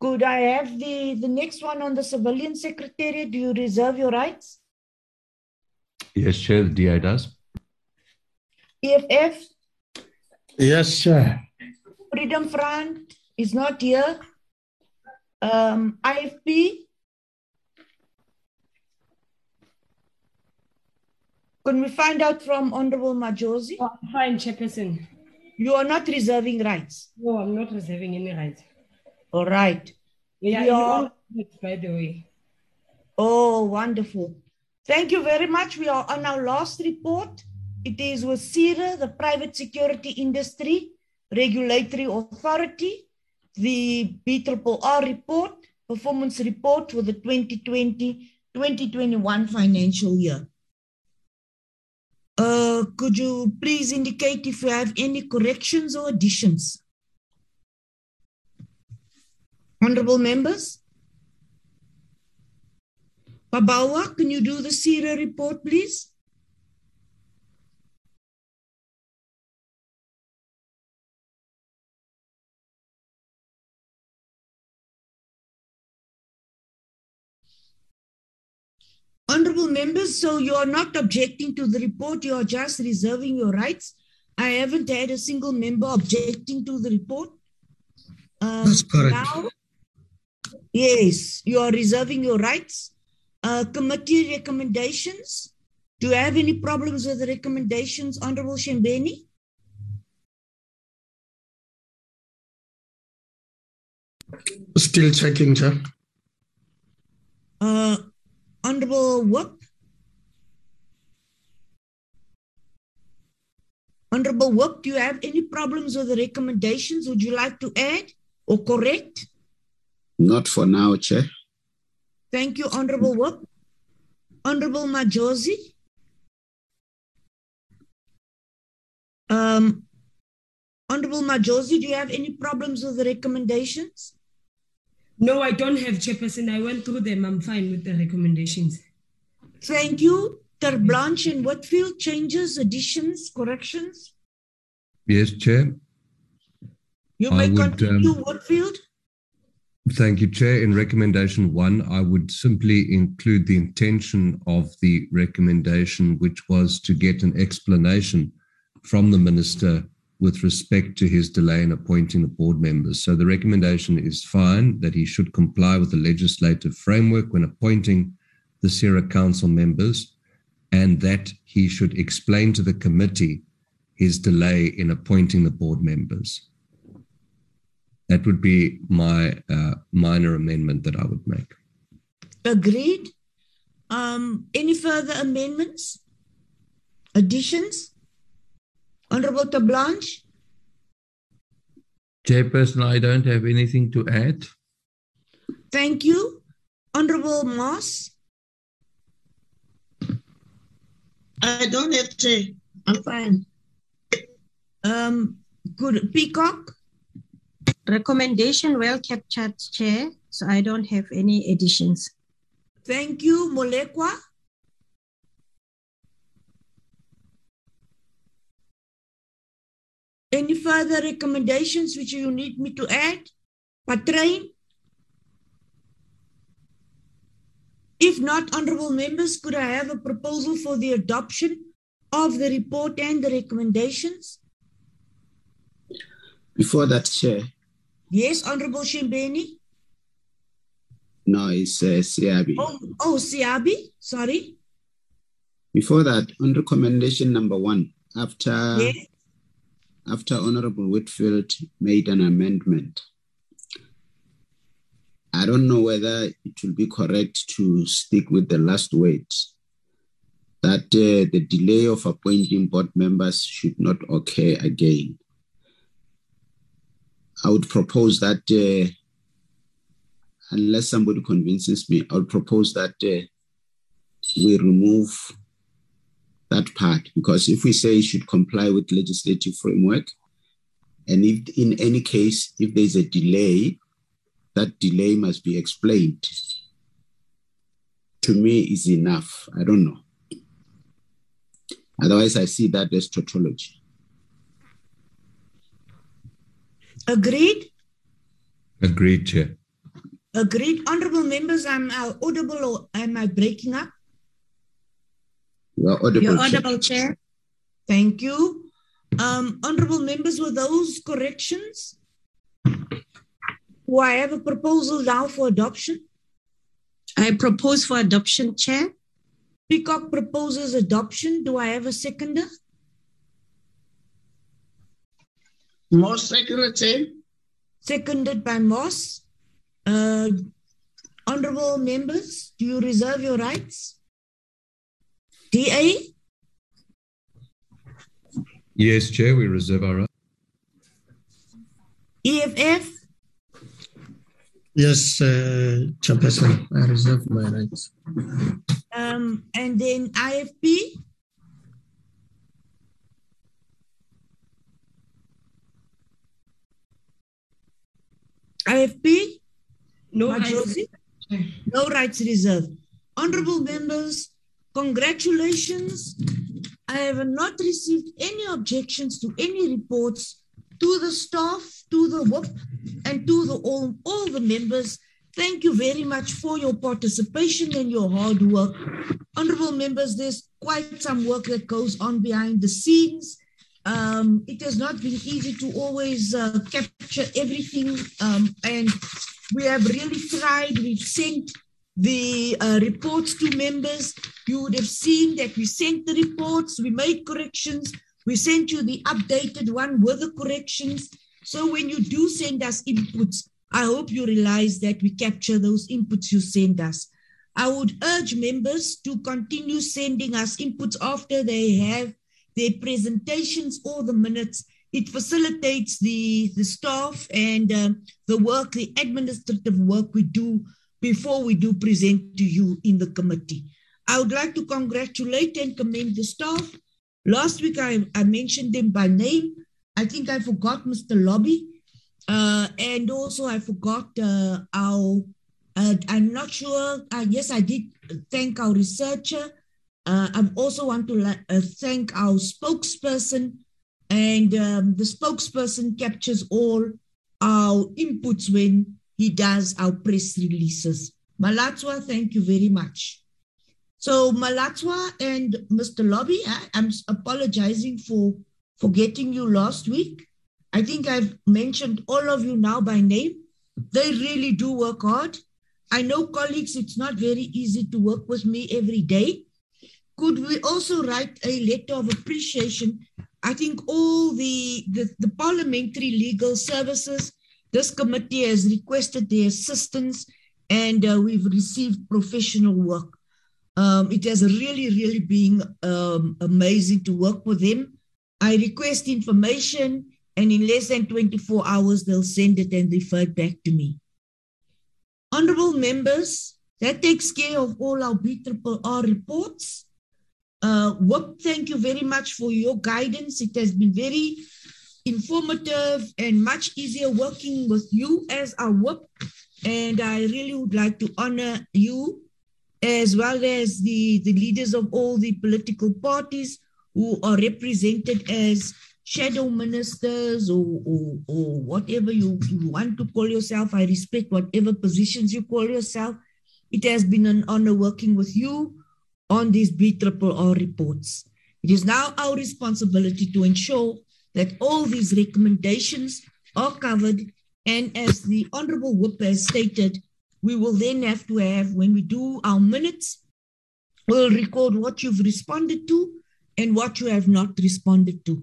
Could I have the, the next one on the civilian secretariat? Do you reserve your rights? Yes, Chair. The DA does. EFF, Yes, Chair. Freedom Front is not here. Um, IFP. Can we find out from Honorable Majozi? Oh, fine, Chairperson. You are not reserving rights. No, I'm not reserving any rights. All right. Yeah, We you are- all it, by the way. Oh, wonderful. Thank you very much. We are on our last report. It is with PSIRA, the Private Security Industry Regulatory Authority, the BRRR report, performance report for the 2020-2021 financial year. Uh, could you please indicate if you have any corrections or additions? Honorable members? Babawa, can you do the PSIRA report, please? Honorable members, so you are not objecting to the report, you are just reserving your rights. I haven't had a single member objecting to the report. Um, That's correct. Now, yes, you are reserving your rights. Uh, committee recommendations. Do you have any problems with the recommendations, Honorable Shembeni? Still checking, Chair. Uh, Honorable Whoop? Honorable Whoop, do you have any problems with the recommendations? Would you like to add or correct? Not for now, Chair. Thank you, Honorable Whoop. Honorable Majozi? Um, Honorable Majozi, do you have any problems with the recommendations? No, I don't have chairperson. I went through them. I'm fine with the recommendations. Thank you. Terblanche and Whitfield, changes, additions, corrections? Yes, Chair. You I may would, continue, um, Whitfield. Thank you, Chair. In recommendation one, I would simply include the intention of the recommendation, which was to get an explanation from the Minister with respect to his delay in appointing the board members. So the recommendation is fine that he should comply with the legislative framework when appointing the PSIRA Council members and that he should explain to the committee his delay in appointing the board members. That would be my uh, minor amendment that I would make. Agreed. Um, any further amendments? Additions? Honorable Terblanche? Chairperson, I don't have anything to add. Thank you. Honorable Moss? I don't have to. I'm fine. Um, good. Peacock? Recommendation well captured, Chair. So I don't have any additions. Thank you. Molekwa? Any further recommendations which you need me to add? Patrain? If not, honorable members, could I have a proposal for the adoption of the report and the recommendations? Before that, Chair, Yes, Honorable Shimbeni. no, it's uh, Seabi. Oh, oh, Seabi, sorry. Before that, on recommendation number one, after Yes. after Honorable Whitfield made an amendment, I don't know whether it will be correct to stick with the last words that uh, the delay of appointing board members should not occur again. I would propose that, uh, unless somebody convinces me, I would propose that uh, we remove that part because if we say it should comply with legislative framework, and if in any case, if there's a delay, that delay must be explained. To me, is enough. I don't know. Otherwise, I see that as tautology. Agreed? Agreed, Chair. Agreed. Honorable members, I'm I audible or am I breaking up? You are audible. You're Chair. audible, Chair. Thank you. Um, honorable members, with those corrections, do I have a proposal now for adoption? I propose for adoption, Chair. Peacock proposes adoption. Do I have a seconder? Moss Secretary. Seconded by Moss. Uh, honorable members, do you reserve your rights? DA? Yes, Chair, we reserve our rights. EFF? Yes, uh, Chairperson, I reserve my rights. Um, and then IFP? IFP? No Majozi? No rights reserved. Honorable members, congratulations. I have not received any objections to any reports to the staff, to the WIP, and to the all, all the members. Thank you very much for your participation and your hard work. Honorable members, there's quite some work that goes on behind the scenes. Um, it has not been easy to always uh, capture everything, um, and we have really tried. We've sent the uh, reports to members. You would have seen that we sent the reports, we made corrections, we sent you the updated one with the corrections. So when you do send us inputs, I hope you realize that we capture those inputs you send us. I would urge members to continue sending us inputs after they have their presentations or the minutes. It facilitates the, the staff and um, the work, the administrative work we do before we do present to you in the committee. I would like to congratulate and commend the staff. Last week I, I mentioned them by name. I think I forgot Mr. Lobby. Uh, and also I forgot uh, our, uh, I'm not sure, uh, yes, I did thank our researcher. Uh, I also want to uh, thank our spokesperson and um, the spokesperson captures all our inputs when he does our press releases. Malatwa, thank you very much. So Malatwa and Mr. Lobby, I, I'm apologizing for forgetting you last week. I think I've mentioned all of you now by name. They really do work hard. I know, colleagues, it's not very easy to work with me every day. Could we also write a letter of appreciation? I think all the, the, the parliamentary legal services, this committee has requested their assistance and uh, we've received professional work. Um, it has really, really been um, amazing to work with them. I request information, and in less than 24 hours, they'll send it and refer it back to me. Honorable members, that takes care of all our BRRR reports. Uh, thank you very much for your guidance. It has been very informative and much easier working with you as our WIP. And I really would like to honor you as well as the, the leaders of all the political parties who are represented as shadow ministers or, or, or whatever you, you want to call yourself. I respect whatever positions you call yourself. It has been an honor working with you on these BRRR reports. It is now our responsibility to ensure that all these recommendations are covered. And as the Honorable Whip has stated, we will then have to have, when we do our minutes, we'll record what you've responded to and what you have not responded to.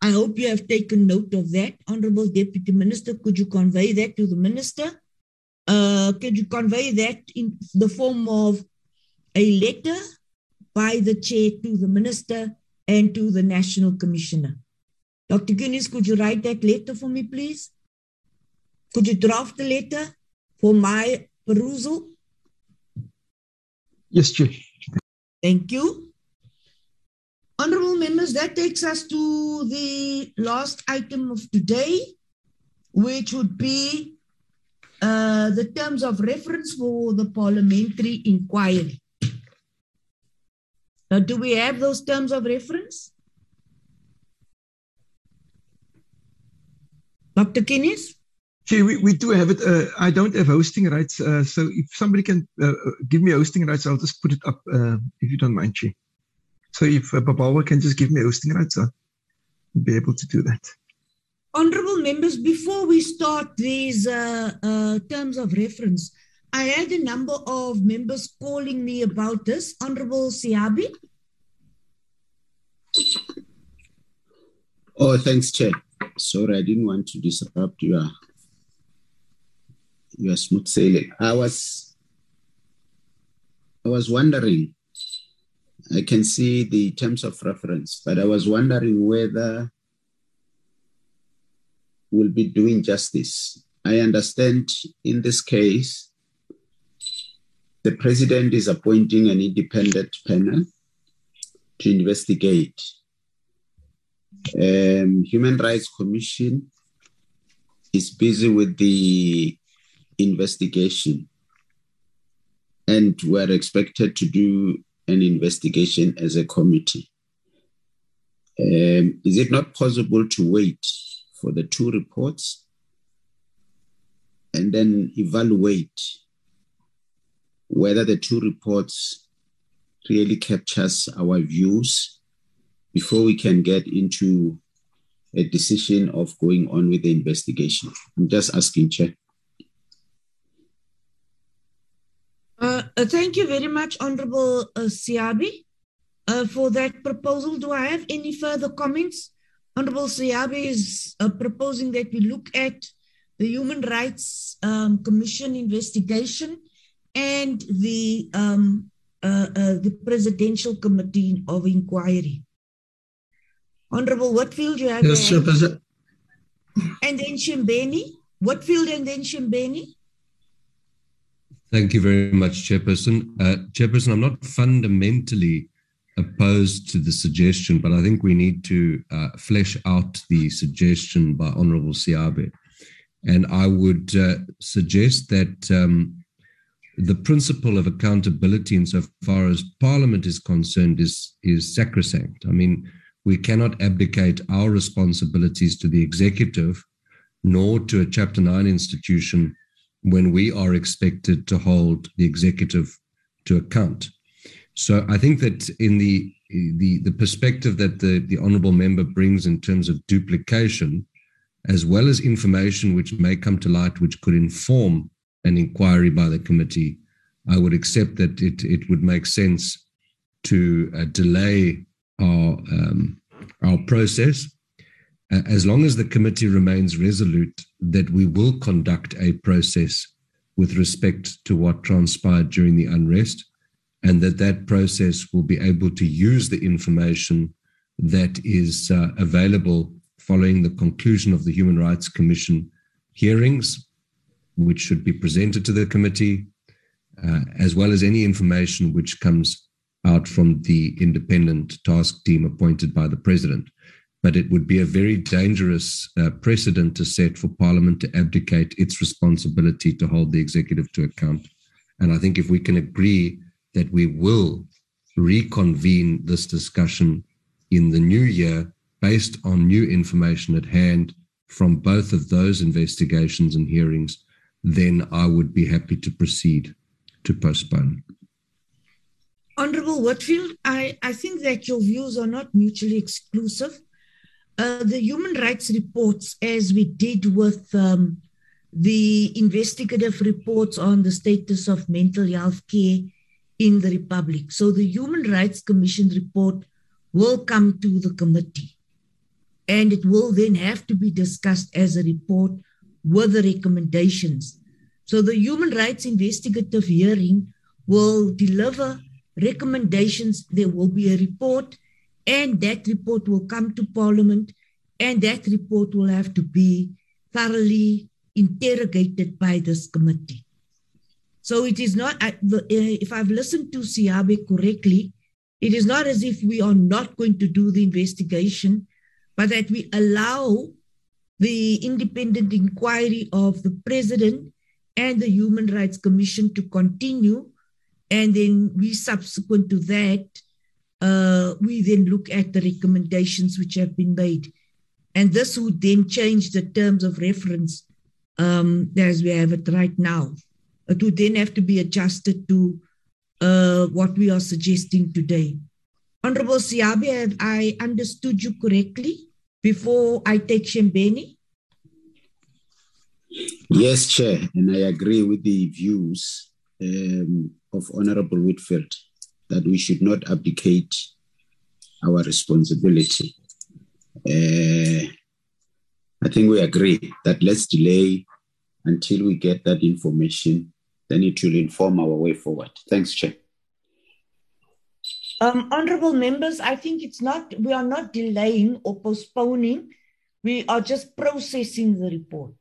I hope you have taken note of that. Honorable Deputy Minister, could you convey that to the Minister? Uh, could you convey that in the form of a letter by the Chair to the Minister and to the National Commissioner? Dr. Kinnes, could you write that letter for me, please? Could you draft the letter for my perusal? Yes, Chair. Thank you. Honorable members, that takes us to the last item of today, which would be uh, the terms of reference for the parliamentary inquiry. Now, do we have those terms of reference? Dr. Kinnes? See, we, we do have it. Uh, I don't have hosting rights. Uh, so if somebody can uh, give me hosting rights, I'll just put it up uh, if you don't mind, Chi. So if uh, Babawa can just give me hosting rights, I'll be able to do that. Honorable members, before we start these uh, uh, terms of reference, I had a number of members calling me about this. Honorable Seabi. Oh, thanks, Chair. Sorry, I didn't want to disrupt your your smooth sailing. I was I was wondering. I can see the terms of reference, but I was wondering whether we'll be doing justice. I understand in this case, the president is appointing an independent panel to investigate. Um, Human Rights Commission is busy with the investigation, and we're expected to do an investigation as a committee. Um, is it not possible to wait for the two reports and then evaluate whether the two reports really captures our views before we can get into a decision of going on with the investigation. I'm just asking, Chair. Uh, uh, thank you very much, Honorable uh, Seabi, uh, for that proposal. Do I have any further comments? Honorable Seabi is uh, proposing that we look at the Human Rights um, Commission investigation and the um, uh, uh, the Presidential Committee of Inquiry. Honorable Whitfield, you have Yes, your hand. And then Shimbeni. Whitfield and then Shimbeni. Thank you very much, Chairperson. Uh, Chairperson, I'm not fundamentally opposed to the suggestion, but I think we need to uh, flesh out the suggestion by Honorable Seabi. And I would uh, suggest that um, the principle of accountability, insofar as Parliament is concerned, is, is sacrosanct. I mean, we cannot abdicate our responsibilities to the executive nor to a Chapter 9 institution when we are expected to hold the executive to account. So I think that in the the, the perspective that the, the honourable member brings in terms of duplication, as well as information which may come to light which could inform an inquiry by the committee, I would accept that it, it would make sense to uh, delay our, um, our process uh, as long as the committee remains resolute that we will conduct a process with respect to what transpired during the unrest and that that process will be able to use the information that is uh, available following the conclusion of the Human Rights Commission hearings, which should be presented to the committee, uh, as well as any information which comes out from the independent task team appointed by the president. But it would be a very dangerous uh, precedent to set for Parliament to abdicate its responsibility to hold the executive to account. And I think if we can agree that we will reconvene this discussion in the new year based on new information at hand from both of those investigations and hearings, then I would be happy to proceed to postpone. Honorable Whitfield, I, I think that your views are not mutually exclusive. Uh, the human rights reports, as we did with um, the investigative reports on the status of mental health care in the Republic. So the Human Rights Commission report will come to the committee and it will then have to be discussed as a report with the recommendations. So the Human Rights Investigative Hearing will deliver recommendations. There will be a report, and that report will come to Parliament, and that report will have to be thoroughly interrogated by this committee. So it is not, uh, if I've listened to Seabi correctly, it is not as if we are not going to do the investigation, but that we allow the independent inquiry of the president and the Human Rights Commission to continue. And then we, subsequent to that, uh, we then look at the recommendations which have been made. And this would then change the terms of reference um, as we have it right now. It would then have to be adjusted to uh, what we are suggesting today. Honorable Seabi, have I understood you correctly before I take Shembeni? Yes, Chair, and I agree with the views um, of Honorable Whitfield that we should not abdicate our responsibility. Uh, I think we agree that let's delay until we get that information then it will inform our way forward. Thanks, Chair. Um, honorable members, I think it's not, we are not delaying or postponing. We are just processing the report.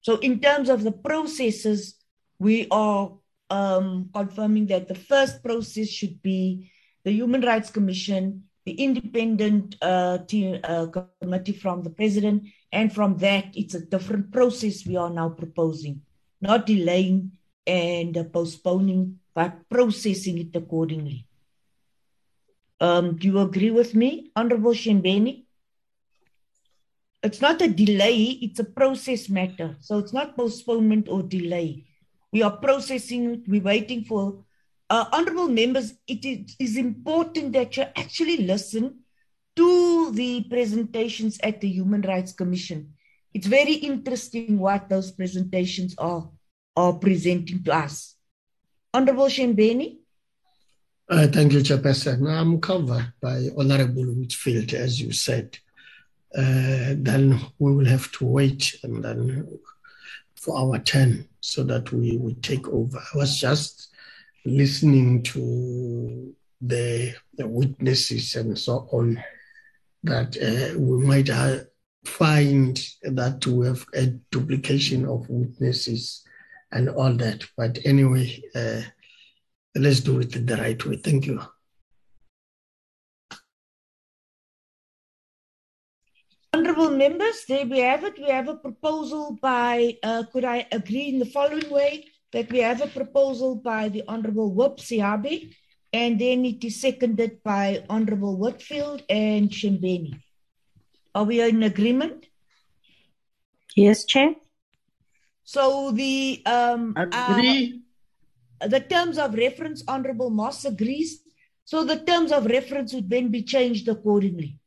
So, in terms of the processes, we are um, confirming that the first process should be the Human Rights Commission, the independent uh, team, uh, committee from the president, and from that, it's a different process we are now proposing not delaying and uh, postponing, but processing it accordingly. Um, do you agree with me, Honorable Shenbeni? It's not a delay, it's a process matter. So it's not postponement or delay. We are processing we're waiting for. Uh, honorable members, it is, is important that you actually listen to the presentations at the Human Rights Commission it's very interesting what those presentations are, are presenting to us. Honorable Shembeni? Uh, thank you, Chairperson. I'm covered by Honorable Whitfield, as you said. Uh, then we will have to wait and then for our turn so that we will take over. I was just listening to the, the witnesses and so on that uh, we might find that we have a duplication of witnesses and all that. But anyway, uh, let's do it the right way. Thank you. Honorable members, there we have it. We have a proposal by, uh, could I agree in the following way that we have a proposal by the Honorable Whip Seabi, and then it is seconded by Honorable Whitfield and Shimbeni. Are we in agreement? Yes, Chair. So the um, Agree. uh, the terms of reference, Honorable Moss agrees. So the terms of reference would then be changed accordingly.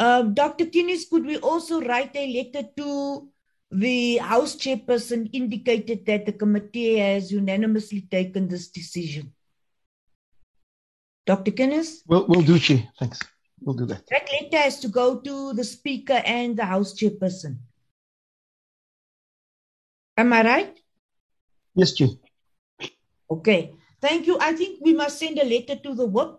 Um, Dr. Kinnes, could we also write a letter to the House chairperson indicated that the committee has unanimously taken this decision? Dr. Kinnes? We'll, we'll do, Chair. Thanks. We'll do that. That letter has to go to the speaker and the House chairperson. Am I right? Yes, Chair. Okay. Thank you. I think we must send a letter to the whip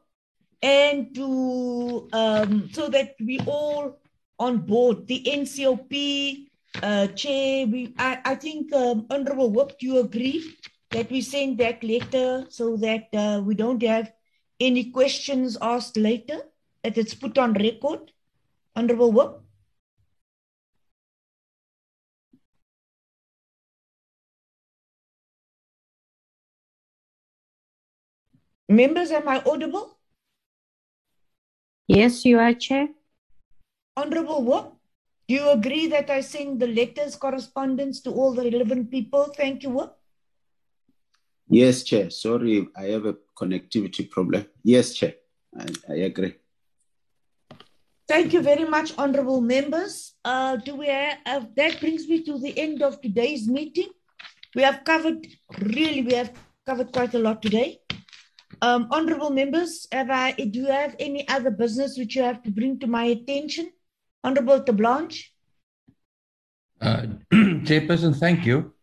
and to um, so that we all on board the NCOP uh, chair. We I, I think um, Honorable Whip, do you agree that we send that letter so that uh, we don't have any questions asked later? That it's put on record, Honorable Whip. Members, am I audible? Yes, you are, Chair. Honorable Wok, do you agree that I send the letters correspondence to all the relevant people? Thank you, Wok. Yes, Chair. Sorry, I have a connectivity problem. Yes, Chair. I, I agree. Thank you very much, honorable members. Uh, do we have, uh, that brings me to the end of today's meeting. We have covered, really, we have covered quite a lot today. Um, honorable members, I, do you have any other business which you have to bring to my attention? Honorable Terblanche? Uh, Chairperson, thank you.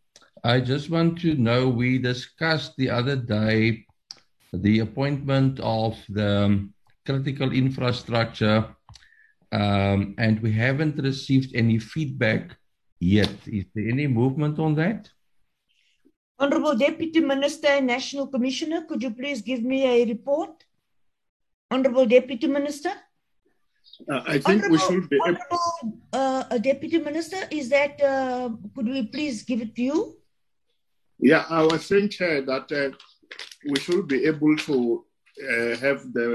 I just want to know we discussed the other day the appointment of the critical infrastructure, um, and we haven't received any feedback yet. Is there any movement on that? Honorable Deputy Minister and National Commissioner, could you please give me a report? Honorable Deputy Minister? Uh, I think we should be. able- Honorable uh, uh, Deputy Minister, is that, uh, could we please give it to you? Yeah, I was saying, Chair, that uh, we should be able to uh, have the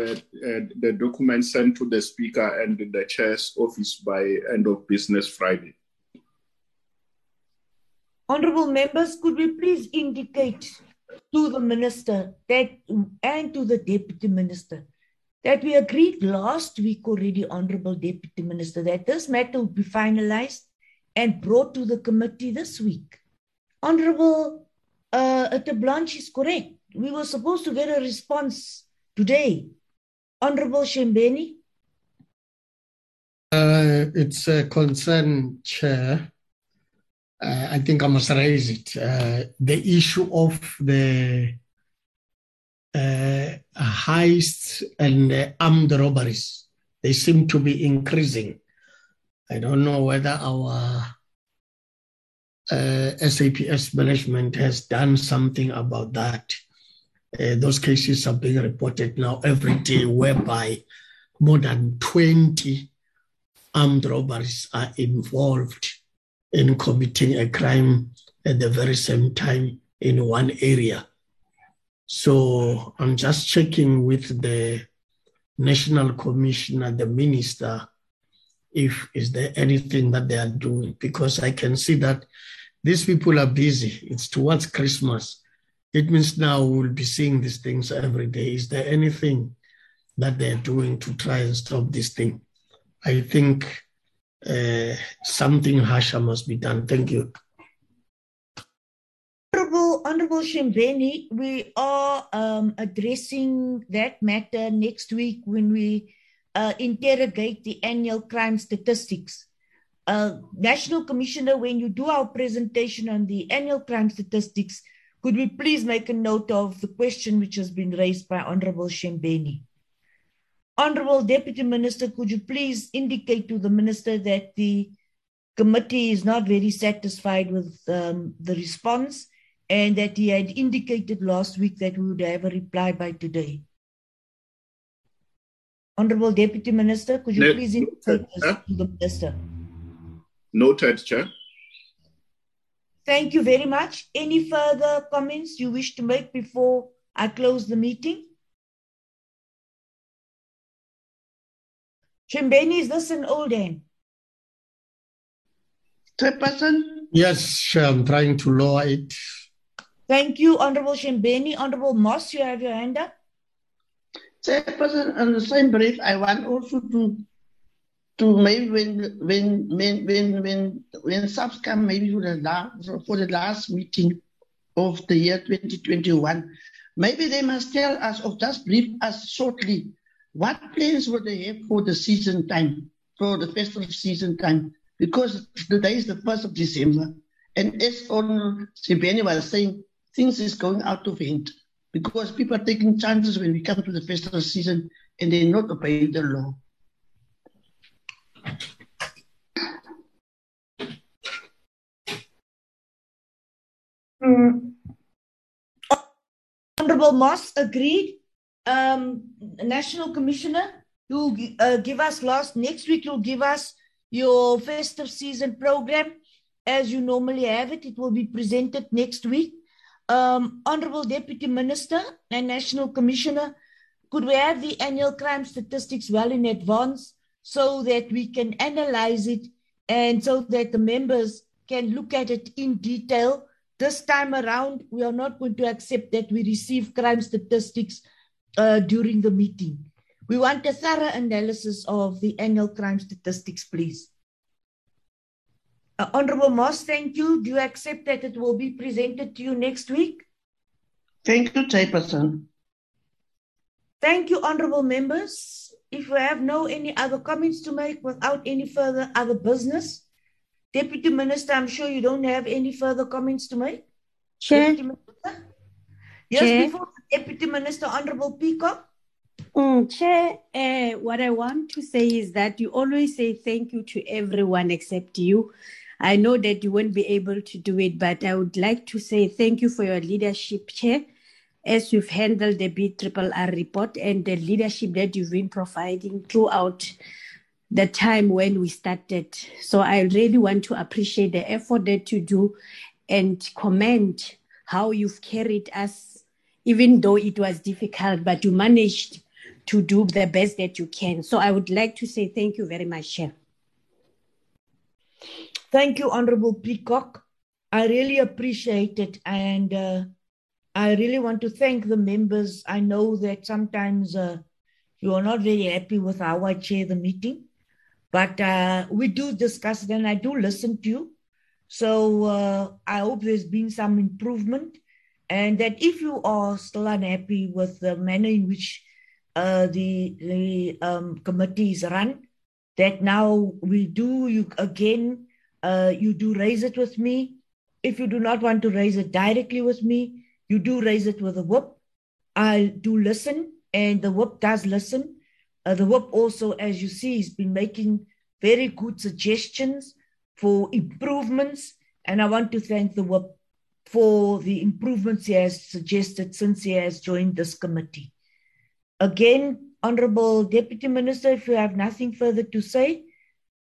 uh, the document sent to the Speaker and the Chair's office by end of business Friday. Honorable members, could we please indicate to the minister that and to the deputy minister that we agreed last week already, Honorable Deputy Minister, that this matter would be finalized and brought to the committee this week. Honorable uh, Blanche is correct. We were supposed to get a response today. Honorable Shembeni? Uh, it's a concern, Chair. Uh, I think I must raise it. Uh, the issue of the uh, heists and uh, armed robberies, they seem to be increasing. I don't know whether our uh, SAPS management has done something about that. Uh, those cases are being reported now every day, whereby more than 20 armed robberies are involved in committing a crime at the very same time in one area. So I'm just checking with the national commissioner, the minister, if is there anything that they are doing because I can see that these people are busy. It's towards Christmas. It means now we'll be seeing these things every day. Is there anything that they're doing to try and stop this thing? I think uh, something harsher must be done. Thank you. Honorable, Honorable Shimbeni, we are um, addressing that matter next week when we uh, interrogate the annual crime statistics. Uh, National Commissioner, when you do our presentation on the annual crime statistics, could we please make a note of the question which has been raised by Honorable Shimbeni? Honorable Deputy Minister, could you please indicate to the Minister that the committee is not very satisfied with um, the response and that he had indicated last week that we would have a reply by today? Honorable Deputy Minister, could you No- please indicate this to the Minister? Noted, Chair. Thank you very much. Any further comments you wish to make before I close the meeting? Chimbeni, is this an old end? Chairperson? Yes, I'm trying to lower it. Thank you, Honorable Shembeni. Honorable Moss, you have your hand up. Chairperson, on the same brief, I want also to to maybe when when when when when when SAPS come maybe to the last for the last meeting of the year 2021, maybe they must tell us or just brief us shortly what plans would they have for the season time, for the festive season time, because today is the first of December, and as on Sibeni was saying, things is going out of hand because people are taking chances when we come to the festival season and they're not obeying the law. Mm. Honorable Moss agreed. Um, National Commissioner, you'll uh, give us last next week. You'll give us your festive season program as you normally have it. It will be presented next week. Um, Honorable Deputy Minister and National Commissioner, could we have the annual crime statistics well in advance so that we can analyze it and so that the members can look at it in detail? This time around, we are not going to accept that we receive crime statistics uh, during the meeting. We want a thorough analysis of the annual crime statistics, please. Uh, Honorable Moss, thank you. Do you accept that it will be presented to you next week? Thank you, Chairperson. Thank you, honorable members. If we have no any other comments to make without any further other business, Deputy Minister, I'm sure you don't have any further comments to make. Chair. Yes, Chair. before the Deputy Minister, Honorable Peacock. Mm, Chair, uh, what I want to say is that you always say thank you to everyone except you. I know that you won't be able to do it, but I would like to say thank you for your leadership, Chair, as you've handled the BRRR report and the leadership that you've been providing throughout the time when we started. So I really want to appreciate the effort that you do and commend how you've carried us, even though it was difficult, but you managed to do the best that you can. So I would like to say thank you very much, Chair. Thank you, Honorable Peacock. I really appreciate it. And uh, I really want to thank the members. I know that sometimes uh, you are not very happy with how I chair the meeting, but uh, we do discuss it and I do listen to you. So uh, I hope there's been some improvement and that if you are still unhappy with the manner in which uh, the, the um, committee is run, that now we do you again uh, you do raise it with me. If you do not want to raise it directly with me you do raise it with a whip. I do listen and the whip does listen. Uh, the whip also as you see has been making very good suggestions for improvements and i want to thank the whip for the improvements he has suggested since he has joined this committee Again, Honorable Deputy Minister, if you have nothing further to say,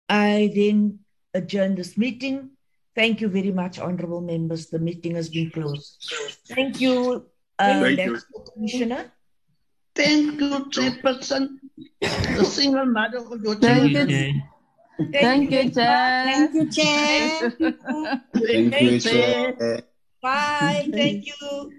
I then adjourn this meeting. Thank you very much, Honorable members. The meeting has been closed. Thank you, uh, Thank you. Commissioner. Thank you, Chairperson, the single mother of your Thank children. you. Thank you, Chair. Thank you, Chair. Thank you, Chair. Bye. Thank you.